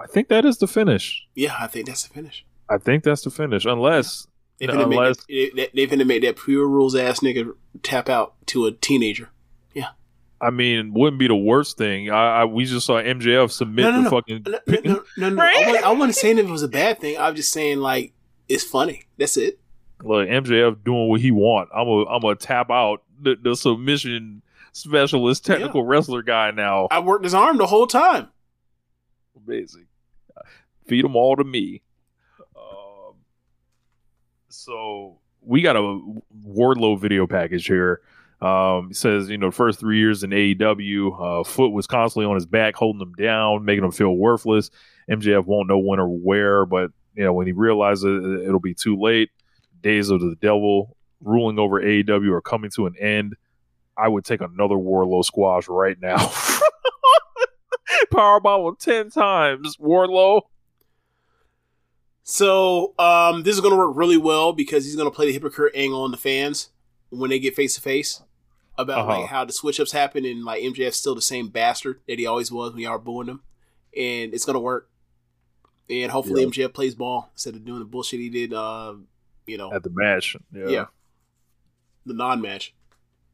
I think that is the finish. Yeah, I think that's the finish. I think that's the finish, unless They finna, unless make, they, they finna make that pure rules ass nigga tap out to a teenager. I mean, wouldn't be the worst thing. I, I we just saw MJF submit No, no, the no. fucking. No, no, no, no. I, wasn't, I wasn't saying it was a bad thing. I'm just saying like it's funny. That's it. Look, MJF doing what he want. I'm a I'm a tap out the, the submission specialist, technical wrestler guy now. I worked his arm the whole time. Amazing. Feed them all to me. Um, so we got a Wardlow video package here. Um, it says, you know, first three years in AEW, uh, Foot was constantly on his back, holding him down, making him feel worthless. MJF won't know when or where, but you know, when he realizes it, it'll be too late. Days of the devil ruling over AEW are coming to an end. I would take another Wardlow squash right now. Powerbomb him ten times, Wardlow. So um, this is going to work really well because he's going to play the hypocrite angle on the fans when they get face to face about Uh-huh. like how the switch ups happen and like MJF's still the same bastard that he always was when y'all were booing him, and it's to work. And hopefully Yeah. MJF plays ball instead of doing the bullshit he did. Uh, you know, at the match. Yeah. yeah, the non-match.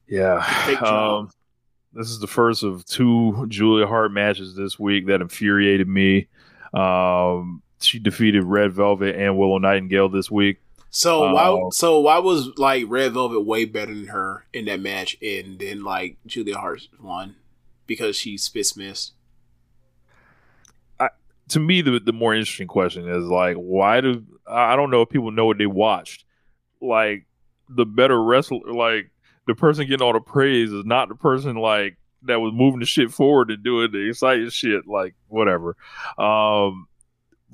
Yeah. Um, this is the first of two Julia Hart matches this week that infuriated me. Um, she defeated Red Velvet and Willow Nightingale this week. So Uh, why? So why was like Red Velvet way better than her in that match, and then like Julia Hart won because she spits missed. To me, the the more interesting question is like, why do I I don't know if people know what they watched? Like the better wrestler, like the person getting all the praise is not the person like that was moving the shit forward and doing the exciting shit. Like whatever. Um,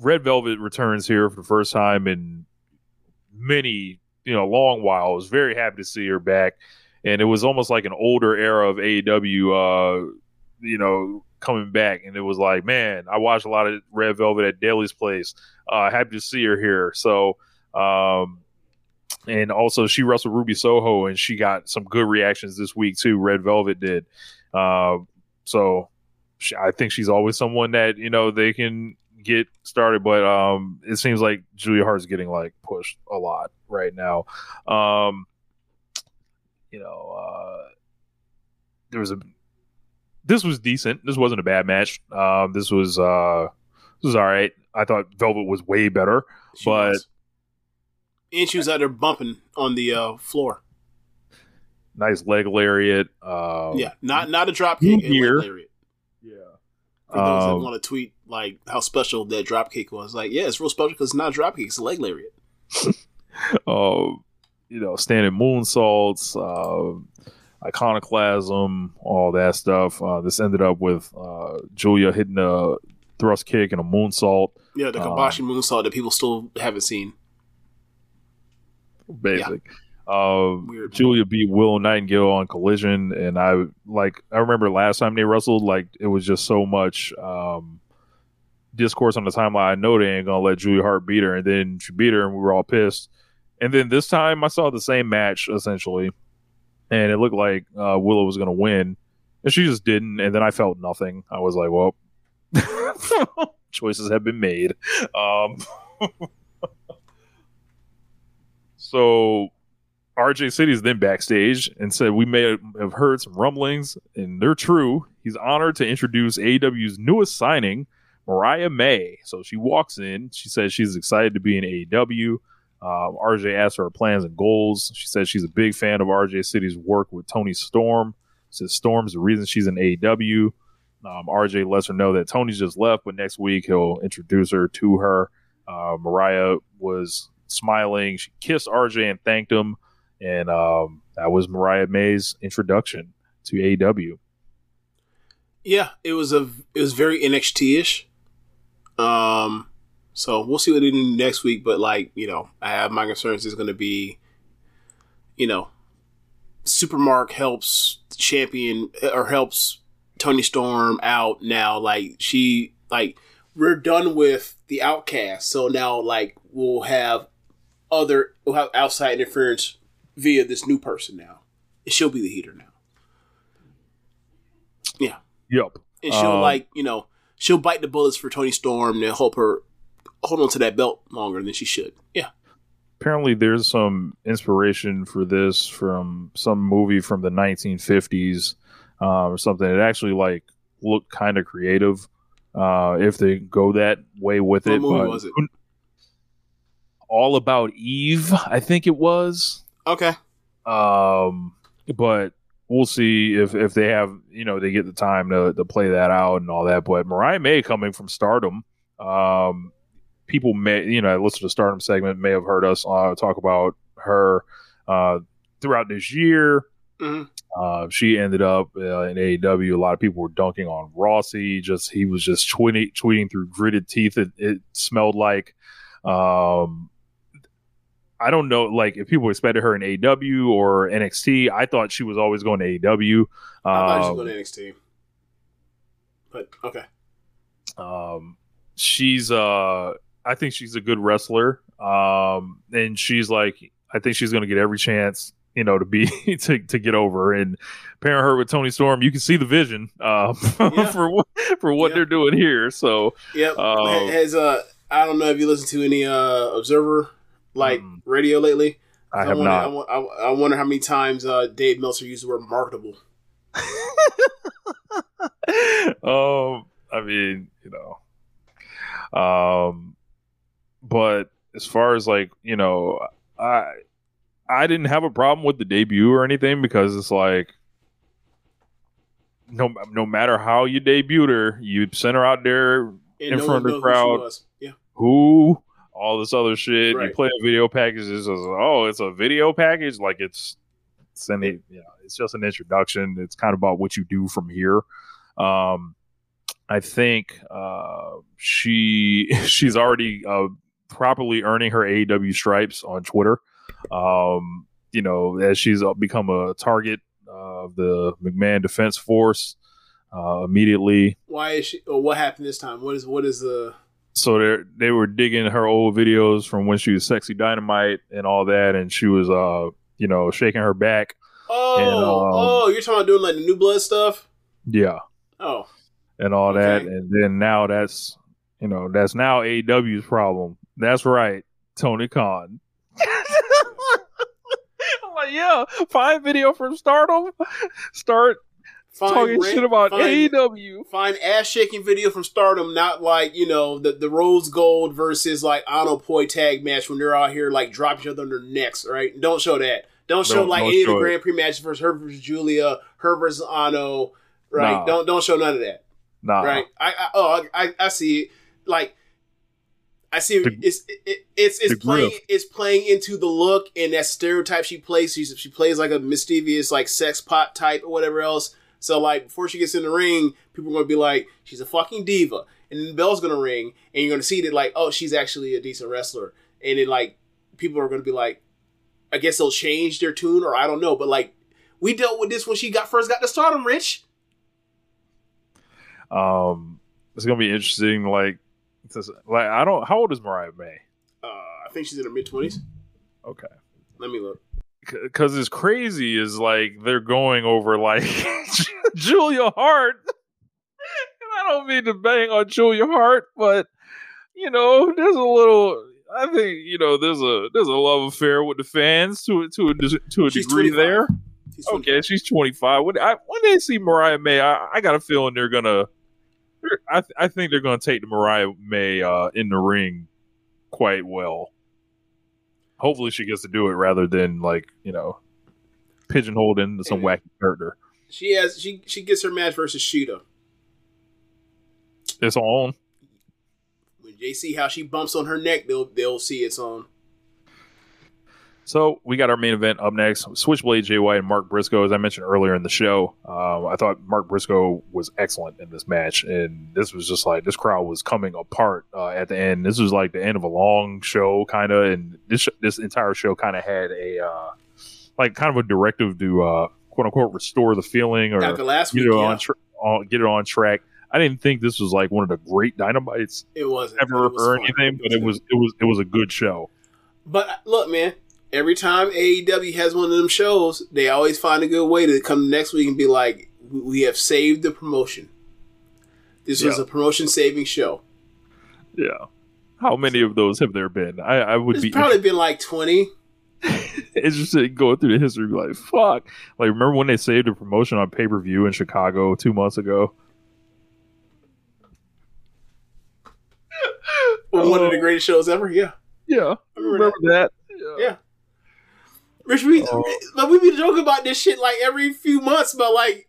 Red Velvet returns here for the first time in many, you know, long while. I was very happy to see her back, and it was almost like an older era of AEW. Uh, you know, coming back, and it was like, man, I watched a lot of Red Velvet at Daily's Place. Uh, happy to see her here. So, um, and also she wrestled Ruby Soho, and she got some good reactions this week too. Red Velvet did. Uh, so, I think she's always someone that you know they can get started, but um, it seems like Julia Hart's getting like pushed a lot right now. Um, you know, uh, there was a this was decent. This wasn't a bad match. Um, this was uh, this was all right. I thought Velvet was way better, She but was. and she was out there bumping on the uh, floor. nice leg lariat. Um, yeah, not not a drop kick. New and leg year. lariat. For those that Um, want to tweet like how special that drop kick was, like, yeah, it's real special because it's not a drop kick; it's a leg lariat. uh, you know, standing moonsaults, uh, iconoclasm, all that stuff. Uh, this ended up with uh, Julia hitting a thrust kick and a moonsault. Yeah, the Um, Kabashi moonsault that people still haven't seen. basic. Uh, Julia beat Willow Nightingale on Collision, and I like. I remember last time they wrestled, like it was just so much um, discourse on the timeline. I know they ain't gonna let Julia Hart beat her, and then she beat her, and we were all pissed. And then this time, I saw the same match essentially, and it looked like uh, Willow was gonna win, and she just didn't. And then I felt nothing. I was like, well. choices have been made. Um, so RJ City's then backstage and said, We may have heard some rumblings, and they're true. He's honored to introduce AEW's newest signing, Mariah May. So she walks in. She says she's excited to be in AEW. Um, RJ asks her plans and goals. She says she's a big fan of RJ City's work with Toni Storm. Says Storm's the reason she's in AEW. Um, RJ lets her know that Toni's just left, but next week he'll introduce her to her. Uh, Mariah was smiling. She kissed RJ and thanked him. And um, that was Mariah May's introduction to AEW. Yeah, it was a it was very NXT ish. Um, so we'll see what they do next week. But like you know, I have my concerns is going to be, you know, Supermark helps champion or helps Toni Storm out now. Like she like we're done with the outcast, so now like we'll have other we'll have outside interference via this new person now. And she'll be the heater now. Yeah. Yep. And she'll Um, like, you know, she'll bite the bullets for Toni Storm and help her hold on to that belt longer than she should. Yeah. apparently there's some inspiration for this from some movie from the 1950s uh, or something. It actually like looked kind of creative uh, if they go that way with it. What it. movie was it? All About Eve, I think it was. Okay. Um, but we'll see if if they have you know they get the time to to play that out and all that. But Mariah May coming from Stardom, um, people may you know listen to Stardom segment may have heard us uh, talk about her uh, throughout this year. Mhm. Uh, she ended up uh, in AEW. A lot of people were dunking on Rossy. Just he was just tweeting tweeting through gritted teeth. It, it smelled like. Um, I don't know, like if people expected her in AW or NXT. I thought she was always going to AEW. I thought she Um, was going to NXT. But okay. um, she's uh, I think she's a good wrestler. Um, and she's like, I think she's going to get every chance, you know, to be to to get over. And pairing her with Toni Storm, you can see the vision uh, for what for what they're doing here. So Yep. um, Has uh I don't know if you listen to any uh Observer like radio lately. I have wonder, not. I, I, I wonder how many times uh Dave Meltzer used the word marketable. um, I mean, you know, um, but as far as like you know, I I didn't have a problem with the debut or anything because it's like no no matter how you debuted her, you sent her out there in no front of the knows who crowd. Yeah. Who all this other shit. You play a video package. It's just, oh, it's a video package. Like it's sending. You know, it's just an introduction. It's kind of about what you do from here. Um, I think uh, she she's already uh, properly earning her AEW stripes on Twitter. Um, you know, as she's uh, become a target of the McMahon Defense Force. uh, immediately. Why is she? What happened this time? What is what is the? So they they were digging her old videos from when she was sexy dynamite and all that, and she was uh you know shaking her back. Oh, And, um, oh, you're talking about doing like the new blood stuff. Yeah, Oh, and all that, and then now that's you know that's now AEW's problem. That's right, Tony Khan. I'm like, yeah, find video from Stardom. Start find talking Ray- shit about find, AEW. Find ass shaking video from Stardom, not like you know the the Rose Gold versus like Ano Poi tag match when they're out here like dropping each other on their necks. Right? Don't show that. Don't show Don't- like don't any of the. Grand Prix matches versus her versus Julia, her versus Ano. Right? Nah. Don't don't show none of that. Nah, right? I, I oh I, I see it. Like I see The- it's it, it's it's playing grift. it's playing into the look and that stereotype she plays. She she plays like a mischievous like sex pot type or whatever else. So like before she gets in the ring, people are gonna be like she's a fucking diva, and the bell's gonna ring, and you're gonna see that like oh she's actually a decent wrestler, and then like people are gonna be like, I guess they'll change their tune or I don't know, but like we dealt with this when she got first got to Stardom, Rich. Um, it's gonna be interesting. Like, like I don't. How old is Mariah May? Uh, I think she's in her mid twenties. Okay, Let me look. because it's crazy. Is like they're going over like Julia Hart. and I don't mean to bang on Julia Hart, but you know, there's a little. I think you know there's a there's a love affair with the fans to to a to a She's degree 25. there. She's Okay, she's 25. When I when they see Mariah May, I, I got a feeling they're gonna. they're- I th- I think they're gonna take the Mariah May uh, in the ring quite well. Hopefully, she gets to do it rather than like you know pigeonholed into some wacky character. She has she she gets her match versus Shida. It's on. When they see how she bumps on her neck, they'll they'll see it's on. So we got our main event up next. Switchblade Jay White and Mark Briscoe. As I mentioned earlier in the show, um, I thought Mark Briscoe was excellent in this match, and this was just like this crowd was coming apart uh, at the end. This was like the end of a long show, kind of, and this this entire show kind of had a uh, like kind of a directive to uh, quote unquote restore the feeling or After last get week, it yeah. on, tr- on get it on track. I didn't think this was like one of the great dynamites It wasn't ever it was or fun. anything, but it was it was it was a good show. But uh, look, man, every time AEW has one of them shows, they always find a good way to come next week and be like, "We- "We have saved the promotion. This was a promotion saving show." Yeah. How many of those have there been? I, I would It's be probably been like twenty. interested going through the history. be Like, fuck. Like, remember when they saved a promotion on pay per view in Chicago two months ago? Well, one of the oh. greatest shows ever. Yeah, Yeah, I remember, remember that. Yeah. Rich, we Oh. but we be joking about this shit like every few months, but like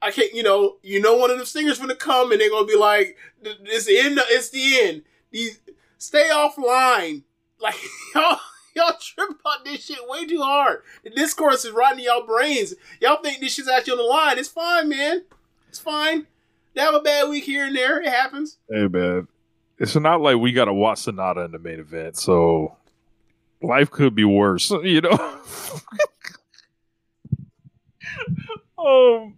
I can't, you know, you know, one of them singers gonna come and they're gonna be like, "It's the end. It's the end. These stay offline." Like y'all, y'all trip about this shit way too hard. The discourse is rotting y'all brains. Y'all think this shit's actually on the line. It's fine, man. It's fine. They have a bad week here and there. It happens. Hey, man. It's not like we got to watch Sonata in the main event, so life could be worse, you know? um,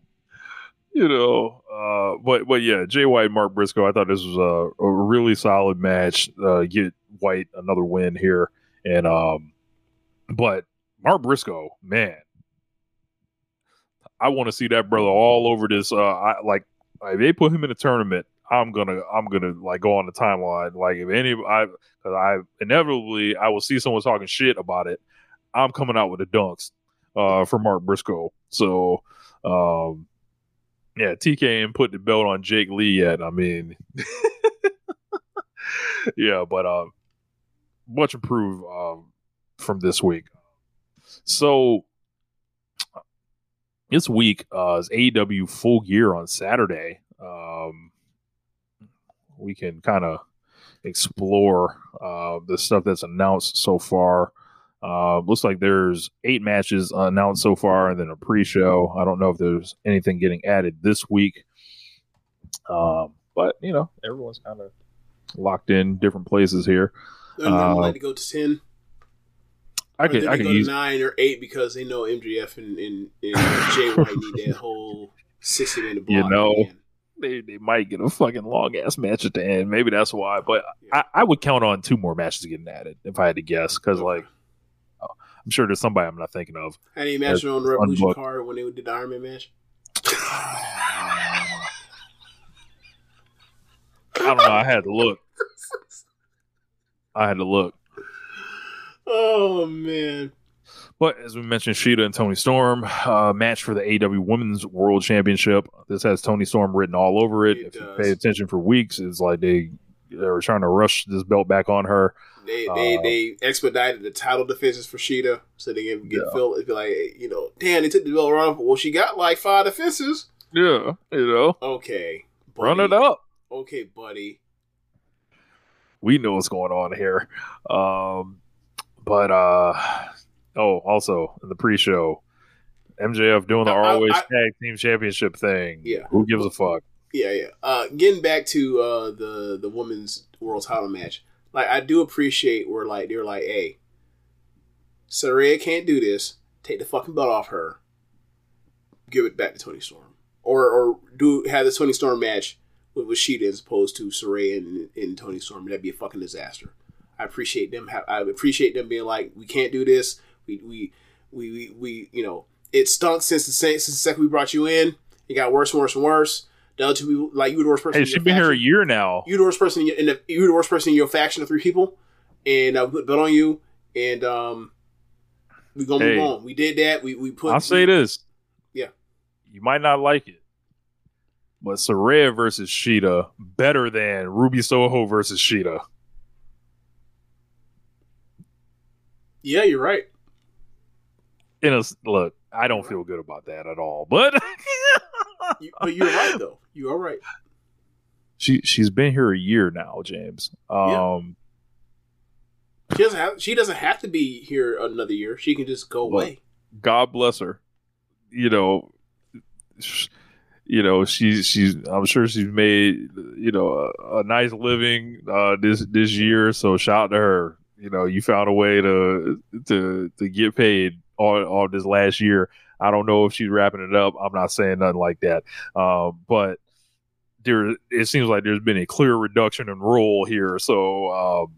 you know, uh, but but yeah, Jay White, Mark Briscoe. I thought this was a, a really solid match. Uh, get White another win here, and um, but Mark Briscoe, man, I want to see that brother all over this. Uh, I like if they put him in a tournament. I'm gonna I'm gonna like go on the timeline. Like if any I because I inevitably I will see someone talking shit about it. I'm coming out with the dunks uh, for Mark Briscoe. So um, yeah, TK put the belt on Jake Lee yet. I mean, yeah, but uh, much improved um, from this week. So this week uh, is AEW Full Gear on Saturday. Um, we can kind of explore uh, the stuff that's announced so far. Uh, looks like there's eight matches announced so far, and then a pre-show. I don't know if there's anything getting added this week, um, but you know, everyone's kind of locked in different places here. Not Uh, like to go to ten. I could, I could go use to nine or eight because they know MJF and, and, and Jay White need that whole sixty minute block. You know, man. they, they might get a fucking long ass match at the end. Maybe that's why. But I, I would count on two more matches getting added if I had to guess. Because like, oh, I'm sure there's somebody I'm not thinking of. Had any match on the Revolution unbooked. card when they did the Iron Man match? I don't know. I had to look. I had to look. Oh man. But as we mentioned, Shida and Toni Storm uh, match for the AW Women's World Championship. This has Toni Storm written all over it. if you pay attention for weeks, it's like they they were trying to rush this belt back on her. They they, Uh, they expedited the title defenses for Shida so they can get Yeah. Phil it'd be like, you know, damn, they took the belt off. Well, she got like five defenses. Yeah, you know, Okay. run it up. Okay, buddy. We know what's going on here. Um, but uh, oh, also in the pre-show, MJF doing the I- I- ROH I- Tag Team Championship thing. Yeah. who gives a fuck? Yeah, yeah. Uh, getting back to uh, the the women's world title match, like I do appreciate where like they're like, hey, Saraya can't do this. Take the fucking belt off her. Give it back to Toni Storm, or or do have the Toni Storm match with Rashida as opposed to Saraya and, and Toni Storm. That'd be a fucking disaster. I appreciate them. ha- I appreciate them being like, we can't do this. We we we we, we you know it stunk since the since the second we brought you in. It got worse and worse and worse. The other two people, like you were the worst person. Hey, she's been here a year now. You the worst person in, your, in the, you were the worst person in your faction of three people, and uh, we put bet on you, and um, we gonna Hey. move on. We did that. We we put. I'll say this. Yeah. You might not like it, but Saraya versus Shida better than Ruby Soho versus Shida. Yeah, you're right. In a look, I don't feel good about that at all. But You, but you're right though. You are right. she she's been here a year now, James. Um, She doesn't have. She doesn't have to be here another year. She can just go away. God bless her. You know, sh- you know she's she's. I'm sure she's made you know a, a nice living uh, this this year. So shout out to her. You know, you found a way to to to get paid all this last year. I don't know if she's wrapping it up. I'm not saying nothing like that. Um, but there, it seems like there's been a clear reduction in role here. So um,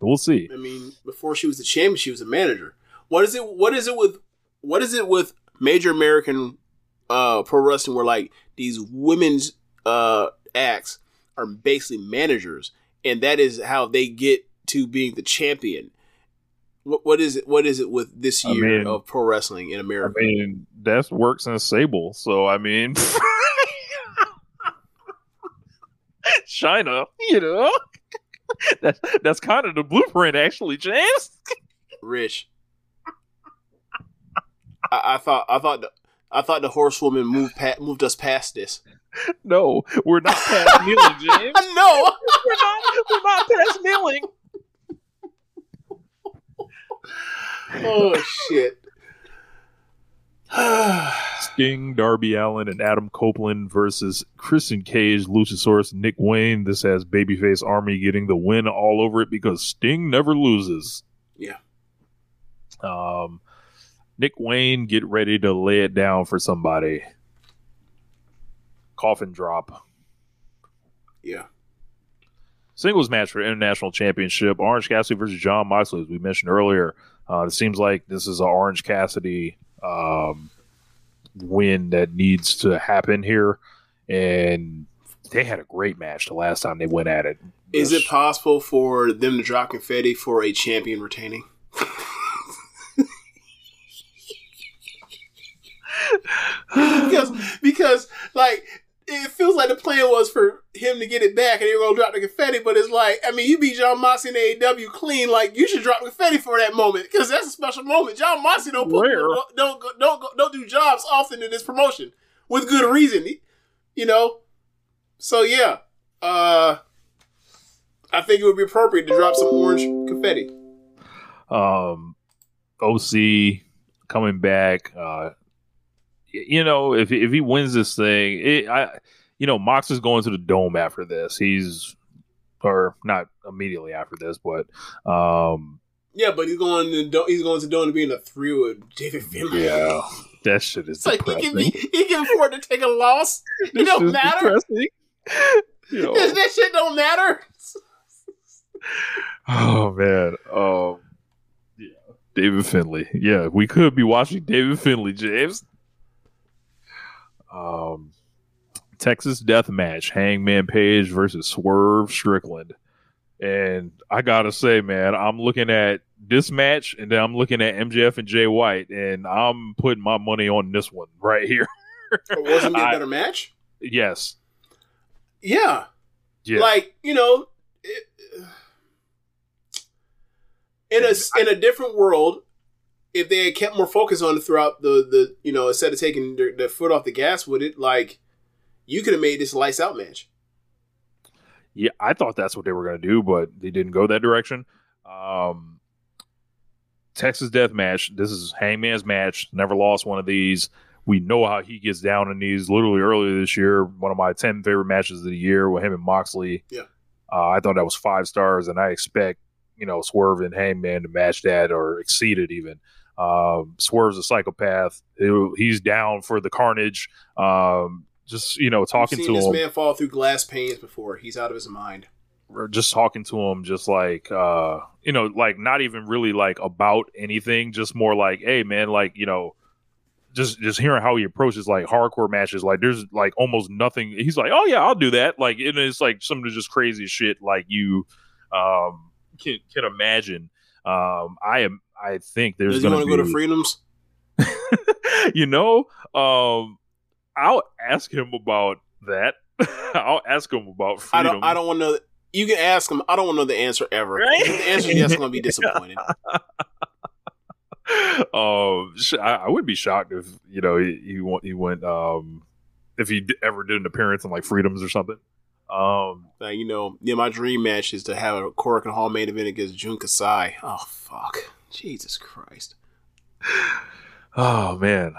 we'll see. I mean, before she was the champion, she was a manager. What is it? What is it with? What is it with major American uh, pro wrestling where like these women's uh, acts are basically managers, and that is how they get to being the champion. What, what is it? What is it with this I year mean- of pro wrestling in America? I mean, that's works in a Sable. So I mean, Chyna, you know, that's that's kind of the blueprint, actually, James. Rich. I, I thought. I thought. The, I thought the horsewoman moved moved us past this. No, we're not past kneeling, James. no, we're not. We're not past kneeling. oh shit. Sting, Darby Allin, and Adam Copeland versus Christian Cage, Luchasaurus, Nick Wayne. This has Babyface Army getting the win all over it because Sting never loses. Yeah. Um, Nick Wayne, get ready to lay it down for somebody. Coffin drop. Yeah. Singles match for International Championship. Orange Cassidy versus Jon Moxley, as we mentioned earlier. Uh, it seems like this is an Orange Cassidy um, win that needs to happen here. And they had a great match the last time they went at it. Is it possible for them to drop confetti for a champion retaining? because because like it feels like the plan was for him to get it back and they were gonna drop the confetti, but it's like I mean you beat Jon Moxley in AEW clean, like you should drop confetti for that moment because that's a special moment. Jon Moxley don't put, don't don't don't go- don't do jobs often in this promotion with good reason, you know. So yeah, uh, I think it would be appropriate to drop some orange confetti. um, OC coming back. Uh, you know, if if he wins this thing, it, I, you know, Mox is going to the dome after this. He's or not immediately after this, but um, Yeah, but he's going to he's going to Dome to be in a three with David Finlay. yeah, That shit is like he can be, he can afford to take a loss. It don't matter. You know. That, that shit don't matter. Oh man. Um yeah. David Finlay. Yeah, we could be watching David Finlay, James. Um Texas Death Match, Hangman Page versus Swerve Strickland. And I gotta say, man, I'm looking at this match and then I'm looking at MJF and Jay White, and I'm putting my money on this one right here. Wasn't it a I- better match? yes. Yeah. Yeah. Like, you know, it, in a in a different world, if they had kept more focus on it throughout the the you know instead of taking their, their foot off the gas with it, like you could have made this lights out match. Yeah, I thought that's what they were going to do, but they didn't go that direction. Um, Texas Death Match. This is Hangman's match. Never lost one of these. We know how he gets down in these. Literally earlier this year, one of my ten favorite matches of the year with him and Moxley. Yeah. uh, I thought that was five stars, and I expect you know Swerve and Hangman to match that or exceed it even. Um, Swerve's a psychopath. He- he's down for the carnage. Um, just you know, talking to this him man fall through glass panes before. He's out of his mind. or just talking to him just like uh you know like not even really like about anything just more like hey man like you know just just hearing how he approaches like hardcore matches like there's like almost nothing he's like oh yeah i'll do that like and it's like some of the just crazy shit like you um can can imagine um i am i think there's Does he gonna want to go to Freedoms? you know um i'll ask him about that i'll ask him about I freedom don't. I don't want to know. You can ask him. I don't want to know the answer ever. Right? The answer is yes. I'm gonna be disappointed. um, I, I would be shocked if you know he he went, he went um if he d- ever did an appearance on like Freedoms or something. Um, Like, you know, yeah, my dream match is to have a Korakuen Hall main event against Jun Kasai. Oh fuck, Jesus Christ! oh man,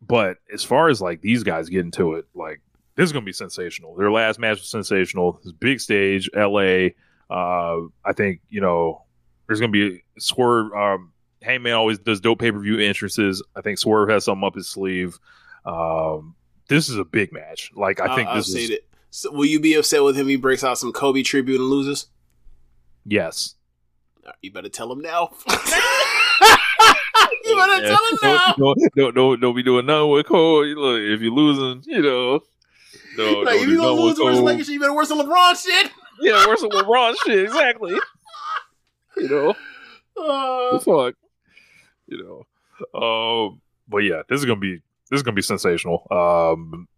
but as far as like these guys getting to it, like this is gonna be sensational. Their last match was sensational. This big stage, L.A. Uh, I think you know there's gonna be Swerve. Um, Hangman always does dope pay per view entrances. I think Swerve has something up his sleeve. Um, this is a big match. Like I think I'll, this I'll is that. So, will you be upset with him? He breaks out some Kobe tribute and loses. yes. You better tell him now. you better Yeah. tell him now. Don't, don't, don't, don't be doing nothing with Cole. Look, if you're losing, you know, no, like, if do you gonna lose with the rest of Lakers, you better wear some LeBron shit. Yeah, where's some LeBron shit? Exactly. You know, Uh, fuck. You know, um, but yeah, this is gonna be this is gonna be sensational. Um,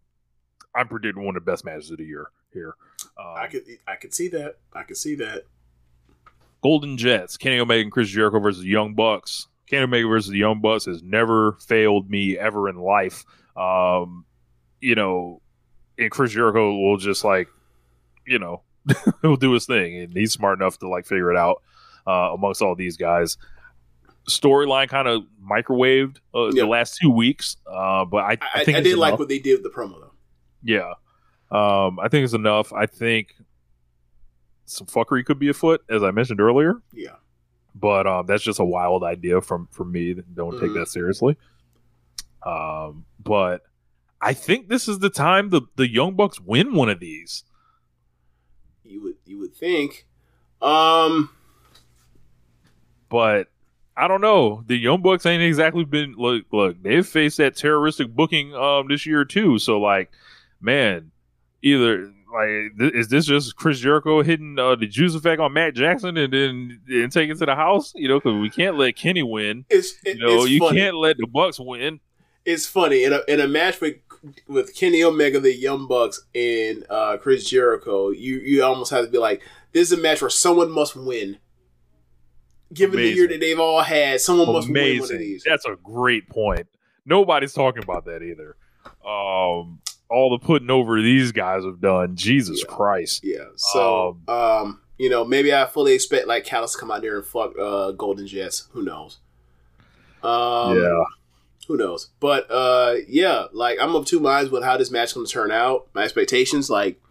I'm predicting one of the best matches of the year here. Um, I could, I could see that. I could see that. Golden Jets, Kenny Omega and Chris Jericho versus Young Bucks. Kenny Omega versus the Young Bucks has never failed me ever in life. Um, you know, and Chris Jericho will just like, you know, he'll do his thing, and he's smart enough to like figure it out uh, amongst all these guys. Storyline kind of microwaved uh, Yeah. the last two weeks, uh, but I, I, I, I, think I it's did like what they did with the promo though. Yeah. Um, I think it's enough. I think some fuckery could be afoot, as I mentioned earlier. Yeah. But um, that's just a wild idea from from me. Don't take Mhm. that seriously. Um, but I think this is the time the the Young Bucks win one of these. You would, you would think. Um, But I don't know. The Young Bucks ain't exactly been look look. They've faced that terroristic booking um this year too. So like, man, either like th- is this just Chris Jericho hitting uh, the juice effect on Matt Jackson and then and take it to the house? You know, because we can't let Kenny win. it's, it, You know, it's you funny. can't let the Bucks win. it's funny in a in a match with with Kenny Omega, the Young Bucks, and uh, Chris Jericho. You you almost have to be like, this is a match where someone must win. Given the year that they've all had, someone must win one of these. That's a great point. Nobody's talking about that either. Um, all the putting over these guys have done. Jesus Yeah. Christ. Yeah. So, um, you know, maybe I fully expect like Callis to come out there and fuck uh, Golden Jets. Who knows? Um, yeah. Who knows? But uh, yeah, like I'm of two minds with how this match going to turn out. My expectations, like,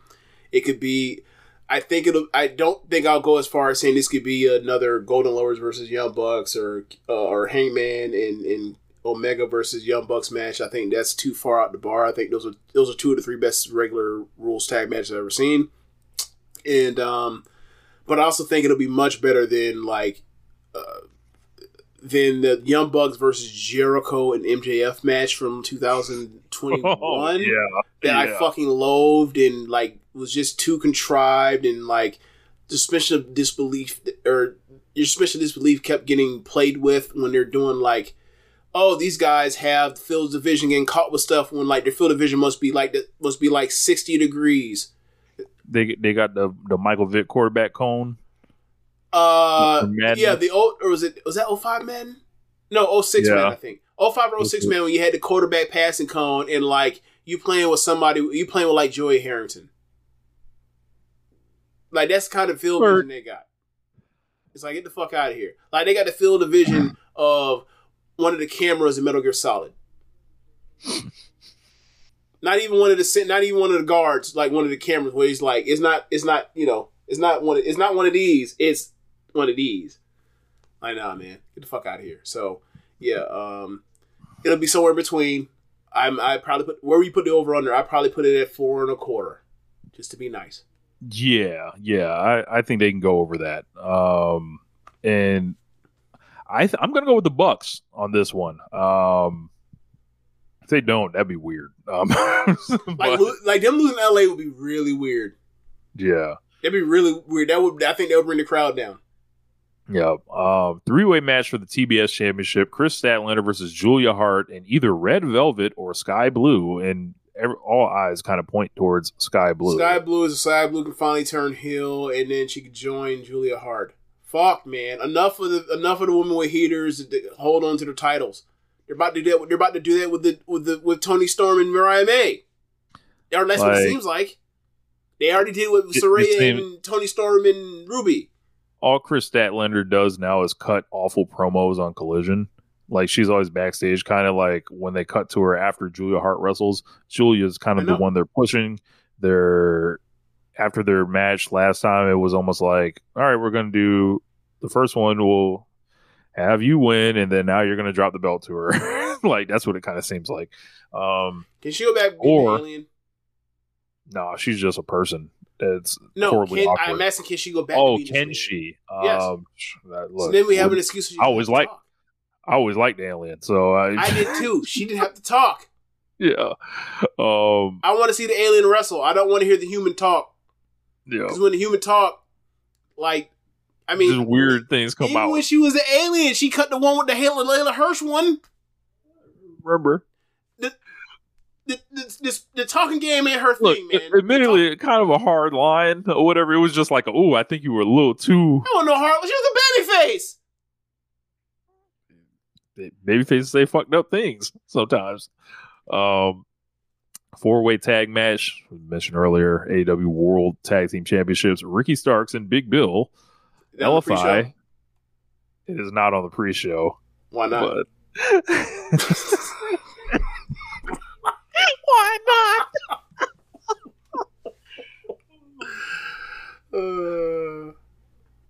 it could be. I think it'll. I don't think I'll go as far as saying this could be another Golden Lovers versus Young Bucks or uh, or Hangman and and Omega versus Young Bucks match. I think that's too far out the bar. I think those are those are two of the three best regular rules tag matches I've ever seen. And um, but I also think it'll be much better than like uh, than the Young Bucks versus Jericho and MJF match from 2021 Oh, yeah, that I fucking loathed and like was just too contrived and like suspension of disbelief or your suspension of disbelief kept getting played with when they're doing like oh these guys have the field division getting caught with stuff when like their field division must be like that must be like 60 degrees. They they got the the Michael Vick quarterback cone. uh yeah the old or was it was that 05 man no 06 man I think. 05 or 06 man when you had the quarterback passing cone and like you playing with somebody you playing with like Joey Harrington. Like that's the kind of field vision they got. It's like get the fuck out of here. Like they got the field of vision of one of the cameras in Metal Gear Solid. Not even one of the not even one of the guards like one of the cameras where he's like it's not it's not you know it's not one of, it's not one of these it's one of these. Like nah man get the fuck out of here. So yeah um it'll be somewhere in between. I'm i probably put where you put the over under i probably put it at four and a quarter just to be nice. Yeah, yeah, I, I think they can go over that. Um, and I th- I'm gonna go with the Bucks on this one. Um, if they don't, that'd be weird. Um, like but, lo- like them losing la would be really weird yeah, that'd be really weird that would i think that would bring the crowd down yeah. Um, three way match for the TBS Championship: Kris Statlander versus Julia Hart in either Red Velvet or Sky Blue, and every, all eyes kind of point towards Sky Blue. Sky Blue is a Sky Blue can finally turn heel, and then she could join Julia Hart. Fuck, man! Enough of the enough of the women with heaters that hold on to their titles. They're about to do that. They're about to do that with the with the with Toni Storm and Mariah May. Or that's what it seems like. They already did with It- it Saraya seems- and Toni Storm and Ruby. all Kris Statlander does now is cut awful promos on Collision. Like she's always backstage, kind of like when they cut to her after Julia Hart wrestles. Julia's kind of the one they're pushing. They're after their match last time. It was almost like, all right, we're gonna do the first one. We'll have you win, and then now you're gonna drop the belt to her. like that's what it kind of seems like. Um, Can she go back be Or- an alien? no, she's just a person. It's No, horribly can, awkward. I'm asking. Can she go back? oh, to can she? Yes. Um, that- So then we have an excuse. I always to to like- I always liked Alien, so I, I did too. She didn't have to talk. yeah, um, I want to see the alien wrestle. I don't want to hear the human talk. Yeah. Because when the human talk, like, I mean, Just weird things come even out. when she was an alien, she cut the one with the Layla, Leyla Hirsch one. Remember? The, the, the, this, the talking game ain't her Look, thing, man. admittedly, kind of a hard line or whatever. It was just like, oh, I think you were a little too. I don't know her. She was a baby face. Maybe faces say fucked up things sometimes. Um, four way tag match we mentioned earlier. AEW World Tag Team Championships. Ricky Starks and Big Bill. That was. LFI. It is not on the pre-show, Why not? but why not? Uh,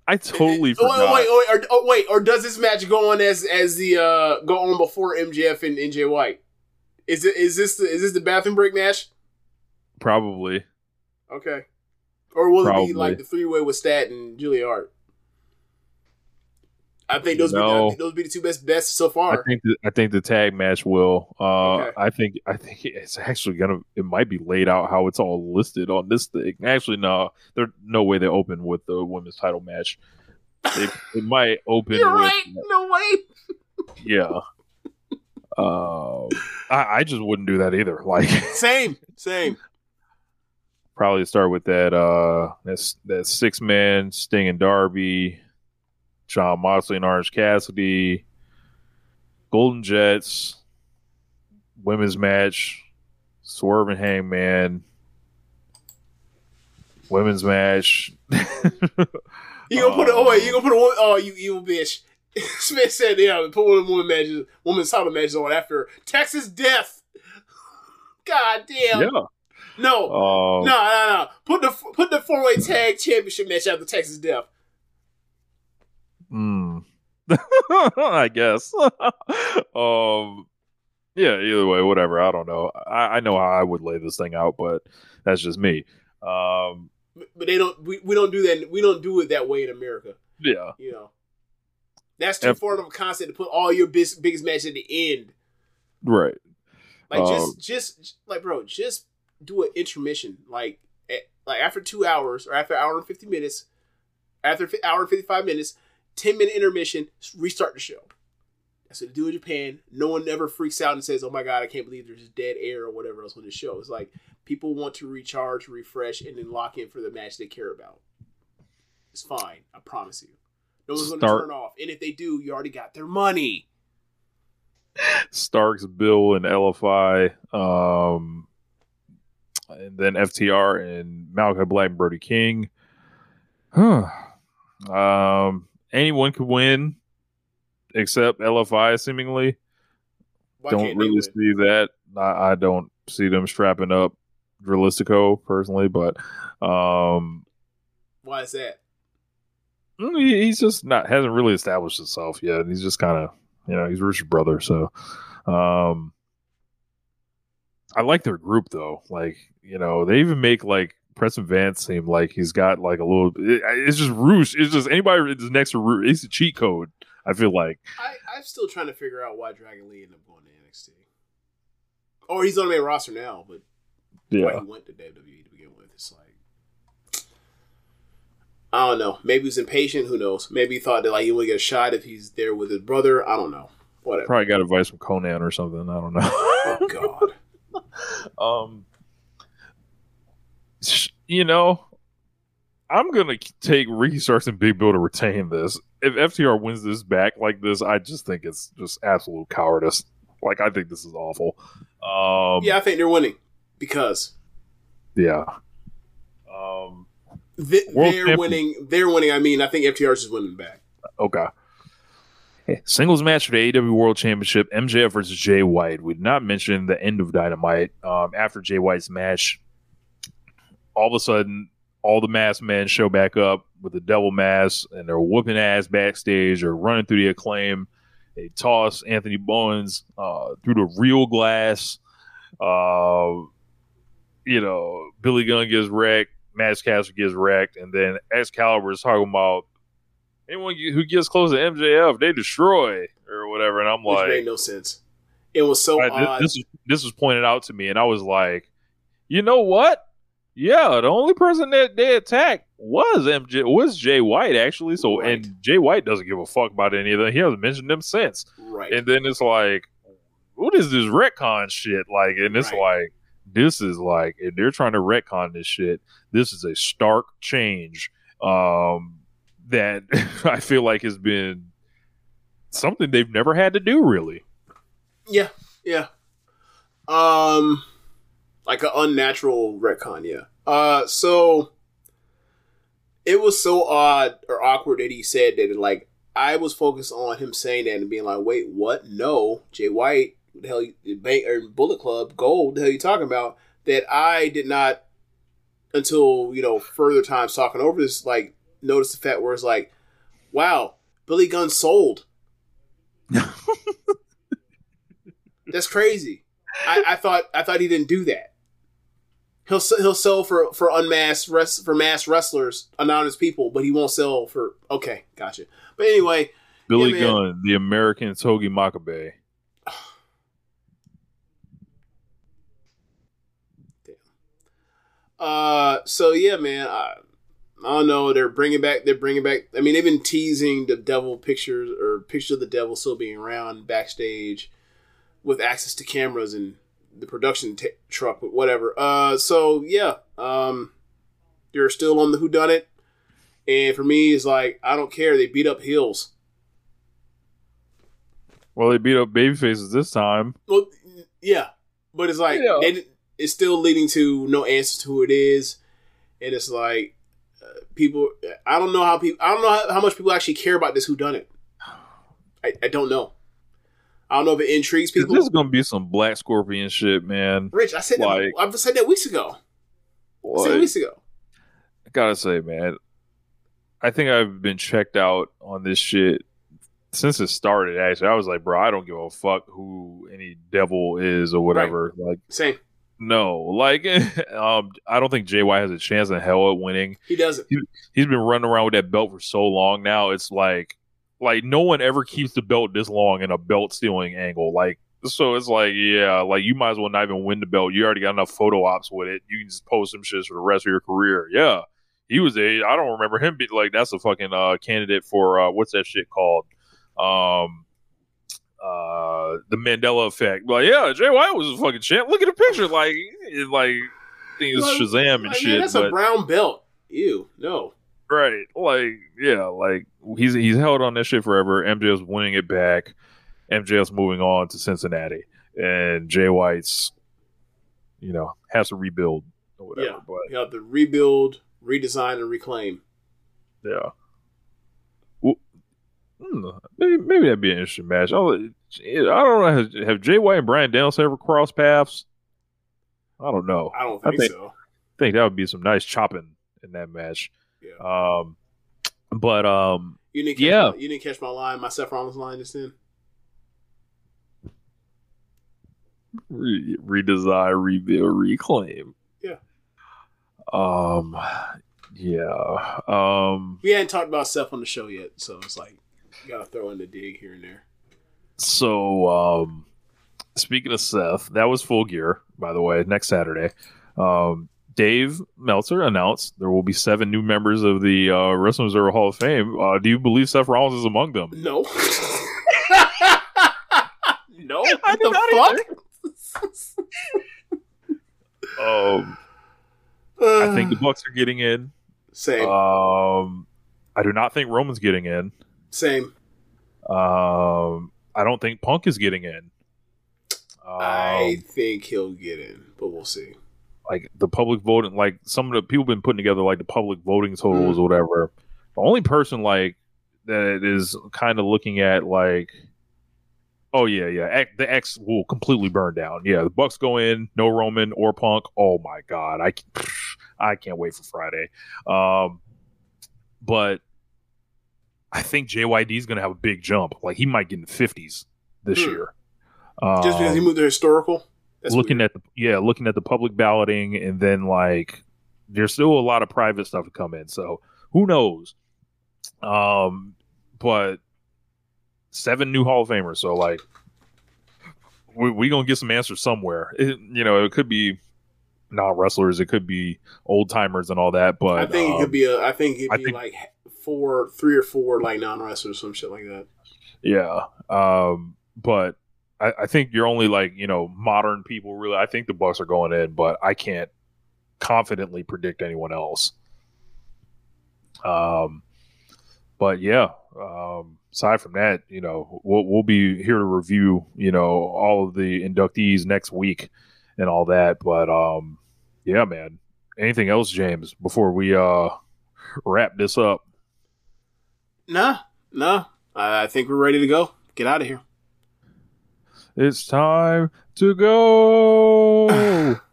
I totally oh, forgot. wait, wait, wait, or, oh, wait, or does this match go on as as the uh go on before MJF and NJ White? Is it is this the, is this the bathroom break match? Probably. Okay, or will it be like the three way with Stat and Julia Hart? I think those be, No. think those be the two best best so far. I think the, I think the tag match will. Uh, Okay. I think I think it's actually gonna. It might be laid out how it's all listed on this thing. Actually, no, there's no way they open with the women's title match. They, it might open. You're with, right. No way. Yeah. Um, I, I just wouldn't do that either. Like, Same, same. probably start with that. Uh, that's that six man Sting and Darby, Jon Moxley and Orange Cassidy, Golden Jets, women's match, Swerve and Hangman, women's match. You gonna put it? Oh wait, you gonna put a woman? Oh, you evil bitch. Smith said, "Yeah, put one of the women matches, women's title matches on after Texas Death." God damn. yeah. No, Um, no, no, no. Put the put the four way tag championship match after Texas Death. Hmm. I guess. um, yeah. Either way, whatever. I don't know. I, I know how I would lay this thing out, but that's just me. Um, But- But they don't. We, we don't do that. We don't do it that way in America. yeah. You know, that's too F- far of a concept to put all your bis- biggest matches at the end. Right. Like Um, just, just like bro, just do an intermission. Like, at, like after two hours or after an hour and fifty minutes, after fi- hour and fifty five minutes, ten minute intermission, restart the show. That's what they do in Japan. No one ever freaks out and says, "Oh my god, I can't believe there's just dead air or whatever else on the show." It's like people want to recharge, refresh, and then lock in for the match they care about. It's fine, I promise you. No one's going to turn off, and if they do, you already got their money. Starks, Bill, and LFI, um, and then FTR and Malakai Black and Brody King. Huh. Um, anyone could win except LFI, seemingly. Why don't really see that. I, I don't see them strapping up Dralistico personally, but um, Why is that? Mm, he- he's just not hasn't really established himself yet. He's just kind of you know he's Richard's brother, so um, I like their group though. Like you know they even make like Preston Vance seem like he's got like a little. It, it's just Rush. It's just anybody that's next to Rush. It's a cheat code. I feel like I, I'm still trying to figure out why Dragon Lee ended up going to NXT. Or he's on the main roster now, but why yeah. he went to WWE to begin with. It's like I don't know. Maybe he was impatient. Who knows? Maybe he thought that like he would get a shot if he's there with his brother. I don't know. Whatever. Probably got advice from Konnan or something. I don't know. Oh God. um you know i'm gonna take ricky starks and big bill to retain this if ftr wins this back like this i just think it's just absolute cowardice like i think this is awful um yeah, I think they're winning because yeah um th- they're champion. winning. They're winning. I mean, I think FTR's is winning back. okay Singles match for the AEW World Championship: MJF versus Jay White. We did not mention the end of Dynamite. Um, after Jay White's match, all of a sudden, all the masked men show back up with the devil mask, and they're whooping ass backstage or running through the acclaim. They toss Anthony Bowens uh, through the real glass. Uh, you know, Billy Gunn gets wrecked, Max Caster gets wrecked, and then Excalibur is talking about anyone who gets close to MJF, they destroy or whatever. And I'm Which like, made no sense. It was so I- odd. this, this was pointed out to me, and I was like, you know what? Yeah, the only person that they attacked was MJ was Jay White actually. So Right. and Jay White doesn't give a fuck about any of that. He hasn't mentioned them since. right. And then it's like, what is this retcon shit like? And it's Right. like, this is like, if they're trying to retcon this shit, this is a stark change um, that I feel like has been something they've never had to do, really. Yeah, yeah. Um, like an unnatural retcon. Yeah. Uh, so it was so odd or awkward that he said that. Like I was focused on him saying that and being like, "Wait, what? No, Jay White, the hell? You, Bank or Bullet Club Gold? The hell you talking about?" That I did not until you know further times talking over this. Like notice the fact where it's like, "Wow, Billy Gunn sold." That's crazy. I, I thought I thought he didn't do that. He'll he'll sell for for unmasked rest for mass wrestlers, anonymous people, but he won't sell for. Okay, gotcha. But anyway, Billy man. Gunn, the American Togi Makabe. Uh, so yeah, man, I, I don't know. They're bringing back. They're bringing back. I mean, they've been teasing the devil pictures or picture of the devil still being around backstage with access to cameras and the production t- truck, whatever. Uh, so yeah, um, they're still on the Who Done It, and for me, it's like I don't care. They beat up heels. Well, they beat up baby faces this time. Well, yeah, but it's like Yeah. they, it's still leading to no answer to who it is, and it's like uh, people. I don't know how people. I don't know how, how much people actually care about this. Who done it? I, I don't know. I don't know if it intrigues people. This is gonna be some Black Scorpion shit, man. Rich, I said like- that. I said that weeks ago. I said weeks ago. I gotta say, man, I think I've been checked out on this shit since it started, actually, I was like, bro, I don't give a fuck who any devil is or whatever. Like, Same. No, like, um, I don't think JY has a chance in hell at winning. He doesn't. He's been running around with that belt for so long now. It's like, like no one ever keeps the belt this long in a belt stealing angle. Like, so it's like, yeah, like you might as well not even win the belt. You already got enough photo ops with it. You can just post some shit for the rest of your career. Yeah, he was a. I don't remember him being like that's a fucking uh, candidate for uh, what's that shit called? Um, uh, the Mandela effect. Like, yeah, Jay White was a fucking champ. Look at the picture. Like, it, like I think it's Like- Shazam and Like, shit. man, that's but a brown belt. Ew, no. Right. Like, yeah, like he's he's held on that shit forever. MJF's winning it back. MJF's moving on to Cincinnati. And Jay White's, you know, has to rebuild or whatever. yeah, But you have to rebuild, redesign, and reclaim. yeah. Hmm, maybe, maybe that'd be an interesting match. I'll, I don't know. Have, have Jay White and Bryan Danielson ever crossed paths? I don't know. I don't I think, think- so. think that would be some nice chopping in that match. Yeah. Um, but um, You didn't catch yeah. my, you didn't catch my line, my Seth Rollins line just then. re- redesign, rebuild, reclaim. Yeah. Um. Yeah. Um. We hadn't talked about Seth on the show yet, so it's like gotta throw in the dig here and there. So, um, speaking of Seth, that was Full Gear, by the way. Next Saturday, um, Dave Meltzer announced there will be seven new members of the uh, Wrestling Observer Hall of Fame. Uh, do you believe Seth Rollins is among them? No. no. What the fuck? Um, I think the Bucks are getting in. Same. Um, I do not think Roman's getting in. Same. Um, I don't think Punk is getting in. Um, I think he'll get in, but we'll see. like the public voting, like some of the people been putting together like the public voting totals Mm. or whatever. The only person like that is kind of looking at like, oh yeah, yeah, the X will completely burn down. Yeah, the Bucks go in, no Roman or Punk. Oh my god, I I can't wait for Friday. Um, but I think JYD is gonna have a big jump. Like he might get in the fifties this Hmm. year. Just because he Um, moved to historical. That's looking at the yeah, looking at the public balloting, and then like there's still a lot of private stuff to come in. So who knows? Um, but seven new Hall of Famers. So like we we gonna get some answers somewhere. It, you know, it could be non wrestlers, it could be old timers and all that. But I think it um, could be a. I think it'd I be think- like four, three or four like non wrestlers, some shit like that. Yeah. Um, but I, I think you're only like, you know, modern people really I think the Bucks are going in, but I can't confidently predict anyone else. Um but yeah, um aside from that, you know, we'll we'll be here to review, you know, all of the inductees next week and all that. But um yeah, man. Anything else, James, before we uh wrap this up? Nah, nah. I I think we're ready to go. Get out of here. It's time to go.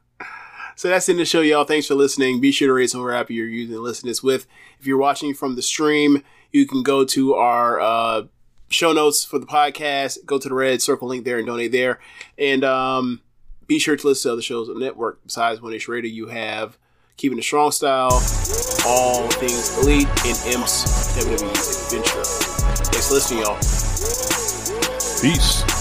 So that's in the show, y'all. Thanks for listening. Be sure to rate some app you're using to listen to this with. If you're watching from the stream, you can go to our uh, show notes for the podcast. Go to the red circle link there and donate there. And um, be sure to listen to other shows on the network. Besides One Ish Radio, you have Keeping the Strong Style, All Things Elite, and Imps WWE Adventure. Thanks for listening, y'all. Peace.